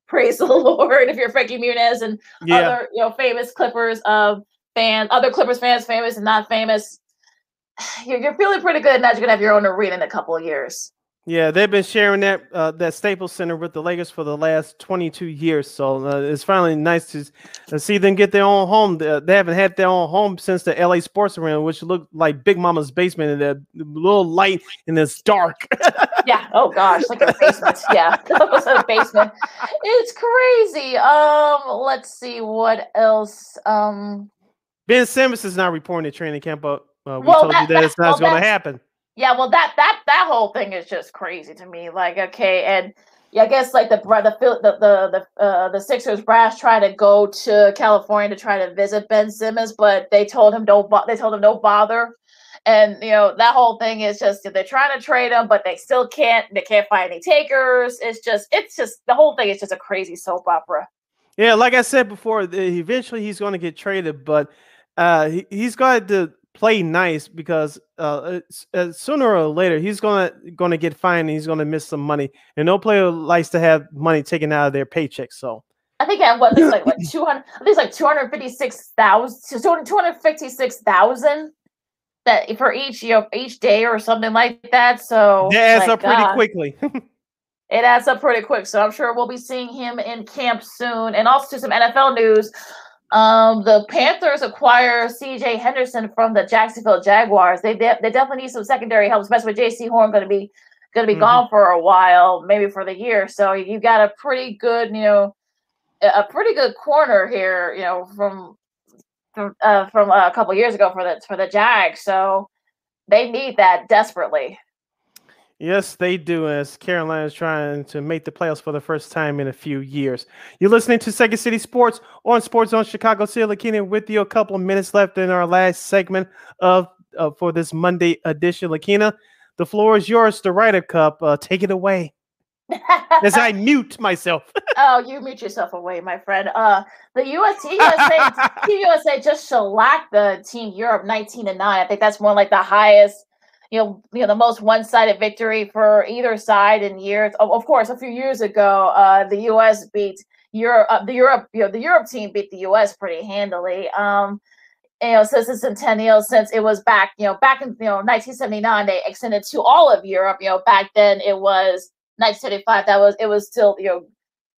Speaker 2: Praise the Lord! If you're Frankie Muniz and
Speaker 1: Yeah.
Speaker 2: other you know famous Clippers uh, fans, other Clippers fans, famous and not famous, you're, you're feeling pretty good now. You're gonna have your own arena in a couple of years.
Speaker 1: Yeah, they've been sharing that uh, that Staples Center with the Lakers for the last 22 years. So uh, it's finally nice to, s- see them get their own home. They, they haven't had their own home since the LA Sports Arena, which looked like Big Mama's basement in that little light and it's dark.
Speaker 2: Yeah. Oh gosh, like a basement. yeah, that was a basement. It's crazy. Um, let's see what else. Um,
Speaker 1: ben Simmons is not reporting to training camp, but uh, we
Speaker 2: Well,
Speaker 1: told you
Speaker 2: that-
Speaker 1: that,
Speaker 2: that-
Speaker 1: it's not
Speaker 2: well,
Speaker 1: going to happen.
Speaker 2: yeah. Well, that that that whole thing is just crazy to me. Like, okay, and yeah, I guess like the the the the the, uh, the Sixers brass tried to go to California to try to visit Ben Simmons, but they told him don't. They told him don't bother. And you know that whole thing is just they're trying to trade him, but they still can't. They can't find any takers. It's just, it's just the whole thing is just a crazy soap opera.
Speaker 1: Yeah, like I said before, eventually he's going to get traded, but uh, he, he's got to play nice because uh, uh, sooner or later he's to going to get fined and he's to miss some money. And no player likes to have money taken out of their paycheck. So
Speaker 2: I think at what it's like like two hundred. Think like two hundred fifty six thousand. Two hundred fifty six thousand that for each you know each day or something like that. So
Speaker 1: that adds up pretty quickly.
Speaker 2: It adds up pretty quick. So I'm sure we'll be seeing him in camp soon. And also some NFL news. Um, the Panthers acquire C.J. Henderson from the Jacksonville Jaguars. They de- they definitely need some secondary help, especially with Jaycee Horn going to be going to be
Speaker 1: Mhm.
Speaker 2: gone for a while, maybe for the year. So you got a pretty good, you know, a a pretty good corner here, you know, from from uh, from a couple years ago for the for the Jags. So they need that desperately.
Speaker 1: Yes, they do. As Carolina is trying to make the playoffs for the first time in a few years. You're listening to Second City Sports on Sports Zone Chicago. Sila Keenan with you. A couple of minutes left in our last segment of uh, for this Monday edition. Lakina, the floor is yours. The Ryder Cup. Uh, take it away as I mute myself.
Speaker 2: oh, you mute yourself away, my friend. Uh, the US Team USA, Team USA just shellacked the Team Europe 19 to 9. I think that's one like the highest, you know, you know, the most one-sided victory for either side in years. Of, of course, a few years ago, uh, the US beat Europe. Uh, the Europe, you know, the Europe team beat the US pretty handily. Um, you know, since the centennial, since it was back, you know, back in you know 1979, they extended to all of Europe. You know, back then it was 1975. That was it was still you know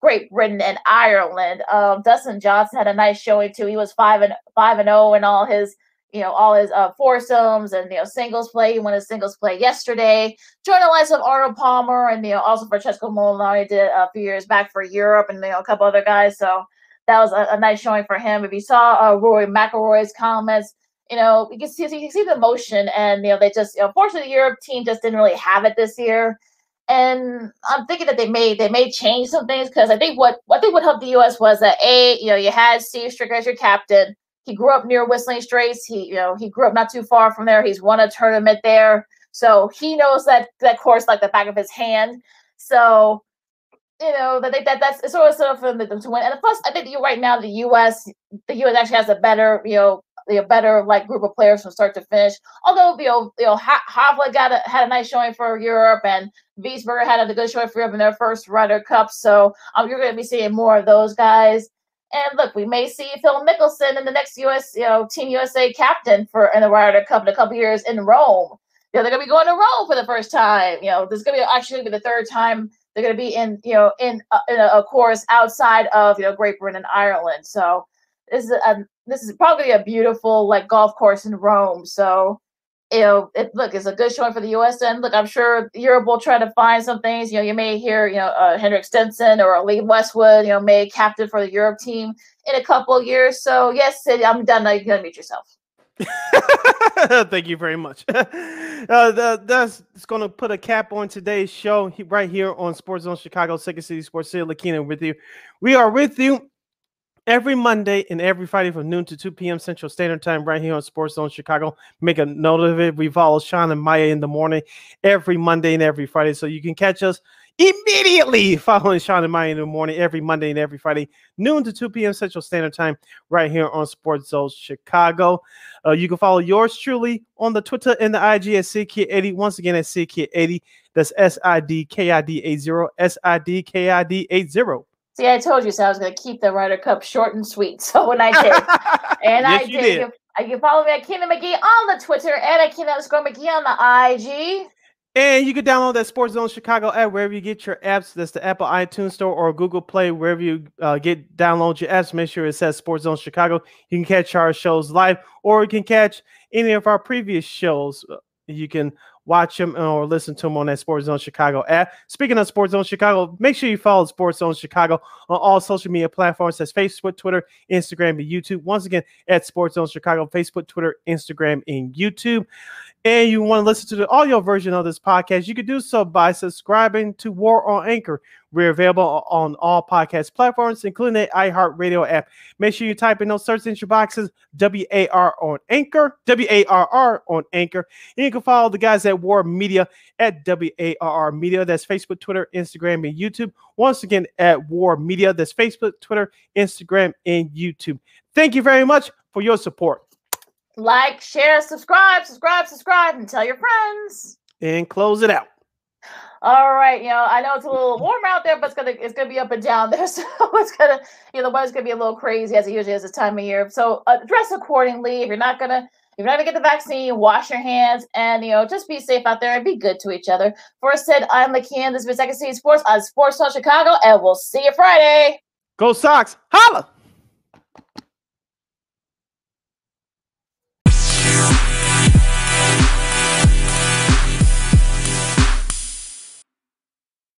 Speaker 2: Great Britain and Ireland. Um, Dustin Johnson had a nice showing too. He was five and five and zero in all his you know all his uh, foursomes and you know singles play. He won his singles play yesterday. Joined the likes of Arnold Palmer and you know also Francesco Molinari did a few years back for Europe and you know a couple other guys. So that was a, a nice showing for him. If you saw uh, Rory McIlroy's comments, you know you can see you can see the emotion and you know they just you know, unfortunately the Europe team just didn't really have it this year and I'm thinking that they may they may change some things because I think what I think what helped the U.S. was that a you know you had Steve Stricker as your captain. He grew up near Whistling Straits. He you know he grew up not too far from there. He's won a tournament there, so he knows that that course like the back of his hand. So you know that they, that that's sort of sort of for them to win. And plus, I think you right now the U.S. the U.S. actually has a better you know a better like group of players from start to finish. Although you know, you know Hovland got a, had a nice showing for Europe, and Wiesberger had a good showing for Europe in their first Ryder Cup. So um, you're going to be seeing more of those guys. And look, we may see Phil Mickelson in the next U.S. you know Team USA captain for in the Ryder Cup in a couple years in Rome. You know they're to be going to Rome for the first time. You know this is to be actually gonna be the third time they're to be in you know in, in a, a course outside of you know Great Britain and Ireland. So this is a this is probably a beautiful like golf course in Rome. So you know, it look it's a good showing for the U.S. And look, I'm sure Europe will try to find some things. You know, you may hear you know uh, Henrik Stenson or Lee Westwood, you know, made captain for the Europe team in a couple years. So yes, I'm done. Now you can mute yourself.
Speaker 1: Thank you very much. uh, the, that's going to put a cap on today's show right here on Sports Zone Chicago, Second City Sports City, Lakina with you. We are with you every Monday and every Friday from noon to 2 p.m. Central Standard Time, right here on Sports Zone Chicago. Make a note of it. We follow Sean and Maya in the morning every Monday and every Friday. So you can catch us immediately following Sean and Maya in the morning every Monday and every Friday, noon to 2 p.m. Central Standard Time, right here on Sports Zone Chicago. Uh, you can follow yours truly on the Twitter and the IG at SidKid80. Once again, at SidKid80. That's S I D K I D 80. S I D K I D 80.
Speaker 2: See, I told you so. I was going to keep the Ryder Cup short and sweet. So when I did, and
Speaker 1: Yes,
Speaker 2: I did,
Speaker 1: did.
Speaker 2: You, can follow me at Keenan McGee on the Twitter and at Keenan underscore McGee on the IG.
Speaker 1: And you can download that Sports Zone Chicago app wherever you get your apps. That's the Apple iTunes Store or Google Play, wherever you uh, get download your apps. Make sure it says Sports Zone Chicago. You can catch our shows live, or you can catch any of our previous shows. Uh, You can watch them or listen to them on that Sports Zone Chicago app. Speaking of Sports Zone Chicago, make sure you follow Sports Zone Chicago on all social media platforms. That's Facebook, Twitter, Instagram, and YouTube. Once again, at Sports Zone Chicago, Facebook, Twitter, Instagram, and YouTube and you want to listen to the audio version of this podcast, you can do so by subscribing to War on Anchor. We're available on all podcast platforms, including the iHeartRadio app. Make sure you type in those search engine boxes W A R on Anchor, W A R R on Anchor. And you can follow the guys at War Media at W A R R Media. That's Facebook, Twitter, Instagram, and YouTube. Once again, at War Media. That's Facebook, Twitter, Instagram, and YouTube. Thank you very much for your support.
Speaker 2: Like, share, subscribe, subscribe, subscribe, and tell your friends.
Speaker 1: And close it out.
Speaker 2: All right, you know, I know it's a little warm out there, but it's gonna it's gonna be up and down there, so it's gonna you know the weather's gonna be a little crazy as it usually is this time of year. So uh, dress accordingly. If you're not gonna if you're not gonna get the vaccine, wash your hands and you know just be safe out there and be good to each other. For said, I'm Lakean. This is Second City Sports on Sports on Chicago, and we'll see you Friday.
Speaker 1: Go Sox. Holla.